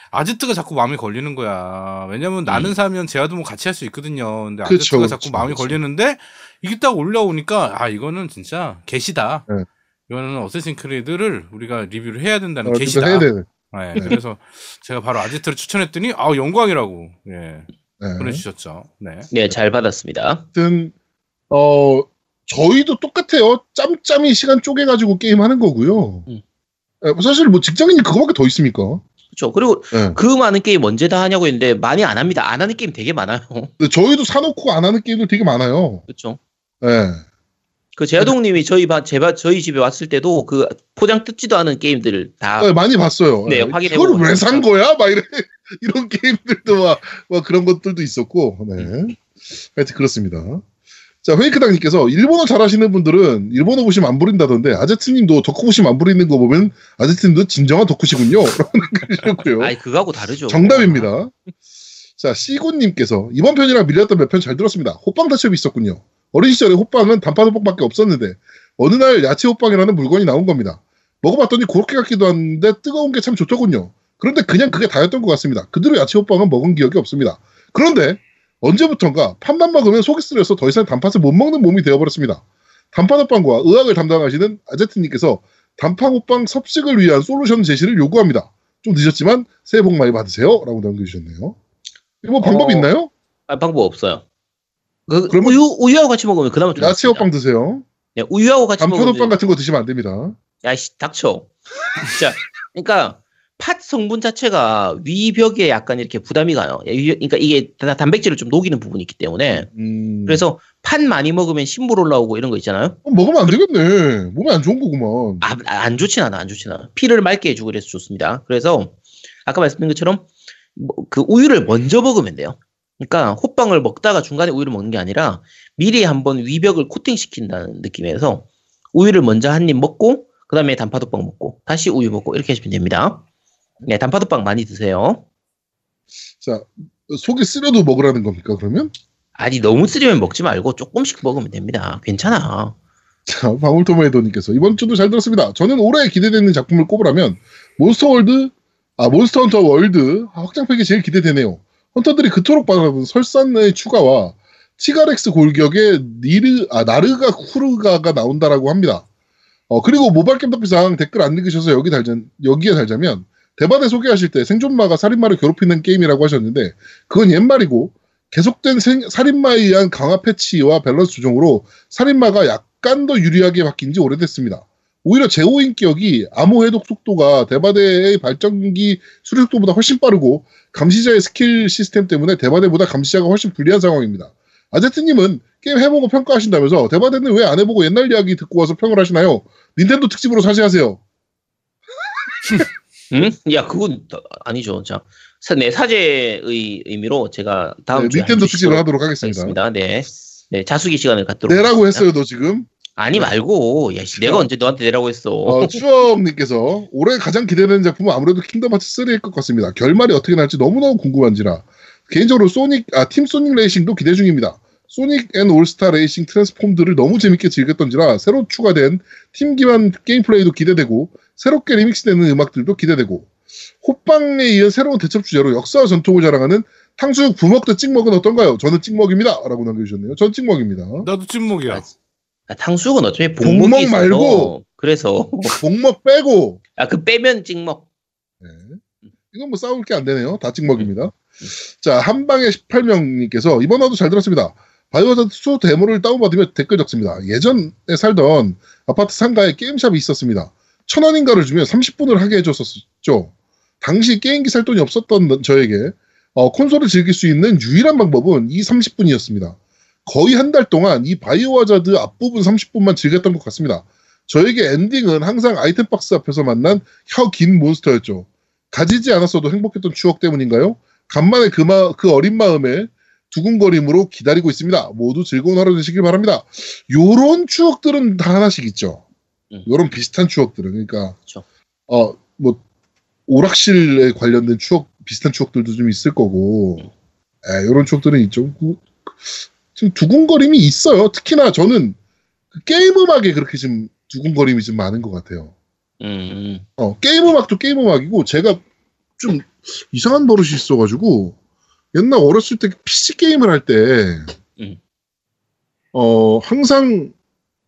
아제트가 자꾸 마음에 걸리는 거야. 왜냐면 나는 사면 제아도모 같이 할 수 있거든요. 근데 그쵸, 아제트가 자꾸 그쵸, 마음에 그쵸. 걸리는데 이게 딱 올라오니까 아 이거는 진짜 개시다. 네. 이거는 어쌔신 크리드를 우리가 리뷰를 해야 된다는 어, 개시다. 해야 되는. 네, 그래서 제가 바로 아지트를 추천했더니 아 영광이라고 예, 네. 보내주셨죠. 네. 네, 잘 받았습니다. 아무튼 어 저희도 똑같아요. 짬짬이 시간 쪼개가지고 게임하는 거고요. 음. 예, 뭐 사실 뭐 직장인이 그거밖에 더 있습니까? 그렇죠. 그리고 예. 그 많은 게임 언제 다 하냐고 했는데 많이 안 합니다. 안 하는 게임 되게 많아요. 저희도 사놓고 안 하는 게임들 되게 많아요. 그렇죠. 예. 그 제아동님이 저희 바, 제바 저희 집에 왔을 때도 그 포장 뜯지도 않은 게임들을 다 예, 많이 봤어요. 네, 예. 확인해보고 이걸 왜 산 거야? 막 이런 이런 게임들도 막, 막 그런 것들도 있었고. 네. 하여튼 그렇습니다. 자, 페이크당님께서 일본어 잘하시는 분들은 일본어 보시면 안 부린다던데 아제트님도 덕후 보시면 안 부리는 거 보면 아제트님도 진정한 덕후시군요. 라고 남겨주셨고요. 아니 그거하고 다르죠. 정답입니다. 자, 시곤님께서 이번 편이랑 밀렸던 몇 편 잘 들었습니다. 호빵 다첩이 있었군요. 어린 시절에 호빵은 단팥 호빵밖에 없었는데 어느 날 야채 호빵이라는 물건이 나온 겁니다. 먹어봤더니 그렇게 같기도 한데 뜨거운 게 참 좋더군요. 그런데 그냥 그게 다였던 것 같습니다. 그대로 야채 호빵은 먹은 기억이 없습니다. 그런데 언제부턴가 팥만 먹으면 속이 쓰려서 더 이상 단팥을 못 먹는 몸이 되어버렸습니다. 단팥 호빵과 의학을 담당하시는 아제트님께서 단팥 호빵 섭식을 위한 솔루션 제시를 요구합니다. 좀 늦었지만 새해 복 많이 받으세요. 라고 남겨주셨네요. 뭐 방법 어, 있나요? 아, 방법 없어요. 그 우유 우유하고 같이 먹으면 그나마 좀 야채 낫습니다. 호빵 드세요. 네, 우유하고 같이 먹으면 호빵 같은 거 드시면 안 됩니다. 야씨 닥쳐. 자, 그러니까 팥 성분 자체가 위벽에 약간 이렇게 부담이 가요. 예, 위- 그러니까 이게 다- 단백질을 좀 녹이는 부분이 있기 때문에 음, 그래서 팥 많이 먹으면 신물 올라오고 이런 거 있잖아요. 어, 먹으면 안 되겠네. 몸에 안 좋은 거구만. 아, 안 좋진 않아, 안 좋진 않아. 피를 맑게 해주고 그래서 좋습니다. 그래서 아까 말씀드린 것처럼 뭐, 그 우유를 먼저 먹으면 돼요. 그러니까 호빵을 먹다가 중간에 우유를 먹는 게 아니라 미리 한번 위벽을 코팅시킨다는 느낌에서 우유를 먼저 한 입 먹고 그 다음에 단팥호빵 먹고 다시 우유 먹고 이렇게 하시면 됩니다. 네, 단팥호빵 많이 드세요. 자, 속이 쓰려도 먹으라는 겁니까, 그러면? 아니 너무 쓰리면 먹지 말고 조금씩 먹으면 됩니다. 괜찮아. 자, 방울토마토님께서 이번 주도 잘 들었습니다. 저는 올해 기대되는 작품을 꼽으라면 몬스터 월드, 아 몬스터 헌터 월드 확장팩이 제일 기대되네요. 헌터들이 그토록 바라는 설산의 추가와 티가렉스 골격의 니르, 아 나르가쿠르가가 나온다라고 합니다. 어 그리고 모바일 덕비상 댓글 안 읽으셔서 여기 달자, 여기에 달자면 대바대 소개하실 때 생존마가 살인마를 괴롭히는 게임이라고 하셨는데 그건 옛말이고 계속된 생- 살인마에 의한 강화 패치와 밸런스 조정으로 살인마가 약간 더 유리하게 바뀐 지 오래됐습니다. 오히려 제5인격이 암호 해독 속도가 대바대의 발전기 수리 속도보다 훨씬 빠르고 감시자의 스킬 시스템 때문에 대바대보다 감시자가 훨씬 불리한 상황입니다. 아제트님은 게임 해보고 평가하신다면서 대바대는 왜 안 해보고 옛날 이야기 듣고 와서 평을 하시나요? 닌텐도 특집으로 사죄하세요. 응? 야 그건 더- 아니죠. 자, 사- 네 사죄의 의미로 제가 다음 네, 주에 닌텐도 특집을 하도록 하겠습니다. 하겠습니다. 네. 네, 자숙의 시간을 갖도록. 하겠습니다. 했어요, 너 지금. 아니 말고, 야, 씨, 내가 언제 너한테 내라고 했어. 어, 추억님께서 올해 가장 기대되는 작품은 아무래도 킹덤 하츠 3일 것 같습니다. 결말이 어떻게 날지 너무너무 궁금한지라 개인적으로 소닉 아, 팀 소닉 레이싱도 기대 중입니다. 소닉 앤 올스타 레이싱 트랜스폼드를 너무 재밌게 즐겼던지라 새로 추가된 팀 기반 게임 플레이도 기대되고 새롭게 리믹스되는 음악들도 기대되고 호빵에 이은 새로운 대첩 주제로 역사와 전통을 자랑하는 탕수육 부먹 대 찍먹은 어떤가요? 저는 찍먹입니다. 라고 남겨주셨네요. 전 찍먹입니다. 나도 찐목이야. 아, 탕수육은 어차피 복먹 복먹이 있어서 말고. 그래서 복먹 빼고 아 그 빼면 찍먹. 네. 이건 뭐 싸울 게 안 되네요. 다 찍먹입니다. 자, 한방에 18명님께서 이번 화도 잘 들었습니다. 바이오하자드 2 데모를 다운받으며 댓글 적습니다. 예전에 살던 아파트 상가에 게임샵이 있었습니다. 천 원인가를 주면 30분을 하게 해줬었죠. 당시 게임기 살 돈이 없었던 저에게 어, 콘솔을 즐길 수 있는 유일한 방법은 이 30분이었습니다. 거의 한 달 동안 이 바이오하자드 앞부분 30분만 즐겼던 것 같습니다. 저에게 엔딩은 항상 아이템 박스 앞에서 만난 혀 긴 몬스터였죠. 가지지 않았어도 행복했던 추억 때문인가요? 간만에 그, 마, 그 어린 마음에 두근거림으로 기다리고 있습니다. 모두 즐거운 하루 되시길 바랍니다. 요런 추억들은 다 하나씩 있죠. 음. 요런 비슷한 추억들은. 그러니까, 그쵸. 어, 뭐, 오락실에 관련된 추억, 비슷한 추억들도 좀 있을 거고, 에, 요런 추억들은 있죠. 그, 좀 두근거림이 있어요. 특히나 저는 그 게임 음악에 그렇게 좀 두근거림이 좀 많은 것 같아요. 음, 어, 게임 음악도 게임 음악이고, 제가 좀 이상한 버릇이 있어가지고, 옛날 어렸을 때 PC 게임을 할 때, 음. 어, 항상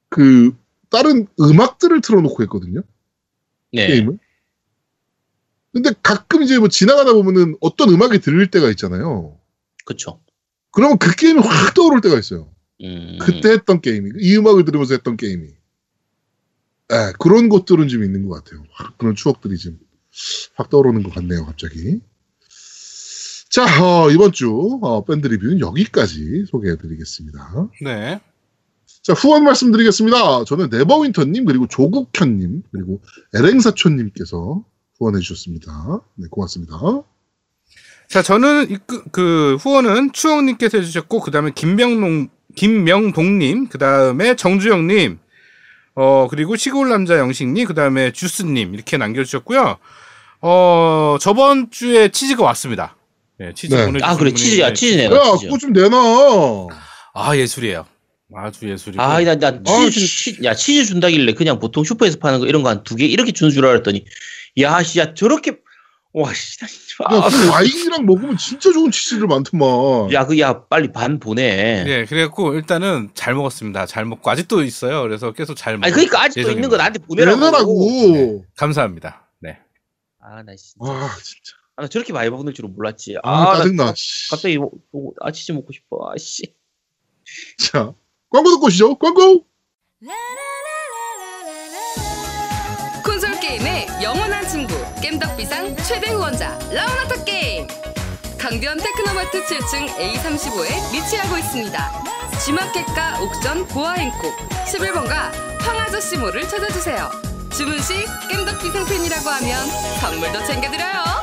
그, 다른 음악들을 틀어놓고 했거든요, 네. 게임을. 근데 가끔 이제 뭐 지나가다 보면은 어떤 음악이 들릴 때가 있잖아요. 그쵸. 그러면 그 게임이 확 떠오를 때가 있어요. 음, 그때 했던 게임이, 이 음악을 들으면서 했던 게임이. 에, 그런 것들은 좀 있는 것 같아요. 확 그런 추억들이 좀확 떠오르는 것 같네요, 갑자기. 자, 어, 이번 주 어, 밴드 리뷰는 여기까지 소개해드리겠습니다. 네. 자, 후원 말씀드리겠습니다. 저는 네버윈터님, 그리고 조국현님, 그리고 에랭사촌님께서 후원해주셨습니다. 네, 고맙습니다. 자, 저는 이 그, 그 후원은 추억님께서 해주셨고, 그 다음에 김명동, 김명동님, 그 다음에 정주영님, 어, 그리고 시골 남자 영식님, 그 다음에 주스님, 이렇게 남겨주셨고요. 어, 저번 주에 치즈가 왔습니다. 네, 치즈 네. 보내주신 아 그래 치즈야 네, 치즈 야. 그거 좀 내놔. 아, 예술이에요. 아주 예술이고. 아, 나, 나 아, 치즈, 준, 치, 야, 치즈 준다길래 그냥 보통 슈퍼에서 파는 거 이런 거 한 두 개 이렇게 주는 줄 알았더니, 야, 씨, 야, 저렇게, 와, 씨, 나 진짜. 야, 아, 그 와인이랑 먹으면 진짜 좋은 치즈들 많더만. 야, 그, 야, 빨리 반 보내. 예, 그래갖고 일단은 잘 먹었습니다. 잘 먹고 아직도 있어요. 그래서 계속 잘 먹. 아니, 그러니까 아직도 예정입니다. 있는 거 나한테 보내라고. 내놔라고. 감사합니다. 네. 아, 나 진짜. 와, 진짜. 아, 나 저렇게 많이 먹을 줄은 몰랐지. 아, 아, 나 짜증나. 씨. 갑자기 뭐, 뭐, 아, 치즈 먹고 싶어. 아, 씨. 자, 광고 듣고 오시죠. 광고! 겜덕비상 최대 후원자 라운하터 게임! 강변 테크노마트 7층 A35에 위치하고 있습니다. G마켓과 옥션 보아행콕 11번가 황아저씨몰을 찾아주세요. 주문 시 겜덕비상 팬이라고 하면 선물도 챙겨드려요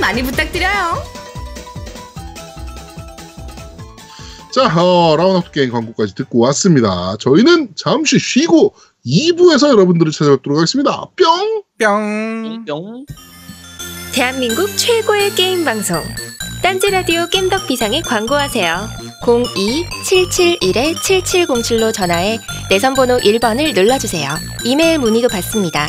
많이 부탁드려요. 자, 어, 라운업 게임 광고까지 듣고 왔습니다. 저희는 잠시 쉬고 2부에서 여러분들을 찾아뵙도록 하겠습니다. 뿅! 뿅. 뿅. 대한민국 최고의 게임 방송 딴지 라디오 겜덕 비상에 광고하세요. 02-771-7707로 전화해 내선 번호 1번을 눌러주세요. 이메일 문의도 받습니다.